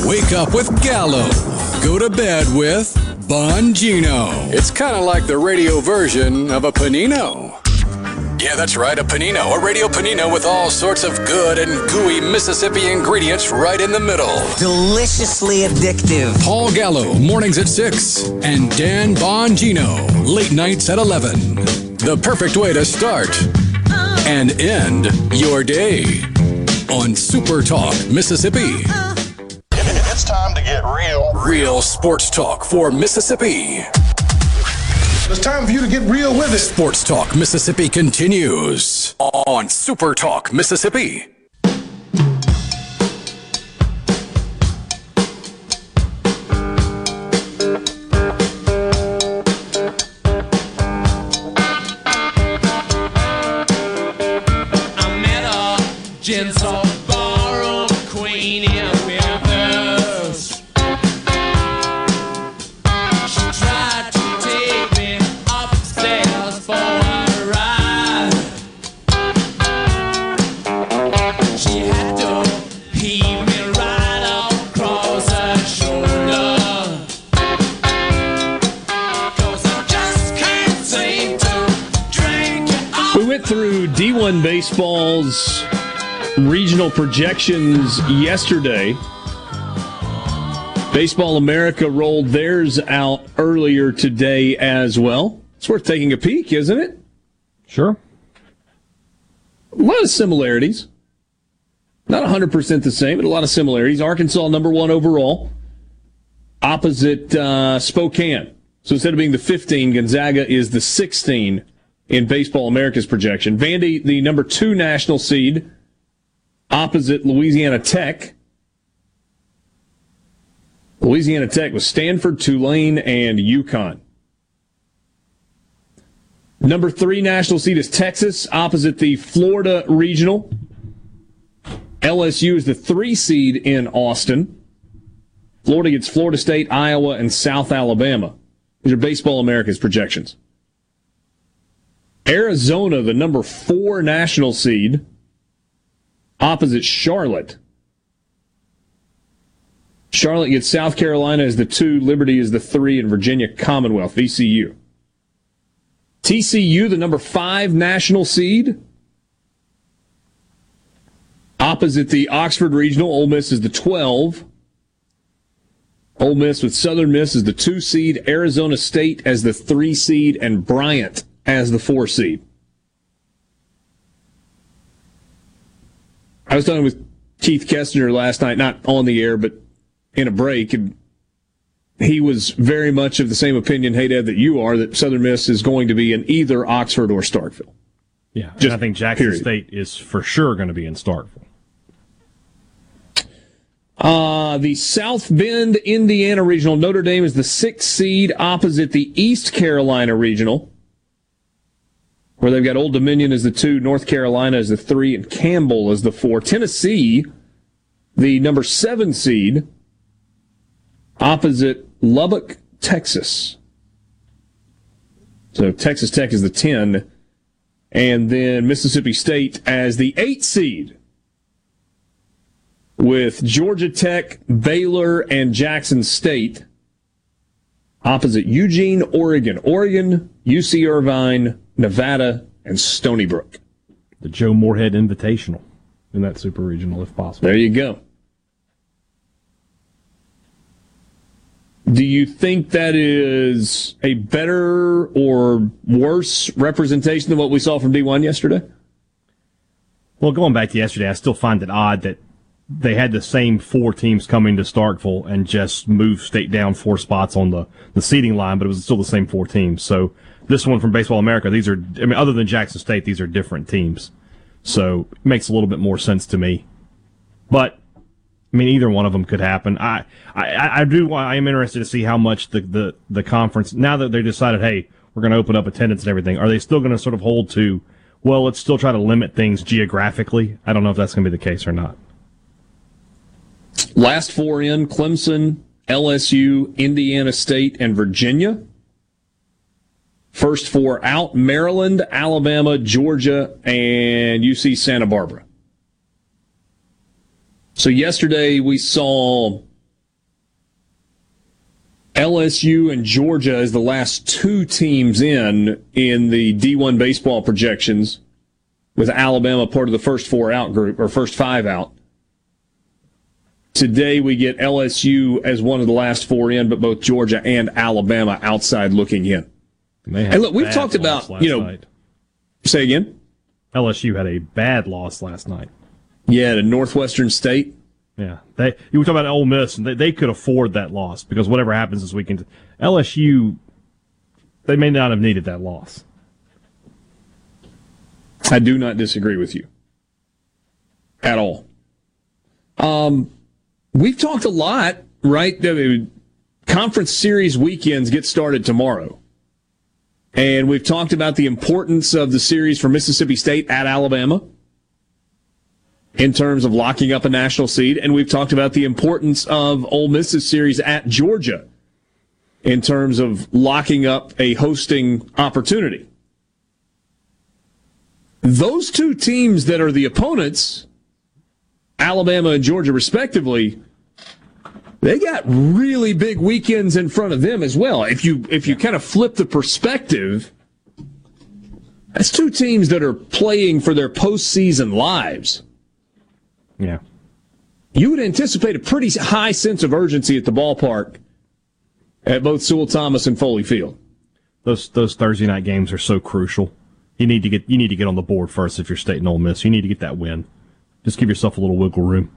Wake up with Gallo. Go to bed with Bongino. It's kind of like the radio version of a panino. Yeah, that's right, a panino, a radio panino with all sorts of good and gooey Mississippi ingredients right in the middle. Deliciously addictive. Paul Gallo, mornings at 6, and Dan Bongino, late nights at 11. The perfect way to start and end your day on Super Talk, Mississippi. It's time to get real. Real sports talk for Mississippi. It's time for you to get real with it. Sports Talk Mississippi continues on Super Talk Mississippi. Baseball's regional projections yesterday. Baseball America rolled theirs out earlier today as well. It's worth taking a peek, isn't it? Sure. A lot of similarities. Not 100% the same, but a lot of similarities. Arkansas number one overall. opposite uh, Spokane. So instead of being the 15, Gonzaga is the 16 in Baseball America's projection. Vandy, the number two national seed, opposite Louisiana Tech. Louisiana Tech was Stanford, Tulane, and UConn. Number three national seed is Texas, opposite the Florida Regional. LSU is the three seed in Austin. Florida gets Florida State, Iowa, and South Alabama. These are Baseball America's projections. Arizona, the number four national seed, opposite Charlotte. Charlotte gets South Carolina as the two, Liberty is the three, and Virginia Commonwealth, VCU. TCU, the number five national seed, opposite the Oxford Regional. Ole Miss is the 12. Ole Miss with Southern Miss is the two seed, Arizona State as the three seed, and Bryant as the four seed. I was talking with Keith Kessner last night, not on the air, but in a break, and he was very much of the same opinion, Hadad, that you are, that Southern Miss is going to be in either Oxford or Starkville. Yeah, Just and I think Jackson period. State is for sure going to be in Starkville. Uh, the South Bend, Indiana Regional. Notre Dame is the sixth seed opposite the East Carolina Regional, where they've got Old Dominion as the two, North Carolina as the three, and Campbell as the four. Tennessee, the number seven seed, opposite Lubbock, Texas. So Texas Tech is the 10, and then Mississippi State as the eight seed with Georgia Tech, Baylor, and Jackson State opposite Eugene, Oregon. Oregon, UC Irvine, Nevada, and Stony Brook. The Joe Moorhead Invitational in that super regional, if possible. There you go. Do you think that is a better or worse representation than what we saw from D1 yesterday? Well, going back to yesterday, I still find it odd that they had the same four teams coming to Starkville and just moved state down four spots on the, the seating line, but it was still the same four teams. So this one from Baseball America, these are, I mean, other than Jackson State, these are different teams. So it makes a little bit more sense to me. But I mean, either one of them could happen. I, I, I do. I am interested to see how much the, the, the conference now that they decided, hey, we're going to open up attendance and everything. Are they still going to sort of hold to? Well, let's still try to limit things geographically. I don't know if that's going to be the case or not. Last four in Clemson, LSU, Indiana State, and Virginia. First four out Maryland, Alabama, Georgia, and UC Santa Barbara. So yesterday we saw LSU and Georgia as the last two teams in in the D1 baseball projections, with Alabama part of the first four out group or first five out. Today we get LSU as one of the last four in, but both Georgia and Alabama outside looking in. And look, we've talked about, you know- night. Say again. LSU had a bad loss last night. Yeah, to Northwestern State. Yeah, they. You were talking about Ole Miss, and they, they could afford that loss because whatever happens this weekend, LSU, they may not have needed that loss. I do not disagree with you at all. Um, we've talked a lot, right? Conference series weekends get started tomorrow. And we've talked about the importance of the series for Mississippi State at Alabama in terms of locking up a national seed. And we've talked about the importance of Ole Miss's series at Georgia in terms of locking up a hosting opportunity. Those two teams that are the opponents, Alabama and Georgia respectively, they got really big weekends in front of them as well. If you if you kind of flip the perspective, that's two teams that are playing for their postseason lives. Yeah. You would anticipate a pretty high sense of urgency at the ballpark at both Sewell Thomas and Foley Field. Those those Thursday night games are so crucial. You need to get you need to get on the board first if you're State and Ole Miss. You need to get that win. Just give yourself a little wiggle room.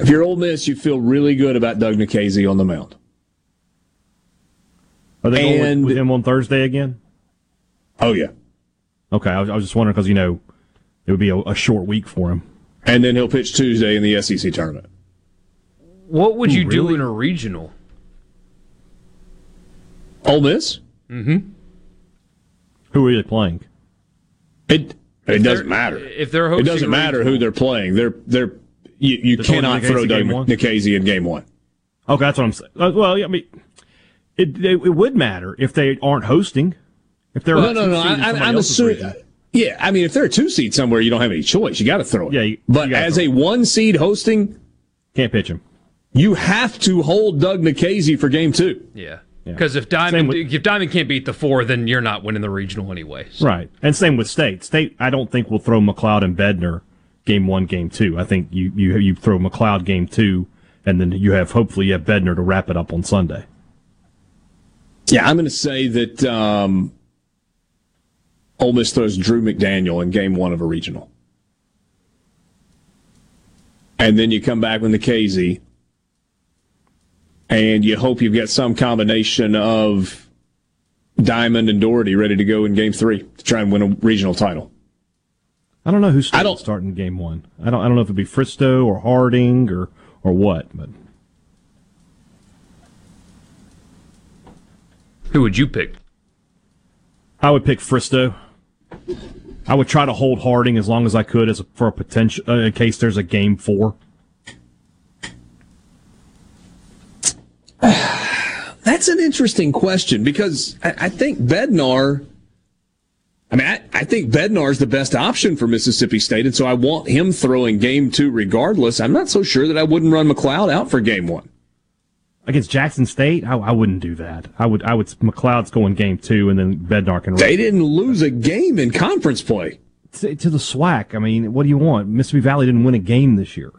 If you're Ole Miss, you feel really good about Doug Nikhazy on the mound. Are they going And- with, with him on Thursday again? Oh yeah. Okay, I was, I was just wondering because you know it would be a, a short week for him. And then he'll pitch Tuesday in the SEC tournament. What would Ooh, you do in a regional? Ole Miss? Mm-hmm. Who are they playing? It it doesn't matter. If they're It doesn't a matter who they're playing. They're they're you, you cannot Nikhazy throw Doug game one? Nikhazy in game one. Okay, that's what I'm saying. Uh, well, I mean, it, it it would matter if they aren't hosting. If they're Well, no, no, no. two-seed I, I'm assuming. Yeah, I mean, if they're a two seed somewhere, you don't have any choice. You got to throw it. Yeah, you- but you as throw a one seed hosting, can't pitch him. You have to hold Doug Nikhazy for game two. Yeah. Because if Diamond if Diamond can't beat the four, then you're not winning the regional anyway. Right, and same with State. State, I don't think we'll throw MacLeod and Bednar game one, game two. I think you you you throw MacLeod game two, and then you have hopefully you have Bednar to wrap it up on Sunday. Yeah, I'm going to say that um, Ole Miss throws Drew McDaniel in game one of a regional. And then you come back with the KZ, and you hope you've got some combination of Diamond and Doherty ready to go in game three to try and win a regional title. I don't know who's starting, starting game one. I don't I don't know if it'd be Fristoe or Harding or or what, but Who would you pick? I would pick Fristoe. I would try to hold Harding as long as I could as a, for a potential uh, in case there's a game four. (sighs) That's an interesting question because I, I think Bednar. I mean, I, I think Bednar is the best option for Mississippi State, and so I want him throwing game two regardless. I'm not so sure that I wouldn't run MacLeod out for game one. Against Jackson State, I, I wouldn't do that. I would I would MacLeod's going game two, and then Bednar can. They didn't lose a game in conference play. to, to the SWAC. I mean, what do you want? Mississippi Valley didn't win a game this year.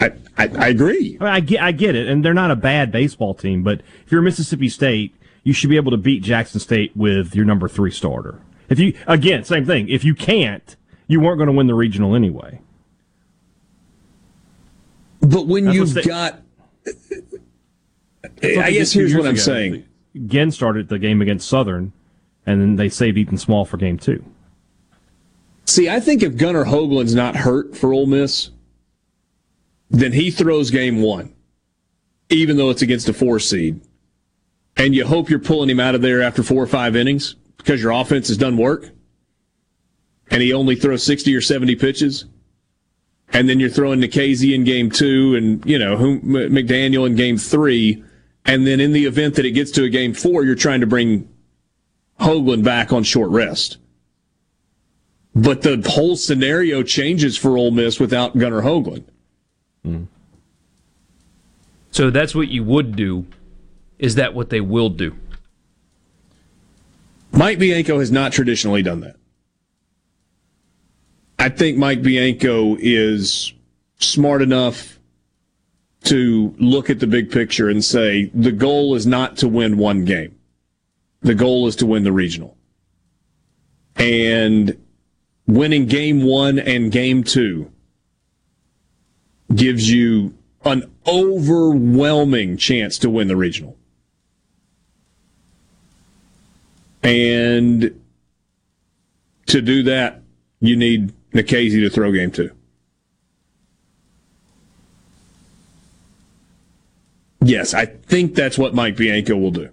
I, I, I agree. I, mean, I get I get it, and they're not a bad baseball team. But if you're Mississippi State, you should be able to beat Jackson State with your number three starter. If you again, same thing. If you can't, you weren't going to win the regional anyway. But when That's you've got, I guess here's what I'm ago. saying. Again, started the game against Southern, and then they saved Ethan Small for game two. See, I think if Gunnar Hoagland's not hurt for Ole Miss, then he throws game one, even though it's against a four seed. And you hope you're pulling him out of there after four or five innings because your offense has done work. And he only throws 60 or 70 pitches. And then you're throwing Nikhazy in game two and, you know, McDaniel in game three. And then in the event that it gets to a game four, you're trying to bring Hoagland back on short rest. But the whole scenario changes for Ole Miss without Gunnar Hoagland. So that's what you would do. Is that what they will do? Mike Bianco has not traditionally done that. I think Mike Bianco is smart enough to look at the big picture and say the goal is not to win one game. The goal is to win the regional. And winning game one and game two gives you an overwhelming chance to win the regional. And to do that, you need Nikhazy to throw game two. Yes, I think that's what Mike Bianco will do.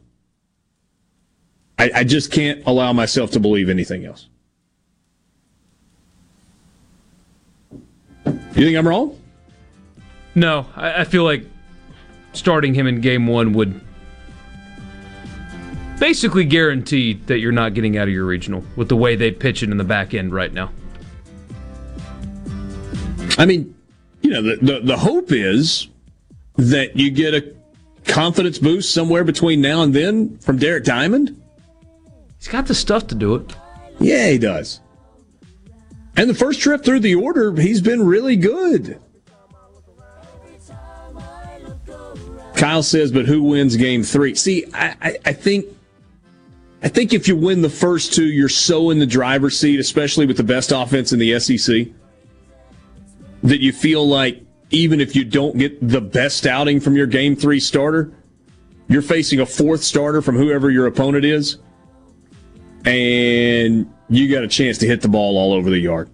I, I just can't allow myself to believe anything else. You think I'm wrong? No, I, I feel like starting him in game one would basically guaranteed that you're not getting out of your regional with the way they pitch it in the back end right now. I mean, you know, the, the, the hope is that you get a confidence boost somewhere between now and then from Derek Diamond. He's got the stuff to do it. Yeah, he does. And the first trip through the order, he's been really good. Kyle says, but who wins game three? See, I, I, I think I think if you win the first two, you're so in the driver's seat, especially with the best offense in the SEC, that you feel like even if you don't get the best outing from your game three starter, you're facing a fourth starter from whoever your opponent is, and you got a chance to hit the ball all over the yard.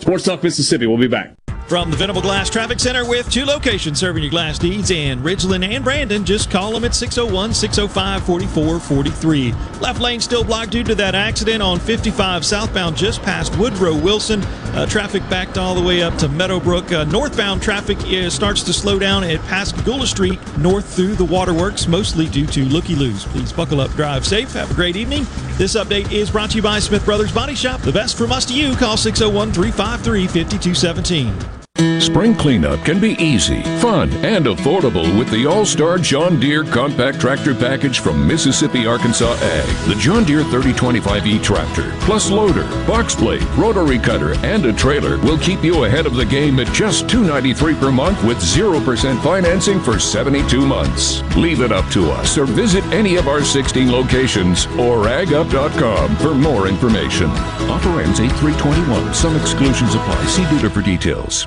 Sports Talk Mississippi. We'll be back. From the Venable Glass Traffic Center with two locations serving your glass needs in Ridgeland and Brandon. Just call them at 601 605 4443. Left lane still blocked due to that accident on 55 southbound just past Woodrow Wilson. Uh, traffic backed all the way up to Meadowbrook. Uh, northbound traffic is, starts to slow down at Pascagoula Street north through the waterworks, mostly due to looky loos. Please buckle up, drive safe. Have a great evening. This update is brought to you by Smith Brothers Body Shop. The best from us to you. Call 601 353 5217. Spring cleanup can be easy, fun, and affordable with the All Star John Deere Compact Tractor Package from Mississippi Arkansas Ag. The John Deere 3025E tractor, plus loader, box blade, rotary cutter, and a trailer will keep you ahead of the game at just 293 per month with 0% financing for 72 months. Leave it up to us or visit any of our 16 locations or agup.com for more information. Offer ends 8321. Some exclusions apply. See dealer for details.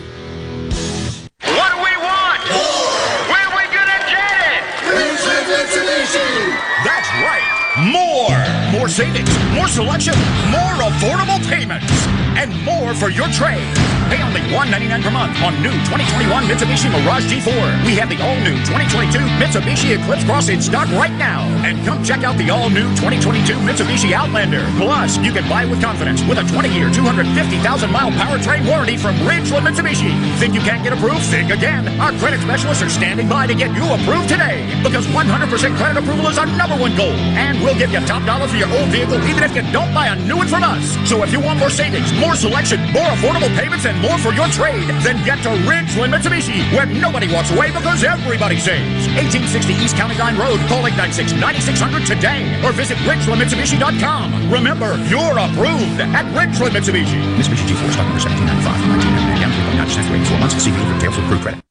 savings, more selection, more affordable payments, and more for your trade. Pay only $199 per month on new 2021 Mitsubishi Mirage G4. We have the all-new 2022 Mitsubishi Eclipse Cross in stock right now. And come check out the all-new 2022 Mitsubishi Outlander. Plus, you can buy with confidence with a 20-year, 250,000-mile powertrain warranty from Ridgeland Mitsubishi. Think you can't get approved? Think again. Our credit specialists are standing by to get you approved today because 100% credit approval is our number one goal. And we'll give you top dollar for your old vehicle even if you don't buy a new one from us. So if you want more savings, more selection, more affordable payments, and more for your trade, then get to Ridgeland Mitsubishi, where nobody walks away because everybody saves. 1860 East County Line Road. Call 896-9600 today or visit RidgelandMitsubishi.com. Remember, you're approved at Ridgeland Mitsubishi. Mitsubishi G4 stock number 1795. Down 3.9% rate. Four months. See dealer for details for credit.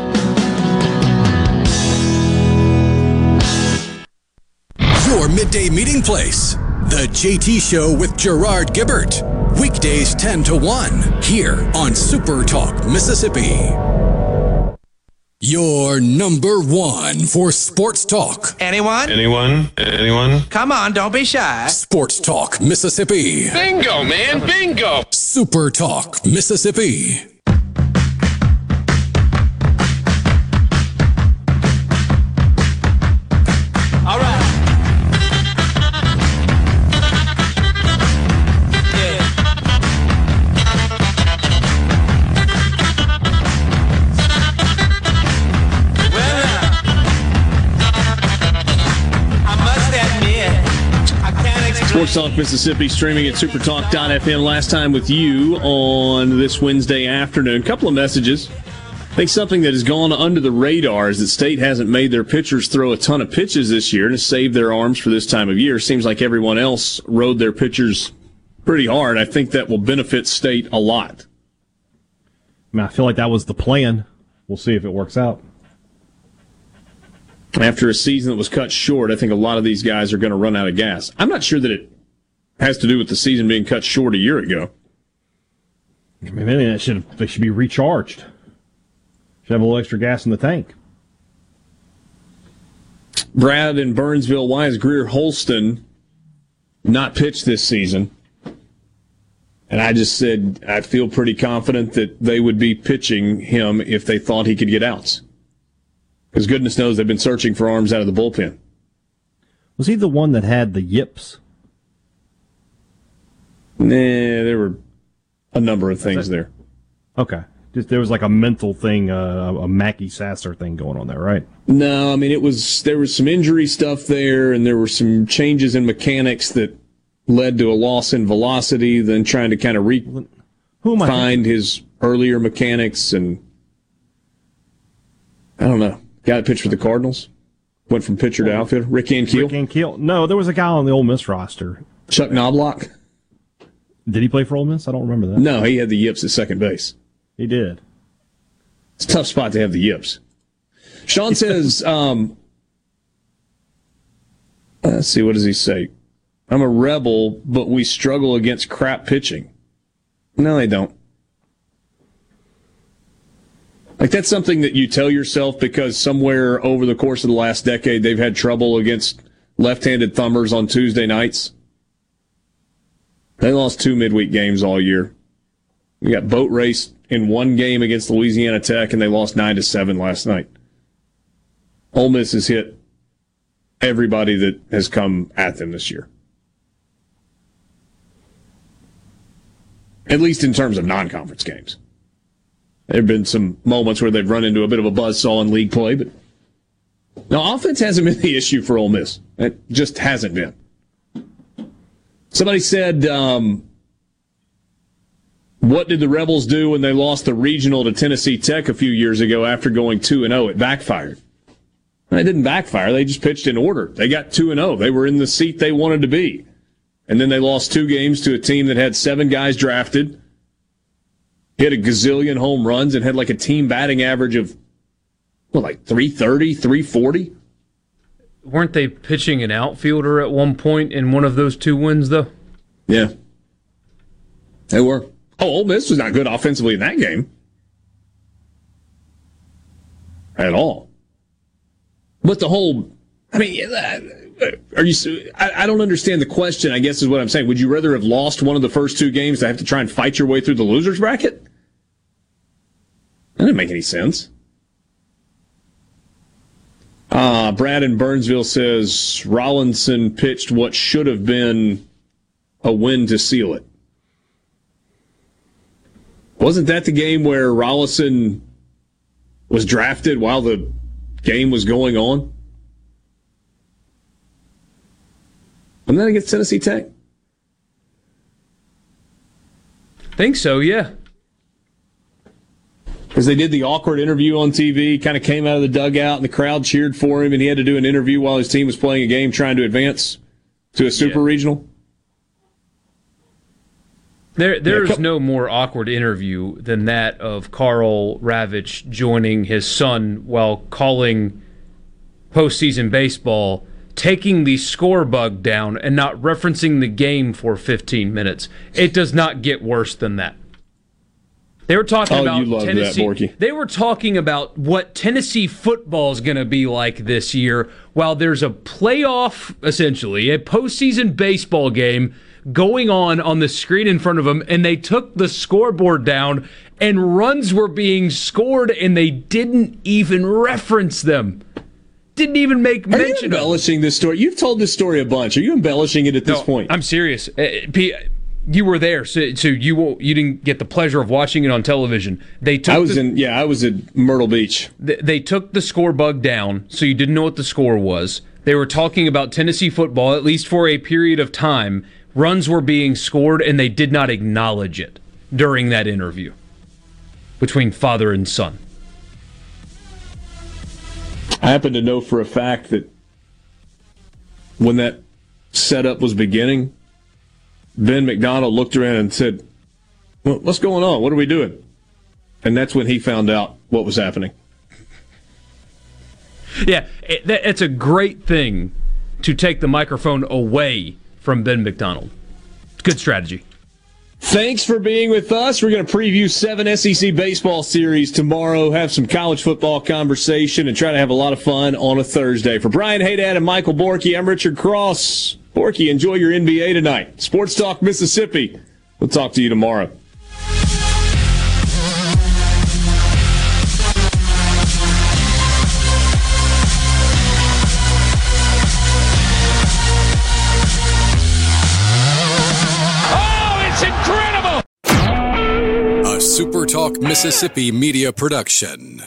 midday meeting place. The JT Show with Gerard Gibert. Weekdays 10 to 1 here on Super Talk, Mississippi. Your number one for sports talk. Anyone? Anyone? Anyone? Come on, don't be shy. Sports Talk, Mississippi. Bingo, man, bingo. Super Talk, Mississippi. Sports Talk Mississippi streaming at supertalk.fm. Last time with you on this Wednesday afternoon. couple of messages. I think something that has gone under the radar is that State hasn't made their pitchers throw a ton of pitches this year to save their arms for this time of year. Seems like everyone else rode their pitchers pretty hard. I think that will benefit State a lot. I mean, I feel like that was the plan. We'll see if it works out. After a season that was cut short, I think a lot of these guys are going to run out of gas. I'm not sure that it has to do with the season being cut short a year ago. I mean, maybe that should they should be recharged. Should have a little extra gas in the tank. Brad in Burnsville, why is Greer Holston not pitched this season? And I just said I feel pretty confident that they would be pitching him if they thought he could get outs. Because goodness knows they've been searching for arms out of the bullpen. Was he the one that had the yips? Nah, there were a number of things there. Okay. Just there was like a mental thing, uh, a Mackie Sasser thing going on there, right? No, I mean it was there was some injury stuff there, and there were some changes in mechanics that led to a loss in velocity. Then trying to kind of re Who am I find his earlier mechanics, and I don't know. Guy that pitched for the Cardinals went from pitcher to outfielder. Rick Ankiel, Rick Ankiel. No, there was a guy on the Ole Miss roster. Chuck Knobloch. Did he play for Ole Miss? I don't remember that. No, he had the yips at second base. He did. It's a tough spot to have the yips. Sean says, (laughs) um, let's see, what does he say? I'm a rebel, but we struggle against crap pitching. No, they don't. Like that's something that you tell yourself because somewhere over the course of the last decade they've had trouble against left-handed thumbers on Tuesday nights. They lost two midweek games all year. We got boat race in one game against Louisiana Tech, and they lost nine to seven last night. Ole Miss has hit everybody that has come at them this year. At least in terms of non-conference games. There have been some moments where they've run into a bit of a buzzsaw in league play, but no, offense hasn't been (laughs) the issue for Ole Miss. It just hasn't been. Somebody said, um, "What did the Rebels do when they lost the regional to Tennessee Tech a few years ago after going two and zero? It backfired. It didn't backfire. They just pitched in order. They got two and zero. They were in the seat they wanted to be, and then they lost two games to a team that had seven guys drafted." Hit a gazillion home runs and had like a team batting average of what like 330 340 Weren't they pitching an outfielder at one point in one of those two wins, though? yeah. They were. Oh Ole Miss was not good offensively in that game. At all. But the whole I mean uh, are you I, I don't understand the question I guess is what I'm saying. Would you rather have lost one of the first two games to have to try and fight your way through the losers bracket that didn't make any sense. Uh, Brad in Burnsville says Rolison pitched what should have been a win to seal it. Wasn't that the game where Rolison was drafted while the game was going on? Wasn't that against Tennessee Tech? Think so, yeah. Because they did the awkward interview on TV, kind of came out of the dugout and the crowd cheered for him, and he had to do an interview while his team was playing a game trying to advance to a super regional. There, there's couple- no more awkward interview than that of Karl Ravech joining his son while calling postseason baseball, taking the score bug down and not referencing the game for 15 minutes. It does not get worse than that. They were talking Oh, about that, Tennessee. Borky. they were talking about what Tennessee football is going to be like this year, while there's a playoff, essentially a postseason baseball game going on on the screen in front of them, and they took the scoreboard down, and runs were being scored, and they didn't even reference them. Didn't even make mention. Are you mention of them. embellishing this story? You've told this story a bunch. Are you embellishing it at this No, point? I'm serious. Uh, P- you were there, so, so you you didn't get the pleasure of watching it on television. They took I was the, in, yeah, I was at Myrtle Beach. th- they took the score bug down, so you didn't know what the score was. They were talking about Tennessee football, at least for a period of time. Runs were being scored, and they did not acknowledge it during that interview between father and son. I happen to know for a fact that when that setup was beginning, Ben McDonald looked around and said, well, What's going on? What are we doing? And that's when he found out what was happening. Yeah, it, it's a great thing to take the microphone away from Ben McDonald. Good strategy. Thanks for being with us. We're going to preview seven SEC baseball series tomorrow, have some college football conversation, and try to have a lot of fun on a Thursday. For Brian Hadad and Michael Borky, I'm Richard Cross. Borky, enjoy your NBA tonight. Sports Talk Mississippi. We'll talk to you tomorrow. Oh, it's incredible! A Super Talk Mississippi media production.